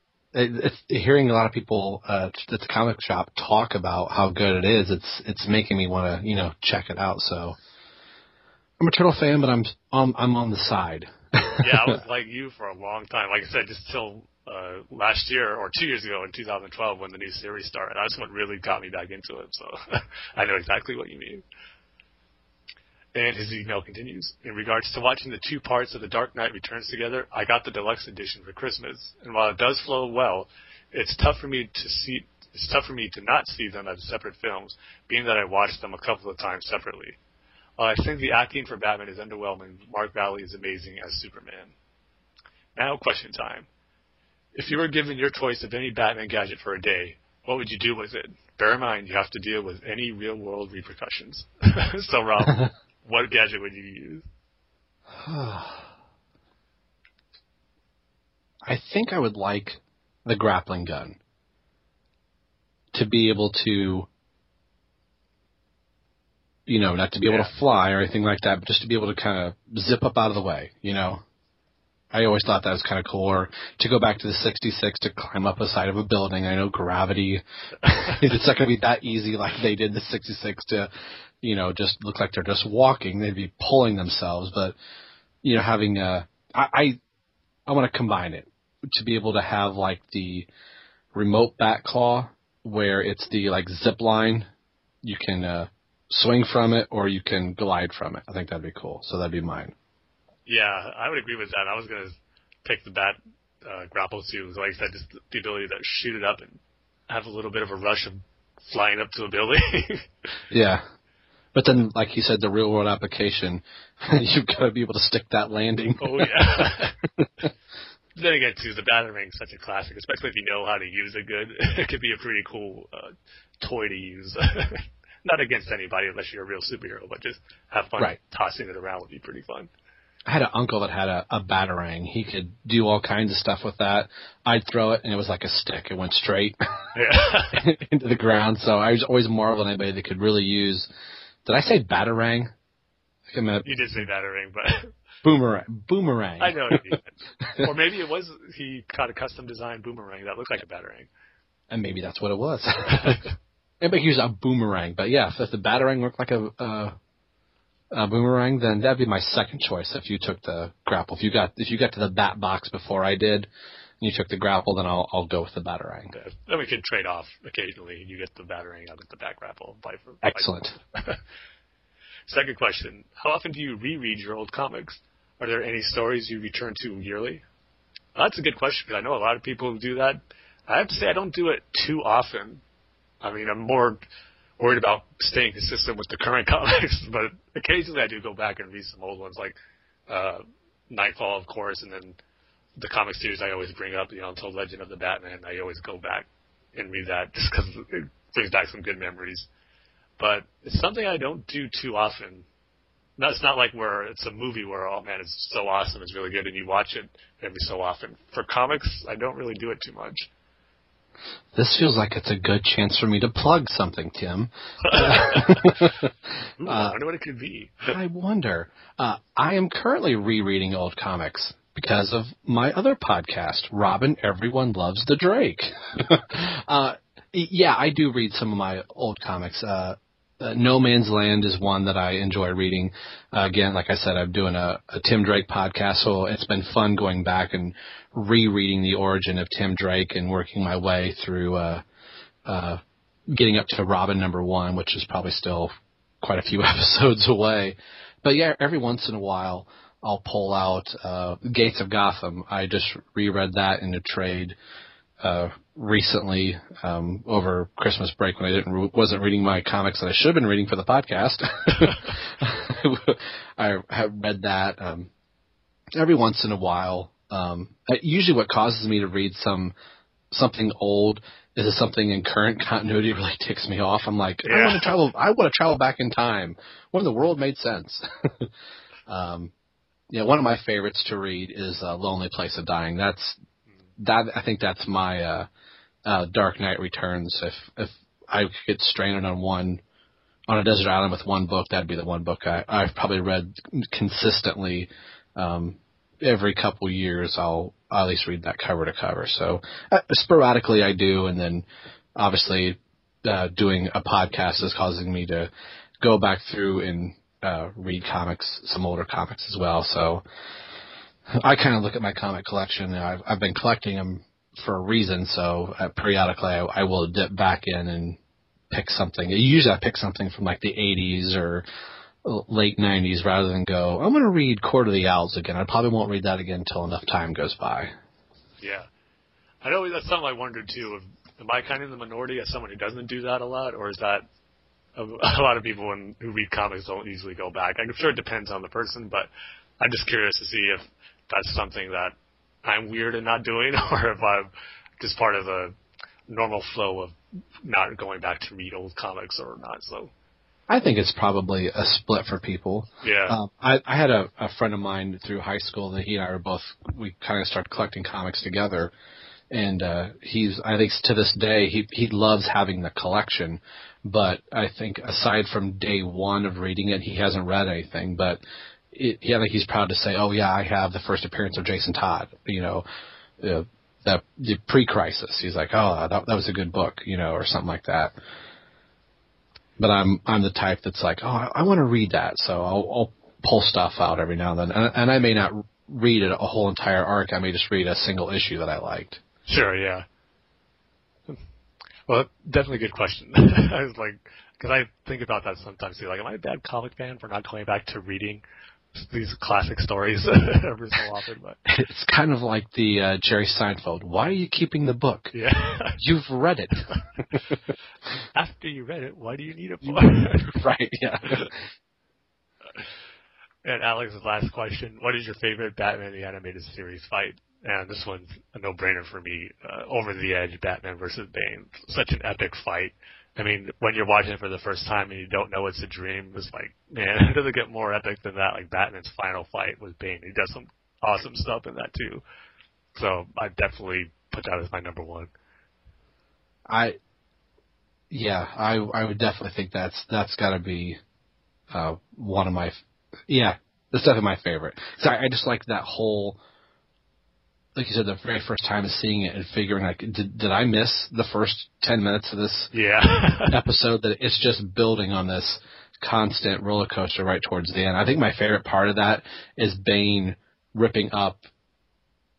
Speaker 3: hearing a lot of people uh, at the comic shop talk about how good it is. It's it's making me want to you know check it out. So I'm a turtle fan, but I'm um, I'm on the side.
Speaker 1: yeah, I was like you for a long time. Like I said, just till uh, last year or two years ago in 2012 when the new series started. That's what really got me back into it. So I know exactly what you mean. And his email continues. In regards to watching the two parts of The Dark Knight Returns together, I got the deluxe edition for Christmas. And while it does flow well, it's tough for me to see. It's tough for me to not see them as separate films, being that I watched them a couple of times separately. While I think the acting for Batman is underwhelming, Mark Valley is amazing as Superman. Now, question time. If you were given your choice of any Batman gadget for a day, what would you do with it? Bear in mind, you have to deal with any real world repercussions. so, Rob, what gadget would you use?
Speaker 3: I think I would like the grappling gun to be able to, you know, not to be able to fly or anything like that, but just to be able to kind of zip up out of the way, you know. I always thought that was kind of cool. Or to go back to the 66 to climb up the side of a building. I know gravity, it's not going to be that easy like they did the 66 to, you know, just look like they're just walking. They'd be pulling themselves. But, you know, having a, I, I, I want to combine it to be able to have like the remote back claw where it's the like zip line. You can, uh, swing from it or you can glide from it. I think that'd be cool. So that'd be mine.
Speaker 1: Yeah, I would agree with that. I was gonna pick the bat uh, grapple too. Like I said, just the ability to shoot it up and have a little bit of a rush of flying up to a building.
Speaker 3: Yeah. But then, like you said, the real world application, you've got to be able to stick that landing.
Speaker 1: oh yeah. then again, too, the Batarangs such a classic, especially if you know how to use it good. it could be a pretty cool uh, toy to use. Not against anybody unless you're a real superhero, but just have fun
Speaker 3: Right.
Speaker 1: tossing it around would be pretty fun.
Speaker 3: I had an uncle that had a, a batarang. He could do all kinds of stuff with that. I'd throw it, and it was like a stick. It went straight
Speaker 1: Yeah.
Speaker 3: into the ground. So I was always marveling at anybody that could really use. Did I say batarang? I meant
Speaker 1: you did say Batarang, but
Speaker 3: boomerang. Boomerang.
Speaker 1: I know. Or maybe it was he caught a custom designed boomerang that looked like a Batarang.
Speaker 3: and maybe that's what it was. Anybody could use a boomerang, but yeah, if the batarang looked like a, a a boomerang, then that'd be my second choice. If you took the grapple, if you got if you got to the bat box before I did, you took the grapple, then I'll I'll go with the batarang.
Speaker 1: Yeah. Then we could trade off occasionally. You get the Batarang, I get the bat grapple. Versa. vice
Speaker 3: Excellent.
Speaker 1: Second question: How often do you reread your old comics? Are there any stories you return to yearly? Well, that's a good question because I know a lot of people who do that. I have to say I don't do it too often. I mean, I'm more worried about staying consistent with the current comics, but occasionally I do go back and read some old ones like uh, Knightfall, of course, and then the comic series I always bring up, you know, Untold Legend of the Batman. I always go back and read that just because it brings back some good memories. But it's something I don't do too often. No, it's not like where it's a movie where oh man, it's so awesome, it's really good, and you watch it every so often. For comics, I don't really do it too much.
Speaker 3: This feels like it's a good chance for me to plug something, Tim.
Speaker 1: Ooh,
Speaker 3: Uh,
Speaker 1: I wonder what it could be.
Speaker 3: I wonder. Uh, I am currently rereading old comics because of my other podcast, Robin Everyone Loves the Drake. uh, yeah, I do read some of my old comics. Uh, uh, no Man's Land is one that I enjoy reading. Uh, again, like I said, I'm doing a, a Tim Drake podcast, so it's been fun going back and rereading the origin of Tim Drake and working my way through uh, uh, getting up to Robin number one, which is probably still quite a few episodes away. But yeah, every once in a while I'll pull out uh Gates of Gotham. I just reread that in a trade uh recently um over Christmas break when I didn't re- wasn't reading my comics that I should have been reading for the podcast. I have read that um every once in a while. Um usually what causes me to read some something old is something in current continuity really ticks me off. I'm like, I want to travel. I want to travel back in time when the world made sense. um, yeah, one of my favorites to read is uh, Lonely Place of Dying. That's that. I think that's my uh, uh, Dark Knight Returns. If if I could get stranded on one on a desert island with one book, that'd be the one book I, I've probably read consistently. Um, every couple years, I'll, I'll at least read that cover to cover. So uh, sporadically, I do, and then obviously uh, doing a podcast is causing me to go back through and uh, read comics, some older comics as well. So I kind of look at my comic collection. I've, I've been collecting them for a reason. So uh, periodically, I, I will dip back in and pick something. Usually, I pick something from like the '80s or late '90s rather than go. I'm going to read Court of the Owls again. I probably won't read that again until enough time goes by.
Speaker 1: Yeah. I know that's something I wondered too. Am I kind of the minority as someone who doesn't do that a lot, or is that a, a lot of people when, who read comics don't usually go back? I'm sure it depends on the person, but I'm just curious to see if that's something that I'm weird in not doing, or if I'm just part of a normal flow of not going back to read old comics or not. So
Speaker 3: I I think it's probably a split for people.
Speaker 1: Yeah.
Speaker 3: Um, I, I had a, a friend of mine through high school that he and I were both we kind of started collecting comics together, and uh, he's I think to this day he he loves having the collection, but I think aside from day one of reading it, he hasn't read anything. But it, yeah, I think he's proud to say, oh yeah, I have the first appearance of Jason Todd. You know, uh, the the pre-crisis. He's like, oh, that that was a good book, you know, or something like that. But I'm I'm the type that's like, oh, I, I want to read that, so I'll, I'll pull stuff out every now and then, and, and I may not read a whole entire arc. I may just read a single issue that I liked.
Speaker 1: Sure, yeah. Well, definitely a good question. I was like, because I think about that sometimes too. Like, am I a bad comic fan for not going back to reading these classic stories every so often? But
Speaker 3: It's kind of like the uh, Jerry Seinfeld. Why are you keeping the book?
Speaker 1: yeah,
Speaker 3: You've read it,
Speaker 1: after you read it, why do you need it for?
Speaker 3: right? Yeah.
Speaker 1: and Alex's last question: What is your favorite Batman the Animated Series fight? And this one's a no-brainer for me. Uh, over the edge, Batman versus Bane. Such an epic fight. I mean, when you're watching it for the first time and you don't know it's a dream, it's like, man, it doesn't get more epic than that. Like Batman's final fight with Bane. He does some awesome stuff in that too. So I definitely put that as my number one.
Speaker 3: I, yeah, I I would definitely think that's that's got to be uh, one of my, yeah, that's definitely my favorite. 'Cause I, I just like that whole, like you said, the very first time of seeing it and figuring like, did did I miss the first ten minutes of this
Speaker 1: Yeah.
Speaker 3: episode? That it's just building on this constant roller coaster right towards the end. I think my favorite part of that is Bane ripping up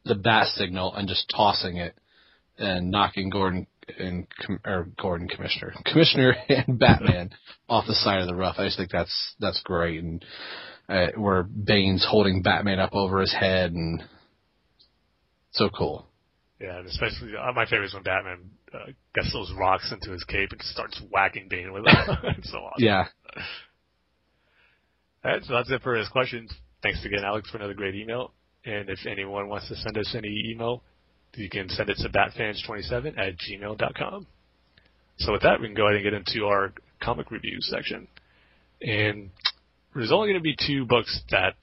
Speaker 3: the bat signal and just tossing it and knocking Gordon and or Gordon Commissioner, Commissioner and Batman off the side of the roof. I just think that's that's great, and uh, where Bane's holding Batman up over his head and so cool.
Speaker 1: Yeah, and especially uh, my favorite is when Batman uh, gets those rocks into his cape and starts whacking Bane with them. it's so awesome.
Speaker 3: Yeah,
Speaker 1: All right, so that's it for his questions. Thanks again, Alex, for another great email. And if anyone wants to send us any email, you can send it to batfans27 at gmail.com. So with that, we can go ahead and get into our comic review section. And there's only going to be two books that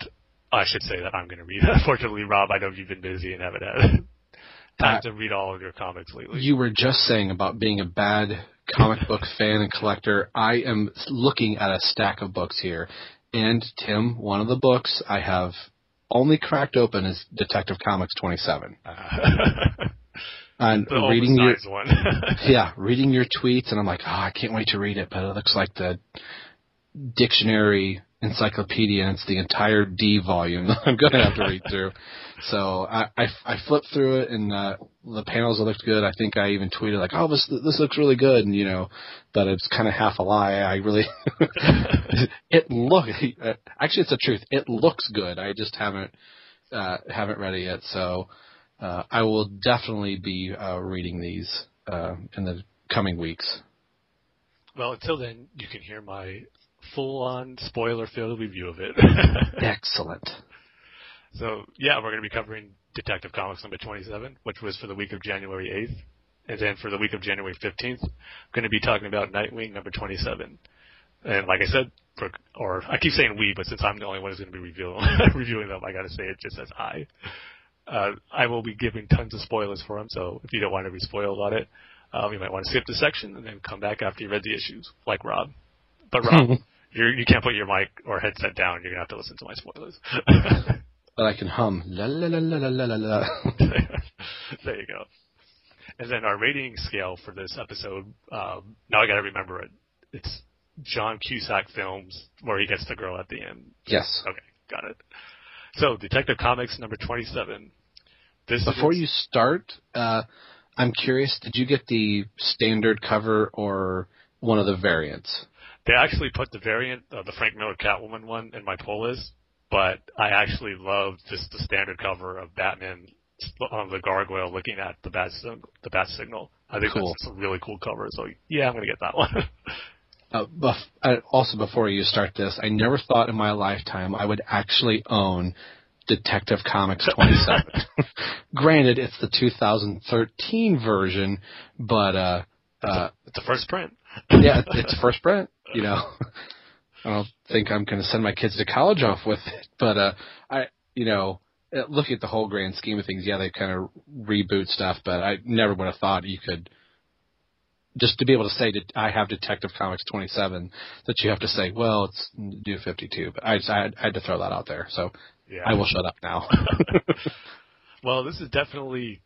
Speaker 1: I should say that I'm going to read. Unfortunately, Rob, I know you've been busy and haven't had time
Speaker 3: Uh,
Speaker 1: to read all of your comics lately.
Speaker 3: you were just saying about being a bad comic book fan and collector. I am looking at a stack of books here, and Tim, one of the books I have only cracked open is Detective Comics 27.
Speaker 1: Uh,
Speaker 3: And reading your yeah, reading your tweets, and I'm like, oh, I can't wait to read it, but it looks like the dictionary encyclopedia, and it's the entire D volume that I'm going to have to read through. So I, I, I flipped through it, and uh, the panels looked good. I think I even tweeted like, oh, this this looks really good, and you know, but it's kind of half a lie. I really, it look actually it's the truth. It looks good. I just haven't uh, haven't read it yet, so. Uh, I will definitely be uh, reading these uh, in the coming weeks.
Speaker 1: Well, until then, you can hear my full-on spoiler-filled review of it.
Speaker 3: Excellent.
Speaker 1: so, yeah, we're going to be covering Detective Comics number 27, which was for the week of January 8th. And then for the week of January 15th, we're going to be talking about Nightwing number 27. And like I said, for, or I keep saying we, but since I'm the only one who's going to be reviewing, reviewing them, I got to say it just as I. Uh, I will be giving tons of spoilers for them, so if you don't want to be spoiled on it, um, you might want to skip the section and then come back after you read the issues, like Rob. But Rob, you're, you can't put your mic or headset down. You're gonna have to listen to my spoilers.
Speaker 3: But I can hum la la la la la la la.
Speaker 1: there you go. And then our rating scale for this episode. Um, now I got to remember it. It's John Cusack films where he gets the girl at the end.
Speaker 3: Yes.
Speaker 1: Okay, got it. So Detective Comics number twenty-seven. This
Speaker 3: Before
Speaker 1: is,
Speaker 3: you start, uh, I'm curious. Did you get the standard cover or one of the variants?
Speaker 1: They actually put the variant of the Frank Miller Catwoman one in my pull list, but I actually love just the standard cover of Batman on the gargoyle looking at the bat the bat signal. I think
Speaker 3: Cool.
Speaker 1: that's a really cool cover. So yeah, I'm gonna get that one.
Speaker 3: Uh, buff, uh, also, before you start this, I never thought in my lifetime I would actually own Detective Comics 27. Granted, it's the 2013 version, but uh, uh,
Speaker 1: it's the first print.
Speaker 3: yeah, it's first print. You know, I don't think I'm going to send my kids to college off with it, but uh, I, you know, uh, looking at the whole grand scheme of things, yeah, they kind of reboot stuff, but I never would have thought you could just to be able to say that I have Detective Comics 27 that you have to say, well, it's New 52, but I just I had, I had to throw that out there, so
Speaker 1: Yeah.
Speaker 3: I will shut up now.
Speaker 1: Well, this is definitely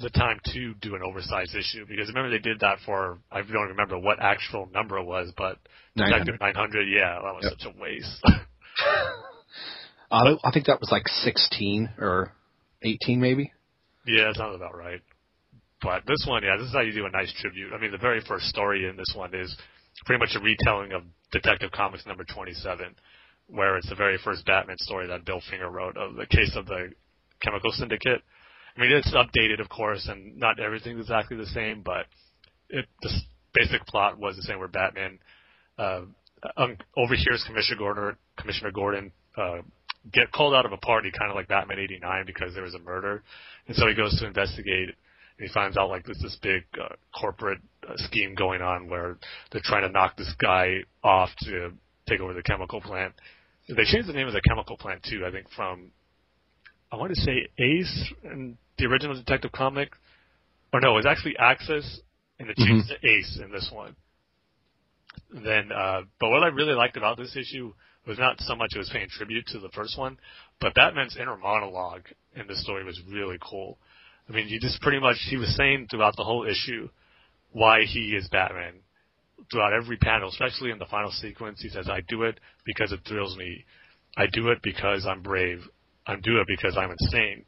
Speaker 1: the time to do an oversized issue because remember they did that for I don't remember what actual number it was, but
Speaker 3: 900.
Speaker 1: Detective 900, yeah, that was
Speaker 3: Yep.
Speaker 1: such a waste.
Speaker 3: Uh, I think that was like 16 or 18, maybe.
Speaker 1: yeah, that sounds about right. But this one, yeah, this is how you do a nice tribute. I mean, the very first story in this one is pretty much a retelling of Detective Comics number 27, where it's the very first Batman story that Bill Finger wrote of the case of the Chemical Syndicate. I mean, it's updated, of course, and not everything's exactly the same, but it, the basic plot was the same where Batman uh, um, overhears Commissioner Gordon, Commissioner Gordon uh, get called out of a party, kind of like Batman '89, because there was a murder, and so he goes to investigate. And he finds out like there's this big uh, corporate uh, scheme going on where they're trying to knock this guy off to take over the chemical plant. They changed the name of the chemical plant too, I think from I want to say Ace in the original Detective comic, or no, it was actually Axis, and it changed to Ace in this one. Then, uh, but what I really liked about this issue was not so much it was paying tribute to the first one, but Batman's inner monologue in this story was really cool. I mean, he just pretty much he was saying throughout the whole issue why he is Batman. Throughout every panel, especially in the final sequence, he says, "I do it because it thrills me. I do it because I'm brave. I do it because I'm insane.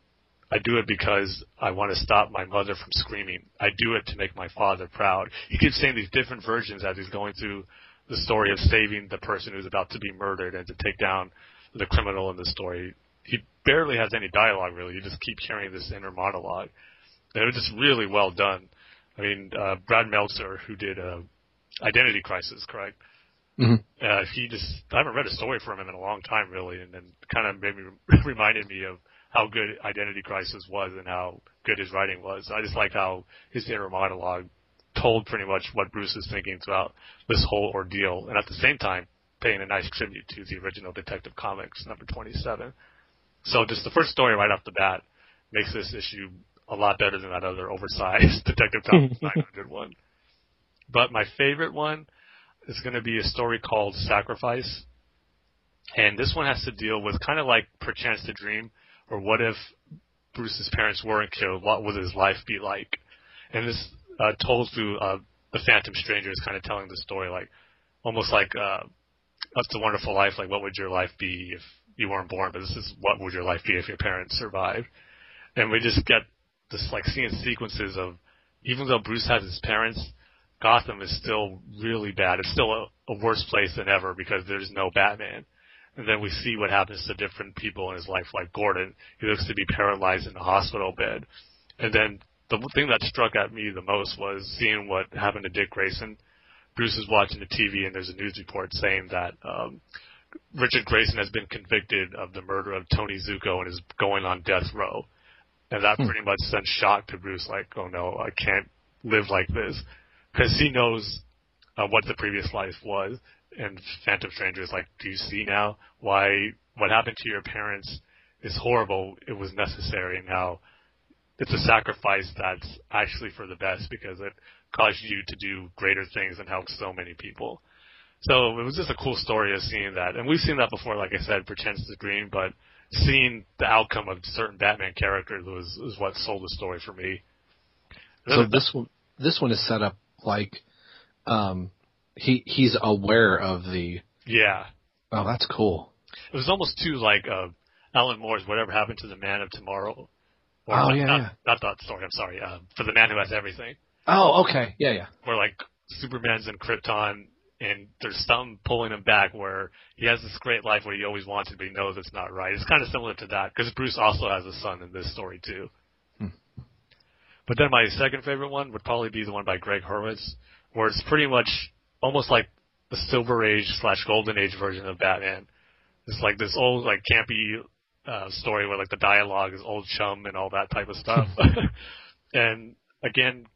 Speaker 1: I do it because I want to stop my mother from screaming. I do it to make my father proud. He keeps saying these different versions as he's going through the story of saving the person who's about to be murdered and to take down the criminal in the story. He barely has any dialogue really. You just keep hearing this inner monologue. And it was just really well done. I mean, uh, Brad Meltzer, who did uh, Identity Crisis, correct?
Speaker 3: hmm
Speaker 1: uh, he just I haven't read a story from him in a long time really, and then kind of made me reminded me of how good Identity Crisis was and how good his writing was. I just like how his inner monologue told pretty much what Bruce is thinking throughout this whole ordeal, and at the same time paying a nice tribute to the original Detective Comics number 27. So just the first story right off the bat makes this issue a lot better than that other oversized Detective Comics 900 one. But my favorite one is going to be a story called Sacrifice. And this one has to deal with kind of like Perchance to Dream, or what if Bruce's parents weren't killed? What would his life be like? And this uh, told through uh, the Phantom Stranger is kind of telling the story like almost like uh, That's a Wonderful Life. Like, what would your life be if you weren't born? But this is what would your life be if your parents survived? And we just get this like seeing sequences of even though Bruce has his parents, Gotham is still really bad. It's still a, a worse place than ever because there's no Batman. And then we see what happens to different people in his life, like Gordon. He looks to be paralyzed in a hospital bed. And then the thing that struck at me the most was seeing what happened to Dick Grayson. Bruce is watching the TV and there's a news report saying that um, Richard Grayson has been convicted of the murder of Tony Zucco and is going on death row. And that pretty much sent shock to Bruce, like, oh no, I can't live like this. Because he knows uh, what the previous life was. And Phantom Stranger is like, do you see now why what happened to your parents is horrible? It was necessary, and how it's a sacrifice that's actually for the best because it caused you to do greater things and help so many people. So it was just a cool story of seeing that, and we've seen that before. Like I said, Perchance to Dream, but seeing the outcome of certain Batman characters was is what sold the story for me.
Speaker 3: So this one, this one is set up like, um, he he's aware of the.
Speaker 1: yeah,
Speaker 3: Oh, that's cool.
Speaker 1: it was almost too like uh, Alan Moore's "Whatever Happened to the Man of Tomorrow." Or
Speaker 3: Oh,
Speaker 1: not,
Speaker 3: yeah,
Speaker 1: not,
Speaker 3: yeah.
Speaker 1: not that story. I'm sorry. Uh, for the man who has everything,
Speaker 3: Oh, okay. Yeah, yeah.
Speaker 1: where like Superman's in Krypton, and there's something pulling him back. Where he has this great life where he always wanted, but he knows it's not right. It's kind of similar to that because Bruce also has a son in this story too.
Speaker 3: Hmm.
Speaker 1: But then my second favorite one would probably be the one by Gregg Hurwitz, where it's pretty much almost like the Silver Age slash Golden Age version of Batman. It's like this old like campy uh, story where like the dialogue is old chum and all that type of stuff. and again,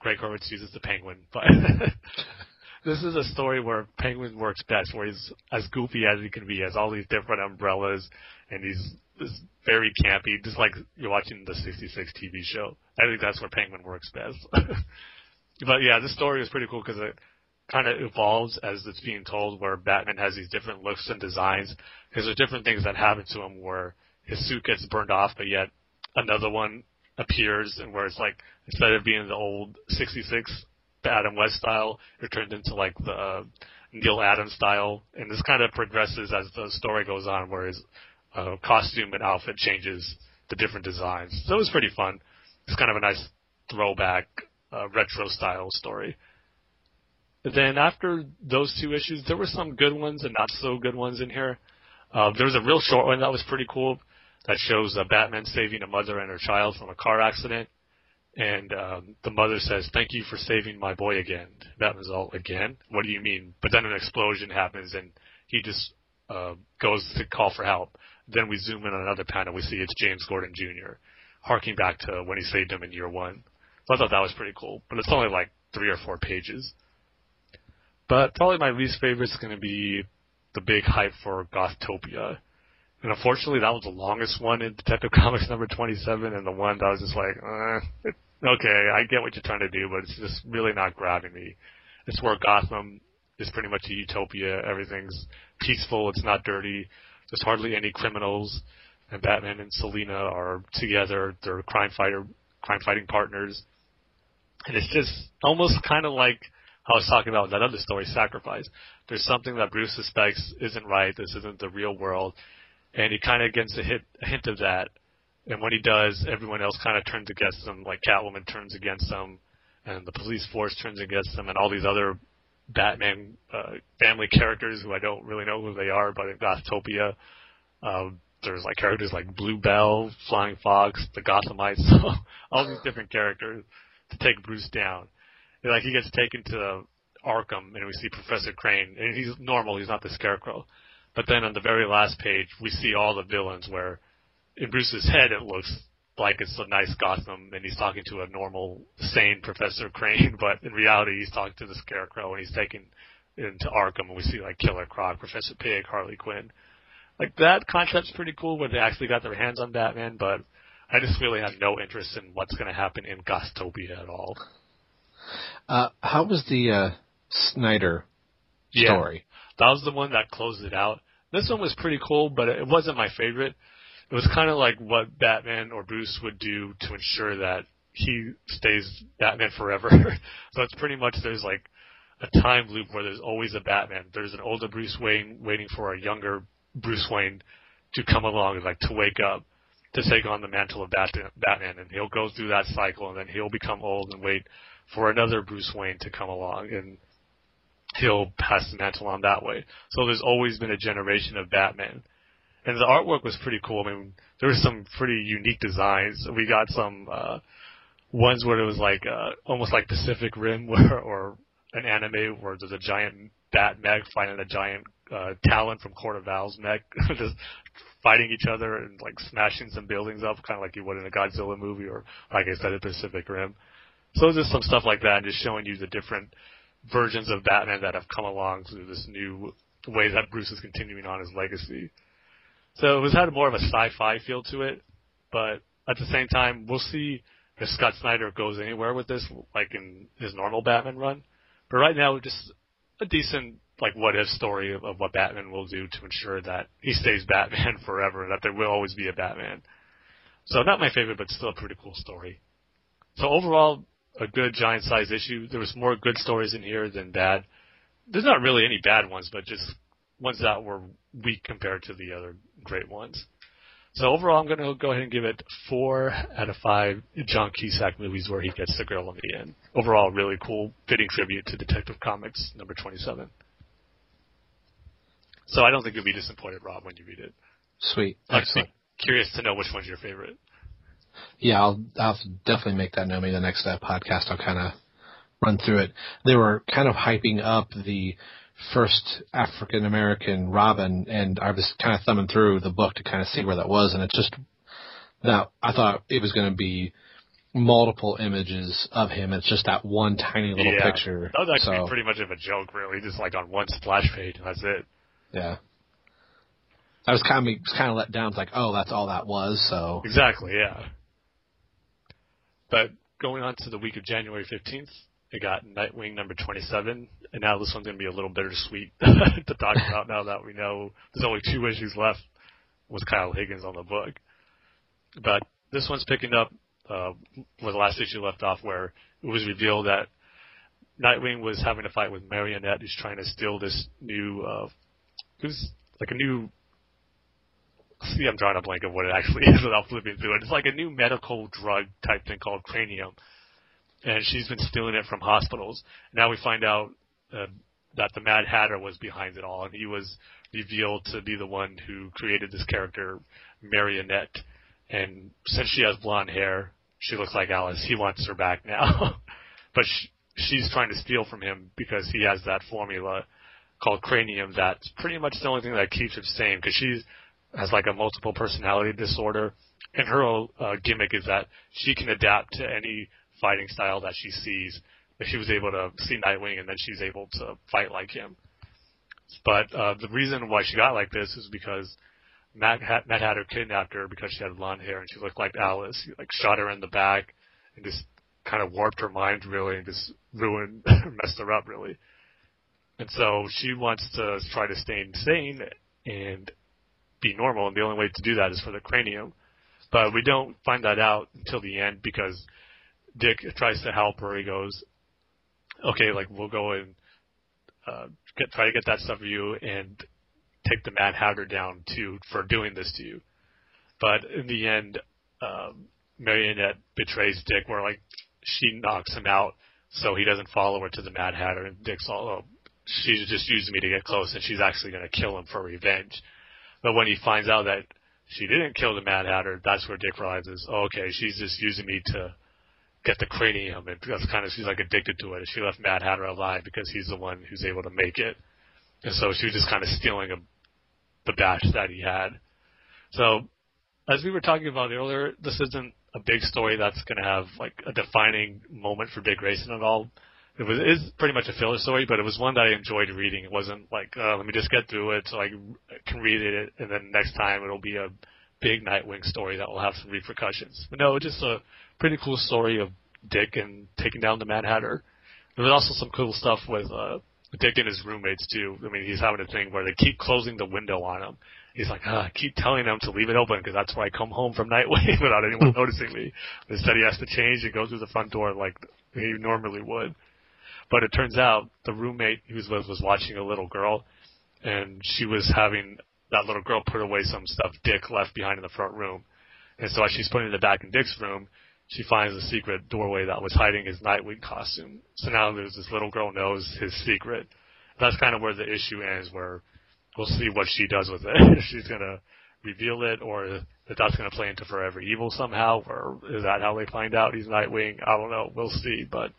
Speaker 1: Gregg Hurwitz uses the penguin, but this is a story where Penguin works best, where he's as goofy as he can be, has all these different umbrellas, and he's this very campy, just like you're watching the 66 TV show. I think that's where Penguin works best. but yeah, this story is pretty cool because it kind of evolves as it's being told, where Batman has these different looks and designs, because there's different things that happen to him where his suit gets burned off, but yet another one appears, and where it's like instead of being the old 66 Adam West style, it turned into like the uh, Neal Adams style, and this kind of progresses as the story goes on, where his uh, costume and outfit changes to different designs. So it was pretty fun. It's kind of a nice throwback, uh, retro style story. Then after those two issues, there were some good ones and not so good ones in here. Uh, there was a real short one that was pretty cool that shows uh, Batman saving a mother and her child from a car accident. And um, the mother says, "Thank you for saving my boy again." Batman's all, "Again? What do you mean?" But then an explosion happens, and he just uh, goes to call for help. Then we zoom in on another panel. We see it's James Gordon Jr. harking back to when he saved him in year one. So I thought that was pretty cool. But it's only like three or four pages. But probably my least favorite is going to be the big hype for Gothtopia. And unfortunately, that was the longest one in Detective Comics number 27, and the one that I was just like, eh, okay, I get what you're trying to do, but it's just really not grabbing me. It's where Gotham is pretty much a utopia. Everything's peaceful. It's not dirty. There's hardly any criminals. And Batman and Selina are together. They're crime fighter, crime fighting partners. And it's just almost kind of like I was talking about that other story, Sacrifice. There's something that Bruce suspects isn't right. This isn't the real world and he kind of gets a hit a hint of that. And when he does, everyone else kind of turns against him. Like Catwoman turns against him, and the police force turns against him, and all these other Batman uh, family characters who I don't really know who they are, but in Gothtopia, um, there's like characters like Bluebell, Flying Fox, the Gothamites, all these different characters to take Bruce down. Like he gets taken to Arkham, and we see Professor Crane, and he's normal, he's not the Scarecrow. But then on the very last page, we see all the villains where in Bruce's head it looks like it's a nice Gotham and he's talking to a normal, sane Professor Crane, but in reality he's talking to the Scarecrow and he's taken into Arkham and we see like Killer Croc, Professor Pig, Harley Quinn. Like that concept's pretty cool where they actually got their hands on Batman, but I just really have no interest in what's going to happen in Gothtopia at all.
Speaker 3: Uh, how was the uh, Snyder story?
Speaker 1: That was the one that closed it out. This one was pretty cool, but it wasn't my favorite. It was kind of like what Batman or Bruce would do to ensure that he stays Batman forever. so it's pretty much there's like a time loop where there's always a Batman. There's an older Bruce Wayne waiting for a younger Bruce Wayne to come along and like to wake up to take on the mantle of Batman, and he'll go through that cycle, and then he'll become old and wait for another Bruce Wayne to come along, and he'll pass the mantle on that way. So there's always been a generation of Batman. And the artwork was pretty cool. I mean, there were some pretty unique designs. We got some uh ones where it was like uh almost like Pacific Rim where or an anime where there's a giant bat mech fighting a giant uh Talon from Court of Owls mech just fighting each other and like smashing some buildings up, kind of like you would in a Godzilla movie or like I said, a Pacific Rim. So just some stuff like that, just showing you the different versions of Batman that have come along through this new way that Bruce is continuing on his legacy. So it was had more of a sci-fi feel to it, but at the same time, we'll see if Scott Snyder goes anywhere with this, like in his normal Batman run. But right now, just a decent like what if story of, of what Batman will do to ensure that he stays Batman forever, and that there will always be a Batman. So not my favorite, but still a pretty cool story. So overall, a good giant size issue. There was more good stories in here than bad. There's not really any bad ones, but just ones that were weak compared to the other great ones. So overall, I'm going to go ahead and give it four out of five John Cusack movies where he gets the girl in the end. Overall, really cool, fitting tribute to Detective Comics number 27. So I don't think you'll be disappointed, Rob, when you read it.
Speaker 3: Sweet.
Speaker 1: Excellent. I'm curious to know which one's your favorite.
Speaker 3: Yeah, I'll I'll definitely make that. Maybe the next uh, podcast I'll kind of run through it. They were kind of hyping up the first African American Robin, and I was kind of thumbing through the book to kind of see where that was, and it just now I thought it was going to be multiple images of him. It's just that one tiny little
Speaker 1: yeah.
Speaker 3: picture.
Speaker 1: That was actually
Speaker 3: so,
Speaker 1: pretty much of a joke, really, just like on one splash page, and that's it.
Speaker 3: Yeah. I was kind of kind of let down. It's like, oh, that's all that was. So
Speaker 1: Exactly, yeah. But going on to the week of January 15th, it got Nightwing number 27, and now this one's going to be a little bittersweet to talk about now that we know there's only two issues left with Kyle Higgins on the book. But this one's picking up uh, where the last issue left off, where it was revealed that Nightwing was having a fight with Marionette, who's trying to steal this new, uh, who's like a new see, I'm drawing a blank of what it actually is without flipping through it. It's like a new medical drug type thing called cranium, and she's been stealing it from hospitals. Now we find out uh, that the Mad Hatter was behind it all, and he was revealed to be the one who created this character, Marionette. And since she has blonde hair, she looks like Alice. He wants her back now, but she, she's trying to steal from him because he has that formula called cranium that's pretty much the only thing that keeps him sane because she's has like a multiple personality disorder, and her uh, gimmick is that she can adapt to any fighting style that she sees. If she was able to see Nightwing, and then she's able to fight like him. But uh, the reason why she got like this is because Matt, had, Mad Hatter kidnapped her because she had blonde hair and she looked like Alice. He like shot her in the back and just kind of warped her mind really and just ruined, messed her up really. And so she wants to try to stay insane and be normal, and the only way to do that is for the cranium. But we don't find that out until the end because Dick tries to help her. He goes, "Okay, like we'll go and uh, get, try to get that stuff for you and take the Mad Hatter down too for doing this to you." But in the end, um, Marionette betrays Dick, where like she knocks him out, so he doesn't follow her to the Mad Hatter, and Dick's all, "Oh, she's just using me to get close, and she's actually going to kill him for revenge." But when he finds out that she didn't kill the Mad Hatter, that's where Dick realizes, oh, okay, she's just using me to get the cranium, and that's kind of she's like addicted to it. She left Mad Hatter alive because he's the one who's able to make it, and so she was just kind of stealing a, the batch that he had. So, as we were talking about earlier, this isn't a big story that's going to have like a defining moment for Dick Grayson at all it was is pretty much a filler story, but it was one that I enjoyed reading. It wasn't like uh, let me just get through it so I can read it, and then next time it'll be a big Nightwing story that will have some repercussions. But no, just a pretty cool story of Dick and taking down the Mad Hatter. There was also some cool stuff with uh, Dick and his roommates too. I mean, he's having a thing where they keep closing the window on him. He's like, ah, I keep telling them to leave it open because that's where I come home from Nightwing without anyone noticing me. Instead, he has to change and go through the front door like he normally would. But it turns out the roommate he was with was watching a little girl, and she was having that little girl put away some stuff Dick left behind in the front room. And so as she's putting it back in Dick's room, she finds a secret doorway that was hiding his Nightwing costume. So now there's this little girl knows his secret. That's kind of where the issue ends, where we'll see what she does with it. if she's gonna reveal it, or if that's gonna play into Forever Evil somehow, or is that how they find out he's Nightwing? I don't know. We'll see. But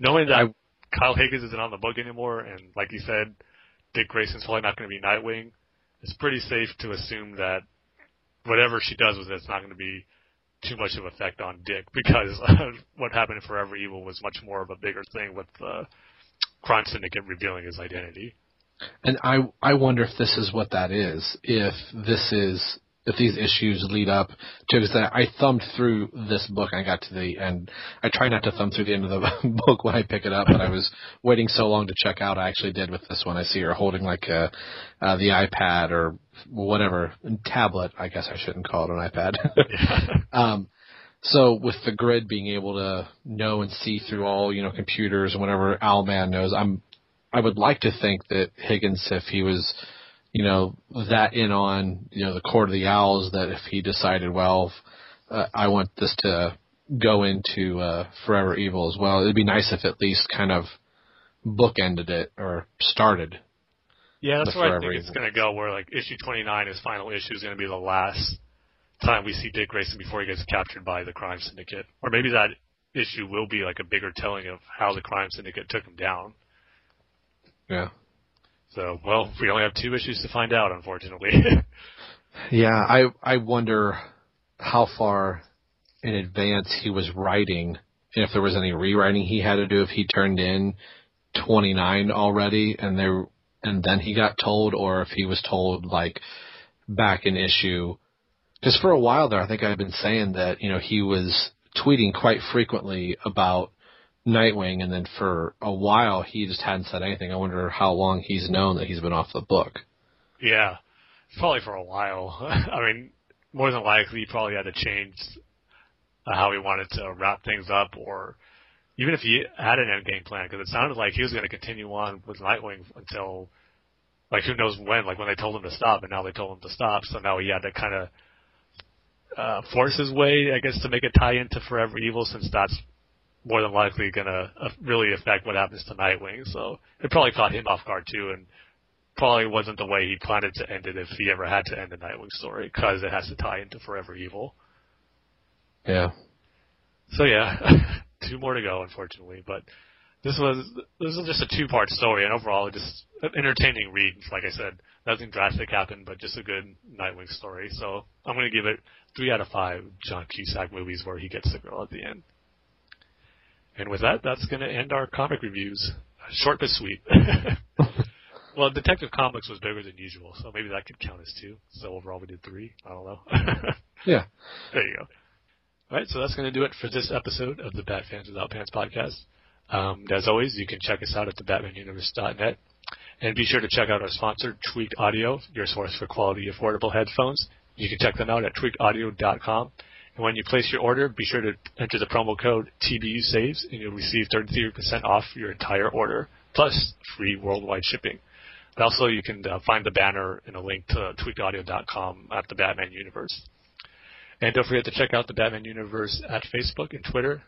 Speaker 1: knowing that I, Kyle Higgins isn't on the book anymore, and like you said, Dick Grayson's probably not going to be Nightwing. It's pretty safe to assume that whatever she does with it, it's not going to be too much of an effect on Dick because what happened in Forever Evil was much more of a bigger thing with uh, Crime Syndicate revealing his identity.
Speaker 3: And I I wonder if this is what that is. If this is if these issues lead up to because I thumbed through this book and I got to the end. I try not to thumb through the end of the book when I pick it up, but I was waiting so long to check out. I actually did with this one. I see her holding like a, uh, the iPad or whatever tablet. I guess I shouldn't call it an iPad. um, so with the grid being able to know and see through all you know computers and whatever Owlman knows, I'm I would like to think that Higgins, if he was you know, that in on, you know, the court of the owls that if he decided, well, uh, I want this to go into uh, Forever Evil as well, it'd be nice if at least kind of bookended it or started.
Speaker 1: Yeah, that's where I think Evil. it's going to go. Where like issue 29, his final issue, is going to be the last time we see Dick Grayson before he gets captured by the crime syndicate, or maybe that issue will be like a bigger telling of how the crime syndicate took him down.
Speaker 3: Yeah.
Speaker 1: So, well, we only have two issues to find out, unfortunately.
Speaker 3: yeah, I I wonder how far in advance he was writing, and if there was any rewriting he had to do, if he turned in 29 already, and there, and then he got told, or if he was told like back in issue. Because for a while there, I think I've been saying that you know he was tweeting quite frequently about Nightwing, and then for a while he just hadn't said anything. I wonder how long he's known that he's been off the book.
Speaker 1: Yeah, probably for a while. I mean, more than likely, he probably had to change uh, how he wanted to wrap things up, or even if he had an end game plan, because it sounded like he was going to continue on with Nightwing until, like, who knows when, like when they told him to stop, and now they told him to stop, so now he had to kind of uh, force his way, I guess, to make a tie into Forever Evil, since that's more than likely going to uh, really affect what happens to Nightwing. So it probably caught him off guard too, and probably wasn't the way he planned it to end it if he ever had to end the Nightwing story, because it has to tie into Forever Evil.
Speaker 3: Yeah.
Speaker 1: So yeah, two more to go, unfortunately. But this was this was just a two part story, and overall just an entertaining read. Like I said, nothing drastic happened, but just a good Nightwing story. So I'm going to give it three out of five John Cusack movies where he gets the girl at the end. And with that, that's going to end our comic reviews. Short but sweet. well, Detective Comics was bigger than usual, so maybe that could count as two. So overall, we did three. I don't know.
Speaker 3: yeah.
Speaker 1: There you go. All right, so that's going to do it for this episode of the Bat Fans Without Pants podcast. Um, as always, you can check us out at thebatmanuniverse.net. And be sure to check out our sponsor, Tweaked Audio, your source for quality, affordable headphones. You can check them out at tweakedaudio.com. When you place your order, be sure to enter the promo code TBU Saves, and you'll receive 33% off your entire order, plus free worldwide shipping. Also, you can uh, find the banner and a link to tweakedaudio.com at the Batman Universe. And don't forget to check out the Batman Universe at Facebook and Twitter,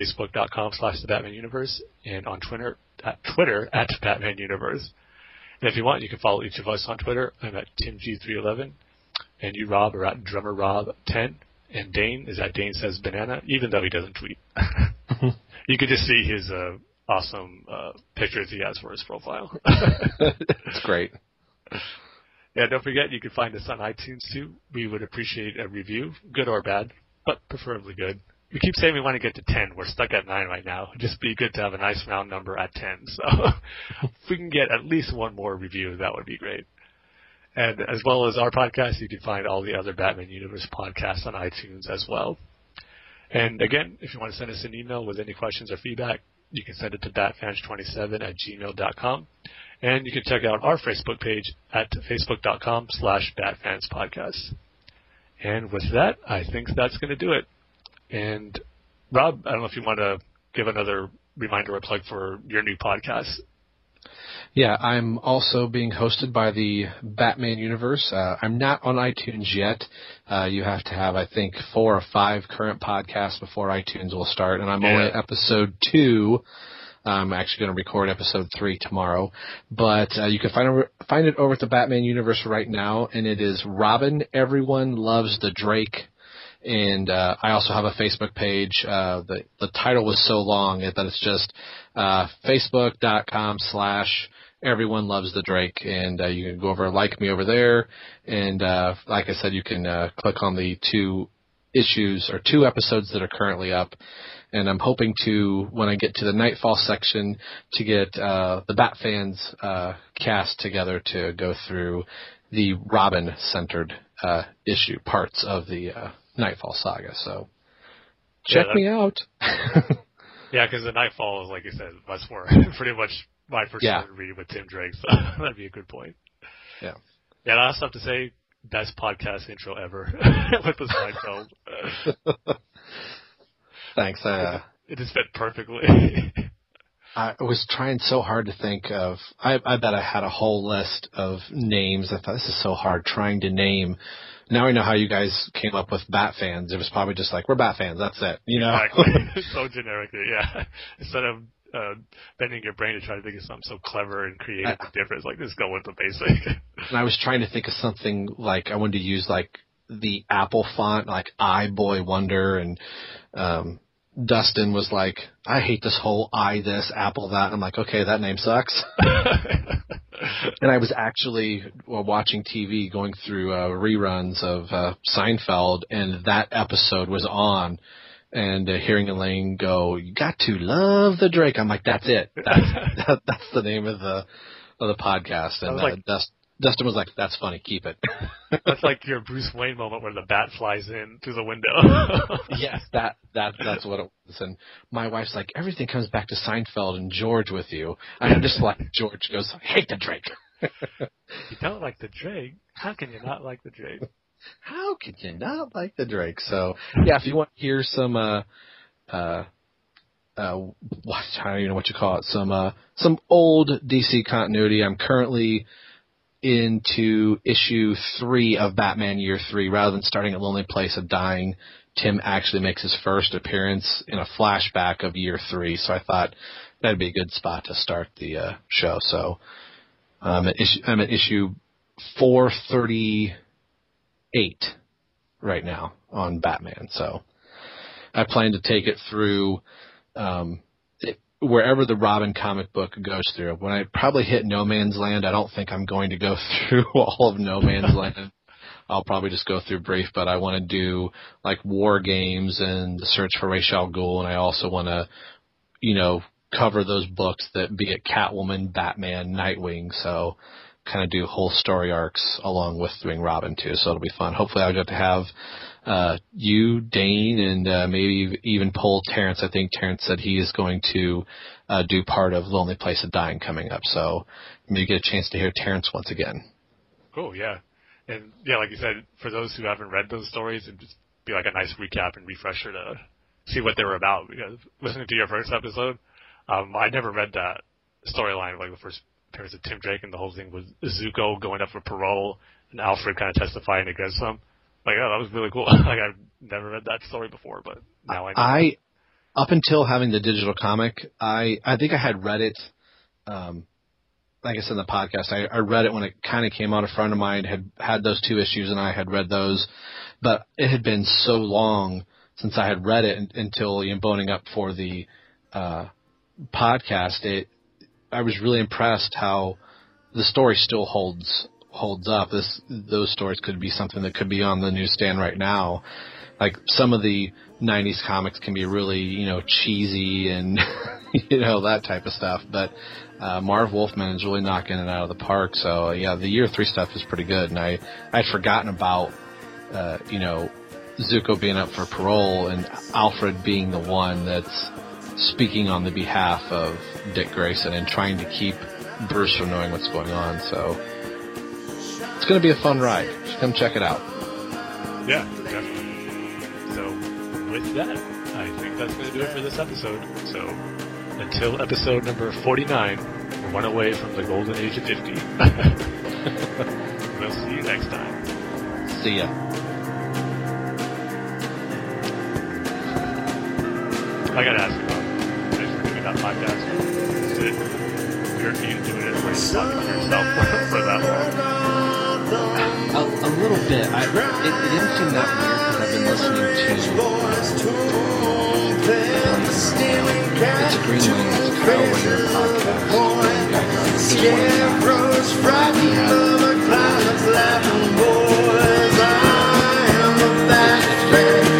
Speaker 1: facebook.com slash the Batman Universe, and on Twitter at Twitter at Batman Universe. And if you want, you can follow each of us on Twitter. I'm at TimG311, and you, Rob, are at DrummerRob10, and Dane is that Dane Says Banana, even though he doesn't tweet. you could just see his uh, awesome uh, pictures he has for his profile.
Speaker 3: It's great.
Speaker 1: Yeah, don't forget you can find us on iTunes too. We would appreciate a review, good or bad, but preferably good. We keep saying we want to get to 10. We're stuck at 9 right now. It'd just be good to have a nice round number at 10. So if we can get at least one more review, that would be great. And as well as our podcast, you can find all the other Batman Universe podcasts on iTunes as well. And again, if you want to send us an email with any questions or feedback, you can send it to batfans27 at gmail.com. And you can check out our Facebook page at facebook.com slash batfanspodcast. And with that, I think that's going to do it. And Rob, I don't know if you want to give another reminder or plug for your new podcast.
Speaker 3: Yeah, I'm also being hosted by the Batman Universe. Uh, I'm not on iTunes yet. Uh, you have to have, I think, four or five current podcasts before iTunes will start, and I'm only at episode two. I'm actually going to record episode three tomorrow, but uh, you can find over, find it over at the Batman Universe right now, and it is Robin. Everyone loves the Drake and uh, I also have a Facebook page. Uh, the the title was so long that it's just uh, facebook.com slash everyone loves the Drake, and uh, you can go over like me over there. And uh, like I said, you can uh, click on the two issues or two episodes that are currently up. And I'm hoping to, when I get to the Knightfall section, to get uh, the Bat fans uh, cast together to go through the Robin-centered uh, issue parts of the uh, Knightfall saga. So check
Speaker 1: that-
Speaker 3: me out.
Speaker 1: Yeah, because the Knightfall is, like you said, much more pretty much my first
Speaker 3: Yeah.
Speaker 1: reading with Tim Drake, so that'd be a good point.
Speaker 3: Yeah.
Speaker 1: Yeah, last stuff to say, best podcast intro ever with the Seinfeld.
Speaker 3: Thanks. Uh,
Speaker 1: it just fit perfectly.
Speaker 3: I was trying so hard to think of. I, I bet I had a whole list of names. I thought this is so hard trying to name. Now I know how you guys came up with Bat fans. It was probably just like we're Bat fans. That's it. You know.
Speaker 1: exactly. so generically, yeah. Instead of uh, bending your brain to try to think of something so clever and creative and different, it's like just go with the basic.
Speaker 3: And I was trying to think of something like I wanted to use like the Apple font, like I Boy Wonder, and um, Dustin was like, "I hate this whole I this Apple that." And I'm like, "Okay, that name sucks." and I was actually well, watching TV, going through uh, reruns of uh, Seinfeld, and that episode was on. And uh, hearing Elaine go, "You got to love the Drake," I'm like, "That's it. That's that, that's the name of the of the podcast." And uh,
Speaker 1: like,
Speaker 3: Dust, Dustin was like, "That's funny. Keep it."
Speaker 1: that's like your Bruce Wayne moment where the bat flies in through the window.
Speaker 3: yes, that that that's what it was. And my wife's like, everything comes back to Seinfeld and George with you. And I'm just like, George goes, "I hate the Drake.
Speaker 1: you don't like the Drake? How can you not like the Drake?
Speaker 3: How could you not like the Drake? So yeah, if you want to hear some uh uh uh what I don't even know what you call it, some uh some old DC continuity. I'm currently into issue three of Batman Year Three. Rather than starting at Lonely Place of Dying, Tim actually makes his first appearance in a flashback of Year Three. So I thought that'd be a good spot to start the uh, show. So um, at issue, I'm at issue 438 right now on Batman. So I plan to take it through um, it, wherever the Robin comic book goes through. When I probably hit No Man's Land, I don't think I'm going to go through all of No Man's Land. I'll probably just go through brief, but I want to do like War Games and The Search for Ra's al Ghul, and I also want to, you know, cover those books that be it Catwoman, Batman, Nightwing. So kind of do whole story arcs along with doing Robin too. So it'll be fun. Hopefully I'll get to have uh, you, Dane, and uh, maybe even pull Terrence. I think Terrence said he is going to uh, do part of Lonely Place of Dying coming up. So maybe get a chance to hear Terrence once again.
Speaker 1: Cool, yeah. And yeah, like you said, for those who haven't read those stories, it'd just be like a nice recap and refresher to see what they were about. Because listening to your first episode, um, I never read that storyline, like the first appearance of Tim Drake and the whole thing was Zucco going up for parole and Alfred kind of testifying against him. Like, oh, that was really cool. like, I've never read that story before, but now I know.
Speaker 3: I, up until having the digital comic, I, I think I had read it, um, like I said in the podcast, I, I read it when it kind of came out. A friend of mine had had those two issues, and I had read those, but it had been so long since I had read it until you know, boning up for the uh, podcast. It I was really impressed how the story still holds holds up. This those stories could be something that could be on the newsstand right now. Like some of the '90s comics can be really you know cheesy and you know that type of stuff, but uh, Marv Wolfman is really knocking it out of the park. So yeah, the year three stuff is pretty good, and I I'd forgotten about uh, you know Zucco being up for parole and Alfred being the one that's speaking on the behalf of Dick Grayson and trying to keep Bruce from knowing what's going on. So it's going to be a fun ride. Just come check it out.
Speaker 1: Yeah, definitely. So with that, I think that's going to do it for this episode. So until episode number 49, we're one away from the golden age of 50. we'll see you next time.
Speaker 3: See ya.
Speaker 1: I gotta ask that podcast. It, we refuse to do it when yourself for, for that long.
Speaker 3: A, a little bit. I, it, it didn't seem that weird because I've been listening to um, it's a cloud of laughing boys. I am a